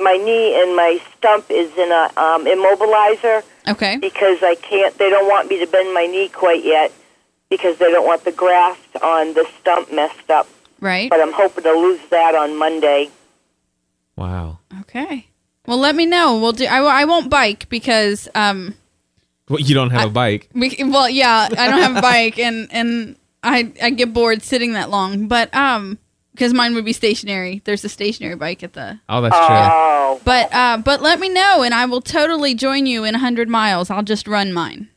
my knee and my stump is in a um, immobilizer Okay. because I can't. They don't want me to bend my knee quite yet because they don't want the graft on the stump messed up. Right. But I'm hoping to lose that on Monday. Wow. Okay. Well, let me know. We'll do. I, I won't bike because um. Well, you don't have a bike. We, well, yeah, I don't have a bike, and and I I get bored sitting that long. But um, because mine would be stationary. There's a stationary bike at the. Oh, that's true. Oh. But uh, but let me know, and I will totally join you in hundred miles. I'll just run mine.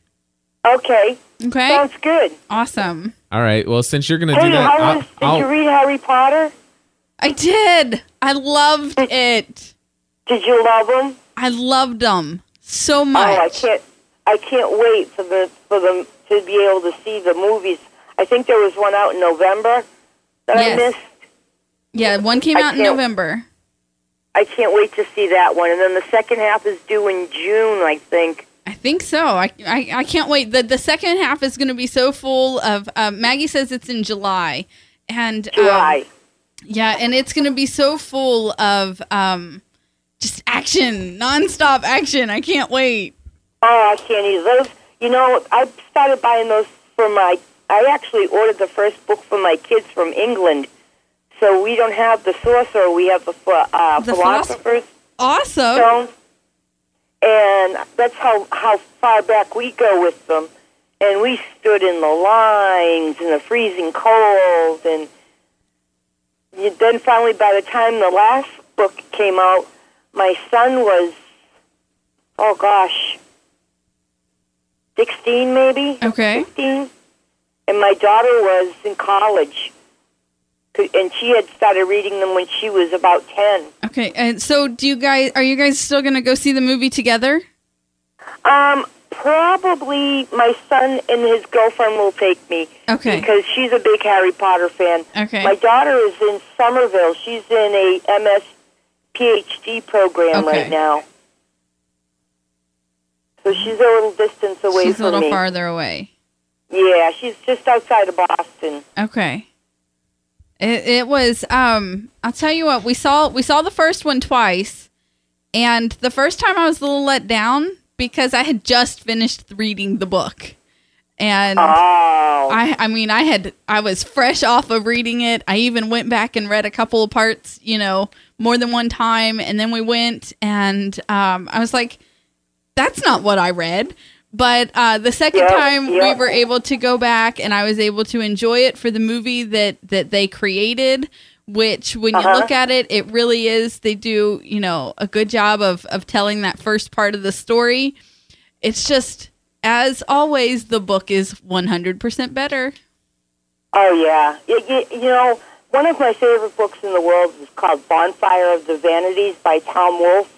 Okay. Okay. Sounds good. Awesome. All right. Well, since you're gonna Hey, do that, how I'll, was, did I'll- you read Harry Potter? I did. I loved it. Did you love them? I loved them so much. Oh, I can't. I can't wait for the for them to be able to see the movies. I think there was one out in November that I missed. Yeah, one came I out in November. I can't wait to see that one. And then the second half is due in June, I think. I think so. I, I, I can't wait. The the second half is going to be so full of. Uh, Maggie says it's in July, and um, July. yeah, and it's going to be so full of um, just action, nonstop action. I can't wait. Oh, I can't either. Those, you know, I started buying those for my. I actually ordered the first book for my kids from England. So we don't have the sorcerer. We have the uh, The philosopher's Awesome. stone, and that's how how far back we go with them. And we stood in the lines in the freezing cold, and then finally, by the time the last book came out, my son was, oh gosh, sixteen maybe. Okay. Fifteen, and my daughter was in college, and she had started reading them when she was about ten. Okay, and so do you guys? Are you guys still going to go see the movie together? Um, probably my son and his girlfriend will take me. Okay. Because she's a big Harry Potter fan. Okay. My daughter is in Somerville. She's in a MS PhD program Okay. right now. So she's a little distance away She's a little me. farther away. Yeah, she's just outside of Boston. Okay. It, it was um I'll tell you what, we saw we saw the first one twice and the first time I was a little let down because I had just finished reading the book. And I I mean I had I was fresh off of reading it. I even went back and read a couple of parts, you know, more than one time and then we went and um I was like that's not what I read. But uh, the second Yeah, time we were able to go back and I was able to enjoy it for the movie that that they created, which when you Uh-huh. look at it, it really is they do, you know, a good job of of telling that first part of the story. It's just as always the book is 100% better. Oh yeah, you, you, you know one of my favorite books in the world is called Bonfire of the Vanities by Tom Wolfe,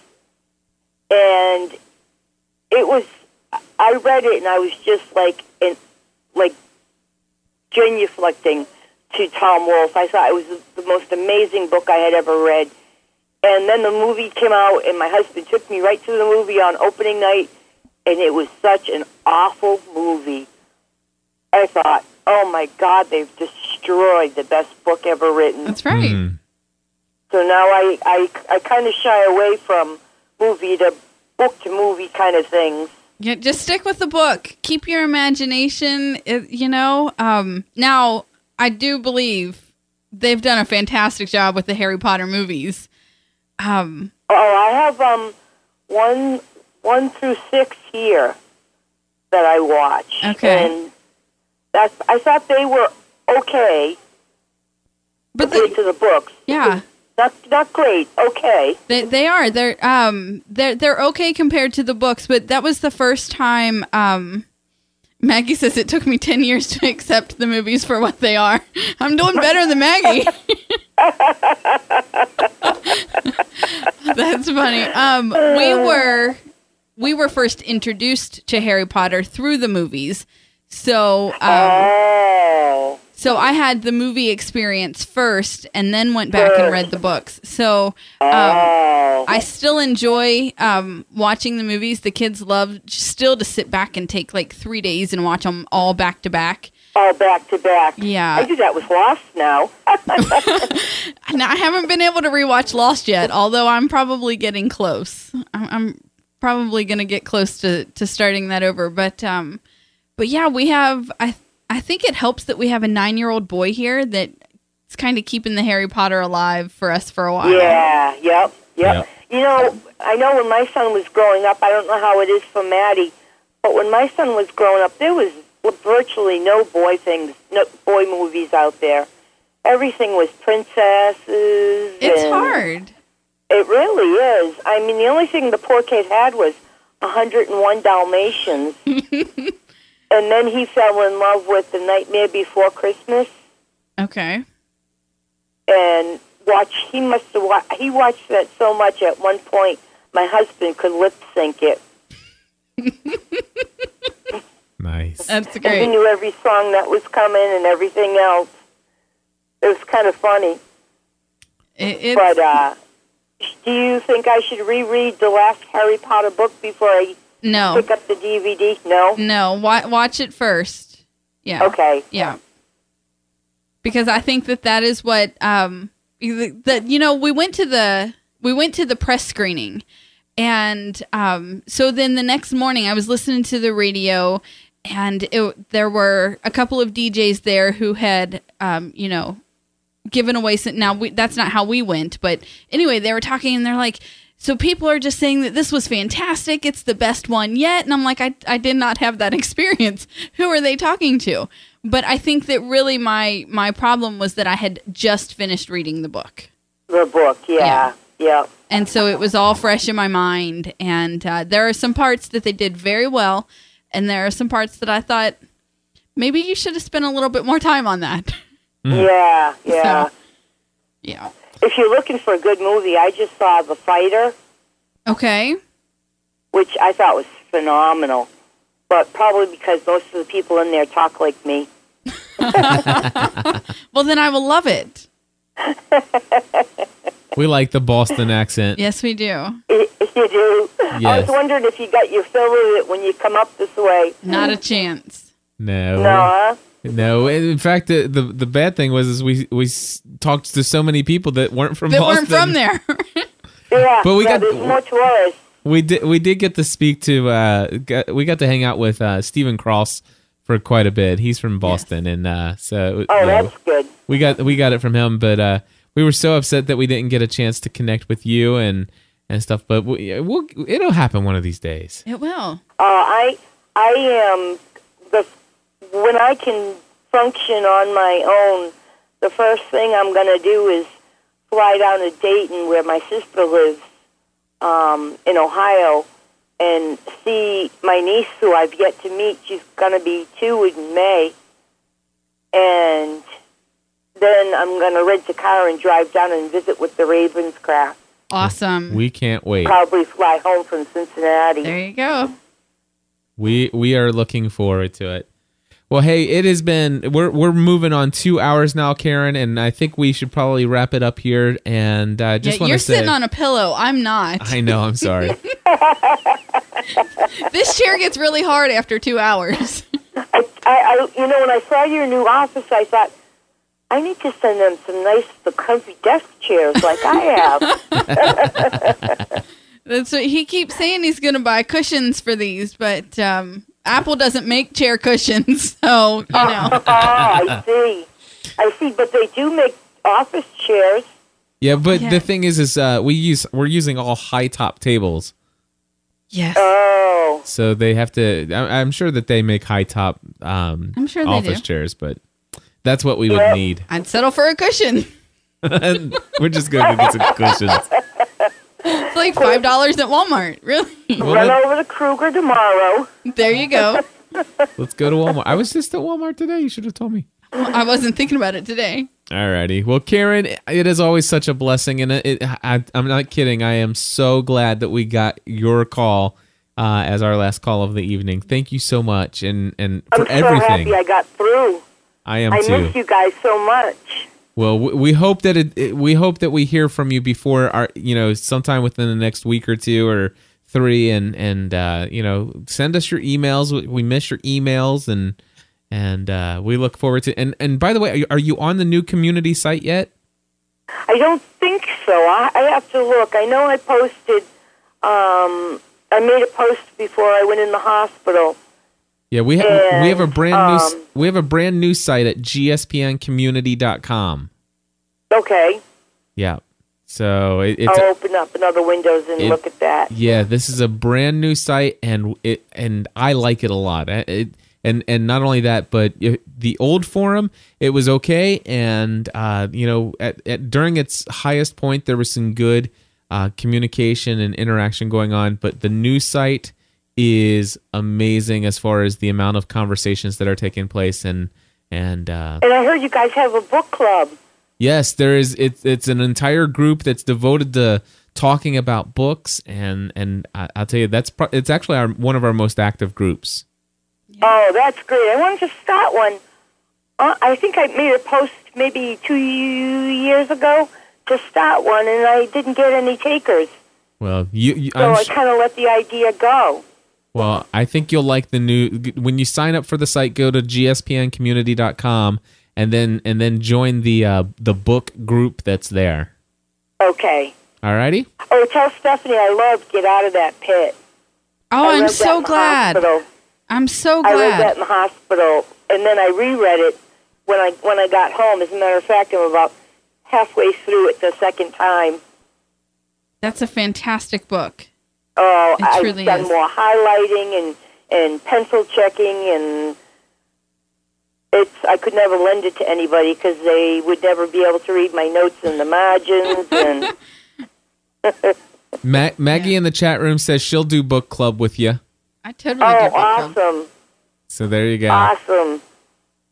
and it was I read it and I was just like in like genuflecting to Tom Wolfe. I thought it was the most amazing book I had ever read, And then the movie came out, and my husband took me right to the movie on opening night, and it was such an awful movie. I thought, oh my God, they've destroyed the best book ever written. That's right. Hmm. So now I, I, I kind of shy away from movie to book to movie kind of things. Yeah, just stick with the book. Keep your imagination. You know. Um, now, I do believe they've done a fantastic job with the Harry Potter movies. Um, Oh, I have um one one through six here that I watch. Okay. And that's I thought they were okay. But compared to the books. yeah, Not not great. Okay. they they are. They're um they're they're okay compared to the books, but that was the first time. Um, Maggie says it took me ten years to accept the movies for what they are. I'm doing better than Maggie. That's funny. Um, we were we were first introduced to Harry Potter through the movies, so um, Oh. So I had the movie experience first, and then went back and read the books. So um, I still enjoy um, watching the movies. The kids love still to sit back and take like three days and watch them all back to back. All back to back. Yeah. I do that with Lost now. Now, I haven't been able to rewatch Lost yet, although I'm probably getting close. I'm, I'm probably going to get close to, to starting that over. But um, but yeah, we have. I I think it helps that we have a nine year old boy here that it's kind of keeping the Harry Potter alive for us for a while. Yeah, yep, yep. Yep. You know, I know when my son was growing up, I don't know how it is for Maddie, but when my son was growing up, there was virtually no boy things, no boy movies out there. Everything was princesses. It's and hard. It really is. I mean, the only thing the poor kid had was 101 Dalmatians. and then he fell in love with The Nightmare Before Christmas. Okay. and watch. He must have wa- he watched that so much at one point. My husband could lip sync it. Nice. That's And he knew every song that was coming and everything else. It was kind of funny. It, but uh, do you think I should reread the last Harry Potter book before I No. pick up the DVD? No. No, wa- watch it first. Yeah. Okay. Yeah. Because I think that that is what um that you know we went to the we went to the press screening and um so then the next morning I was listening to the radio and it, there were a couple of DJs there who had um you know given away some, now we, that's not how we went but anyway they were talking and they're like so people are just saying that this was fantastic it's the best one yet and i'm like i, I did not have that experience who are they talking to but i think that really my my problem was that i had just finished reading the book The book, yeah, yeah. and so it was all fresh in my mind and uh, there are some parts that they did very well and there are some parts that i thought maybe you should have spent a little bit more time on that Yeah, yeah. So, yeah. If you're looking for a good movie, I just saw The Fighter. Okay. Which I thought was phenomenal. But probably because most of the people in there talk like me. well then i will love it We like the Boston accent. yes we do you do? I Yes. was wondering if you got your fill of it when you come up this way. not a chance No. No, huh? No. In fact, the, the the bad thing was is we we talked to so many people that weren't from that Boston. weren't from there Yeah, But we yeah, got- there's more tourists. We did we did get to speak to uh got, we got to hang out with uh Stephen Cross for quite a bit. He's from Boston and uh so Oh, you know, that's good. we got we got it from him but uh we were so upset that we didn't get a chance to connect with you and and stuff but we, we'll it'll happen one of these days. it will Uh, I I am the when I can function on my own. The first thing I'm going to do is fly down to Dayton, where my sister lives, um, in Ohio, and see my niece, who I've yet to meet. She's going to be two in May, and then I'm going to rent a car and drive down and visit with the Ravenscraft. awesome We can't wait. Probably fly home from Cincinnati. there you go We we are looking forward to it. Well, hey, it has been we're we're moving on two hours now, Karen, and I think we should probably wrap it up here. And uh, just yeah, you're say, sitting on a pillow. I'm not. I know, I'm sorry. this chair gets really hard after two hours. I, I, you know, when I saw your new office, I thought I need to send them some nice, the comfy desk chairs like I have. That's what he keeps saying. He's going to buy cushions for these, but um, Apple doesn't make chair cushions, so you know. oh, I see. I see, but they do make office chairs. Yeah, but Yeah. the thing is, is uh, we use we're using all high top tables, Yes. Oh. so they have to. I, I'm sure that they make high top um, I'm sure they office do. chairs, but that's what we would need. I'd settle for a cushion. we're just going to get some cushions. It's like five dollars at Walmart. Really? Well, Run let- over to Kroger tomorrow. There you go. Let's go to Walmart. I was just at Walmart today. You should have told me. I wasn't thinking about it today. Alrighty. Well, Karen, it is always such a blessing, and it, it, I, I'm not kidding. I am so glad that we got your call uh, as our last call of the evening. Thank you so much, and and for everything. I'm so everything. happy I got through. I am I too. miss you guys so much. Well, we, hope that it, it. We hope that we hear from you before our, you know, sometime within the next week or two or three, and and uh, you know, send us your emails. We, miss your emails, and and uh, we look forward to. And and by the way, are you, are you on the new community site yet? I don't think so. I, I have to look. I know I posted. Um, I made a post before I went in the hospital. Yeah, we have we have a And, brand new um, we have a brand new site at gspncommunity.com. Okay, Yeah. So it, it's I'll open up another Windows and it- look at that. yeah, this is a brand new site and it and I like it a lot. It, and and not only that, but it- the old forum it was okay and uh, you know at, at during its highest point there was some good uh, communication and interaction going on, but the new site is amazing as far as the amount of conversations that are taking place and and uh, And I heard you guys have a book club. Yes, there is. It's it's an entire group that's devoted to talking about books, and and I, I'll tell you that's pro- it's actually our one of our most active groups. Oh, that's great. I wanted to start one. Uh, I think I made a post maybe two years ago to start one, and I didn't get any takers. Well, you, you So I'm I kind of let the idea go. Well, I think you'll like the new when you sign up for the site. Go to gspncommunity.com and then and then join the uh, the book group that's there. Okay. Alrighty. Oh, tell Stephanie I love Get Out of That Pit. Oh, I I'm so glad. hospital. I'm so glad. I read that in the hospital, and then I reread it when I when I got home. As a matter of fact, I'm about halfway through it the second time. That's a fantastic book. Oh, It I've done is. more highlighting and and pencil checking, and it's I could never lend it to anybody because they would never be able to read my notes in the margins. and Ma- Maggie in the chat room says she'll do book club with you. I totally oh, get book club. awesome, So there you go. awesome.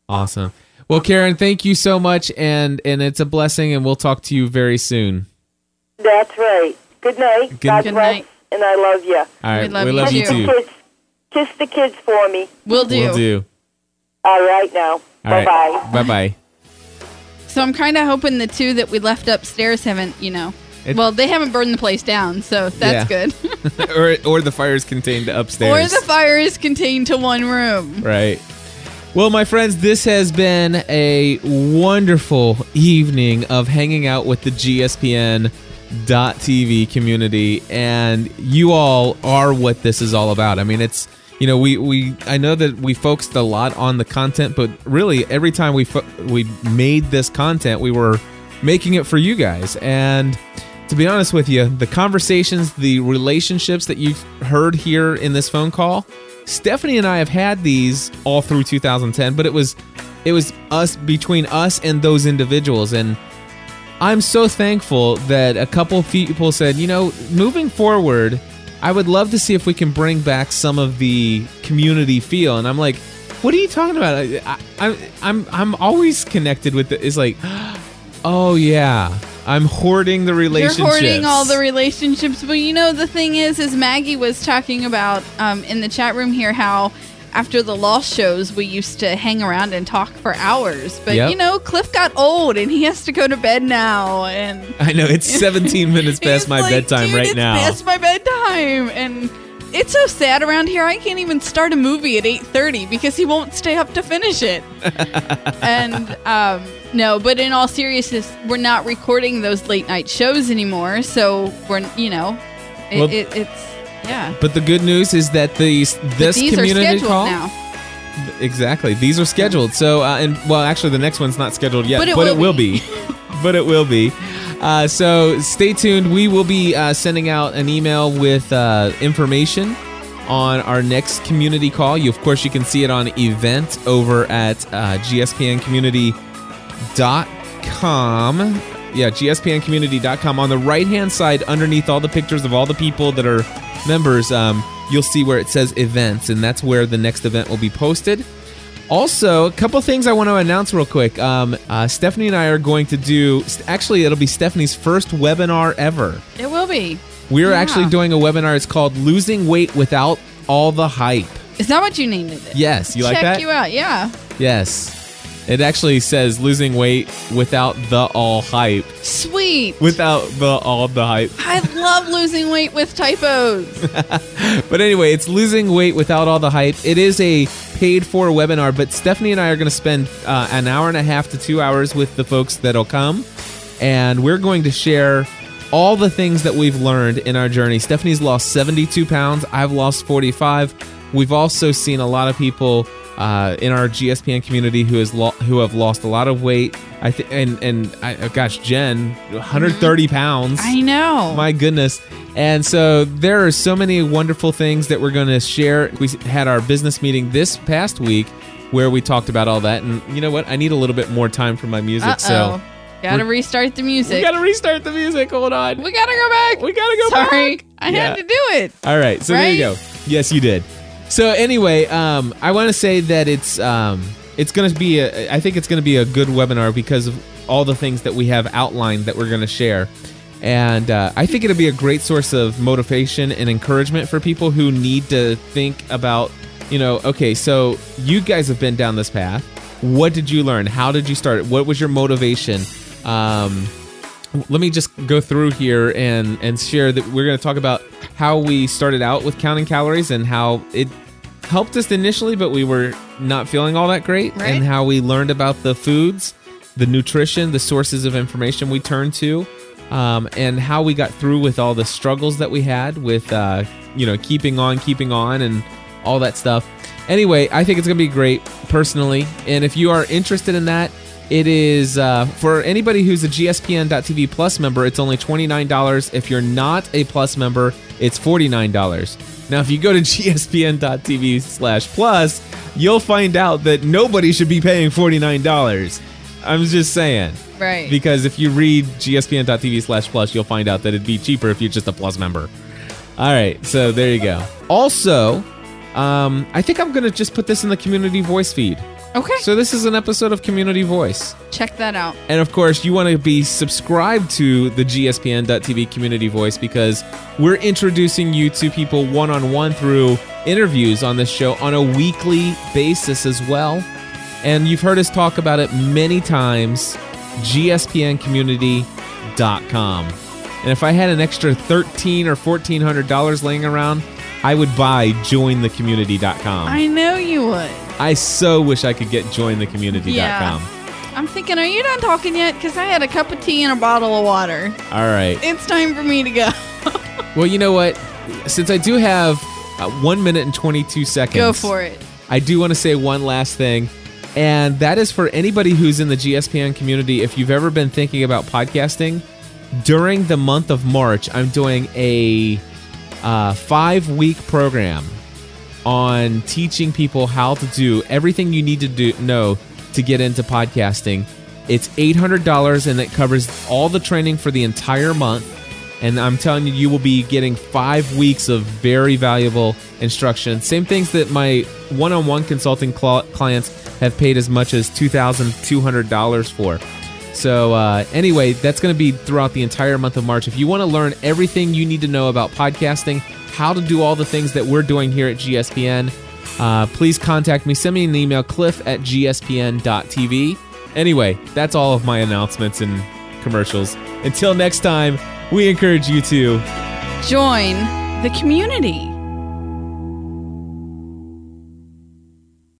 Awesome. Well, Karen, thank you so much, and and it's a blessing, and we'll talk to you very soon. That's right. Good night. Good- God Good night. And I love you. All right, love we love you too. too. Kiss, kiss the kids for me. We'll do. We'll do. All right now. All Bye bye. Bye bye. So I'm kind of hoping the two that we left upstairs haven't, you know, It- well, they haven't burned the place down, so that's Yeah. good. or or the fire is contained or upstairs. Or the fire is contained to one room. right. Well, my friends, this has been a wonderful evening of hanging out with the GSPN TV community and you all are what this is all about. I mean, it's you know, we we I know that we focused a lot on the content, but really every time we fo- we made this content, we were making it for you guys. And to be honest with you, the conversations, the relationships that you've heard here in this phone call, Stephanie and I have had these all through 2010, but it was it was us between us and those individuals and I'm so thankful that a couple of people said, you know, moving forward, I would love to see if we can bring back some of the community feel. And I'm like, what are you talking about? I, I, I'm I'm I'm always connected with it. It's like, oh yeah, I'm hoarding the relationships. You're hoarding all the relationships, but you know the thing is, is Maggie was talking about um, in the chat room here how after the Lost shows, we used to hang around and talk for hours. But Yep. you know, Cliff got old and he has to go to bed now. And I know it's 17 minutes past my like, bedtime "Dude, right it's now. Past my bedtime, and it's so sad around here. I can't even start a movie at eight thirty because he won't stay up to finish it. and um, no, but in all seriousness, we're not recording those late night shows anymore. So we're you know, it, Well- it, it's yeah. But the good news is that these this these are community scheduled call now. exactly these are scheduled. So uh, and well, actually, the next one's not scheduled yet, But it but it will will be. but it will be. Uh, so stay tuned. We will be uh, sending out an email with uh, information on our next community call. You, of course, you can see it on event over at uh, gspncommunity.com. Yeah, gspncommunity.com. On the right hand side, underneath all the pictures of all the people that are members, um, you'll see where it says events, and that's where the next event will be posted. Also, a couple things I want to announce real quick. Um, uh, Stephanie and I are going to do, actually, it'll be Stephanie's first webinar ever. It will be. We're Yeah. actually doing a webinar. It's called Losing Weight Without All the Hype. Is that what you named it? Yes, you like Check that? you out. Yeah. Yes. It actually says losing weight without the all hype. Sweet. Without the all the hype. I love losing weight with typos. But anyway, it's losing weight without all the hype. It is a paid for webinar, but Stephanie and I are going to spend uh, an hour and a half to two hours with the folks that'll come. And we're going to share all the things that we've learned in our journey. Stephanie's lost 72 pounds. I've lost 45. We've also seen a lot of people uh, in our GSPN community who has lo- who have lost a lot of weight. I think, and and I, oh gosh, Jen, 130 pounds. I know. My goodness. And so there are so many wonderful things that we're going to share. We had our business meeting this past week where we talked about all that. And you know what? I need a little bit more time for my music. Uh So. Gotta restart the music. we got to restart the music. Hold on. We gotta go back. We gotta go Sorry, back. Sorry, I Yeah. had to do it. All right, so there you go. Yes, you did. So anyway, um, I want to say that it's um, it's going to be a, I think it's going to be a good webinar because of all the things that we have outlined that we're going to share, and uh, I think it'll be a great source of motivation and encouragement for people who need to think about, you know, okay, so you guys have been down this path. What did you learn? How did you start? What was your motivation? Um, let me just go through here and and share that we're going to talk about how we started out with counting calories and how it helped us initially but we were not feeling all that great. Right. and how we learned about the foods the nutrition the sources of information we turned to um, and how we got through with all the struggles that we had with uh, you know keeping on keeping on and all that stuff. Anyway i think it's going to be great personally. And if you are interested in that it is uh, for anybody who's a gspn.tv plus member it's only $29 if you're not a plus member it's $49 now if you go to gspn.tv slash plus you'll find out that nobody should be paying $49 i'm just saying. Right. because if you read gspn.tv slash plus you'll find out that it'd be cheaper if you're just a plus member. All right so there you go. Also um, i think i'm gonna just put this in the community voice feed Okay. so this is an episode of community voice Check that out. and of course, you want to be subscribed to the GSPN.TV community voice because we're introducing you to people one on one through interviews on this show on a weekly basis as well. And you've heard us talk about it many times gspncommunity.com. And if I had an extra 13 or $1,400 laying around, I would buy jointhecommunity.com. I know you would. I so wish I could get jointhecommunity.com. Yeah. I'm thinking, are you done talking yet? Because I had a cup of tea and a bottle of water. All right. It's time for me to go. Well, you know what? Since I do have uh, one minute and 22 seconds, Go for it. I do want to say one last thing. And that is for anybody who's in the GSPN community. If you've ever been thinking about podcasting, during the month of March, I'm doing a uh, five week program on teaching people how to do everything you need to do know to get into podcasting. It's $800 and it covers all the training for the entire month. And I'm telling you, you will be getting five weeks of very valuable instruction. Same things that my one on one consulting cl- clients have paid as much as $2,200 for. So, uh, anyway, that's going to be throughout the entire month of March. If you want to learn everything you need to know about podcasting, how to do all the things that we're doing here at GSPN, uh, please contact me. Send me an email, cliff at gspn.tv. Anyway, that's all of my announcements and commercials. Until next time, we encourage you to join the community.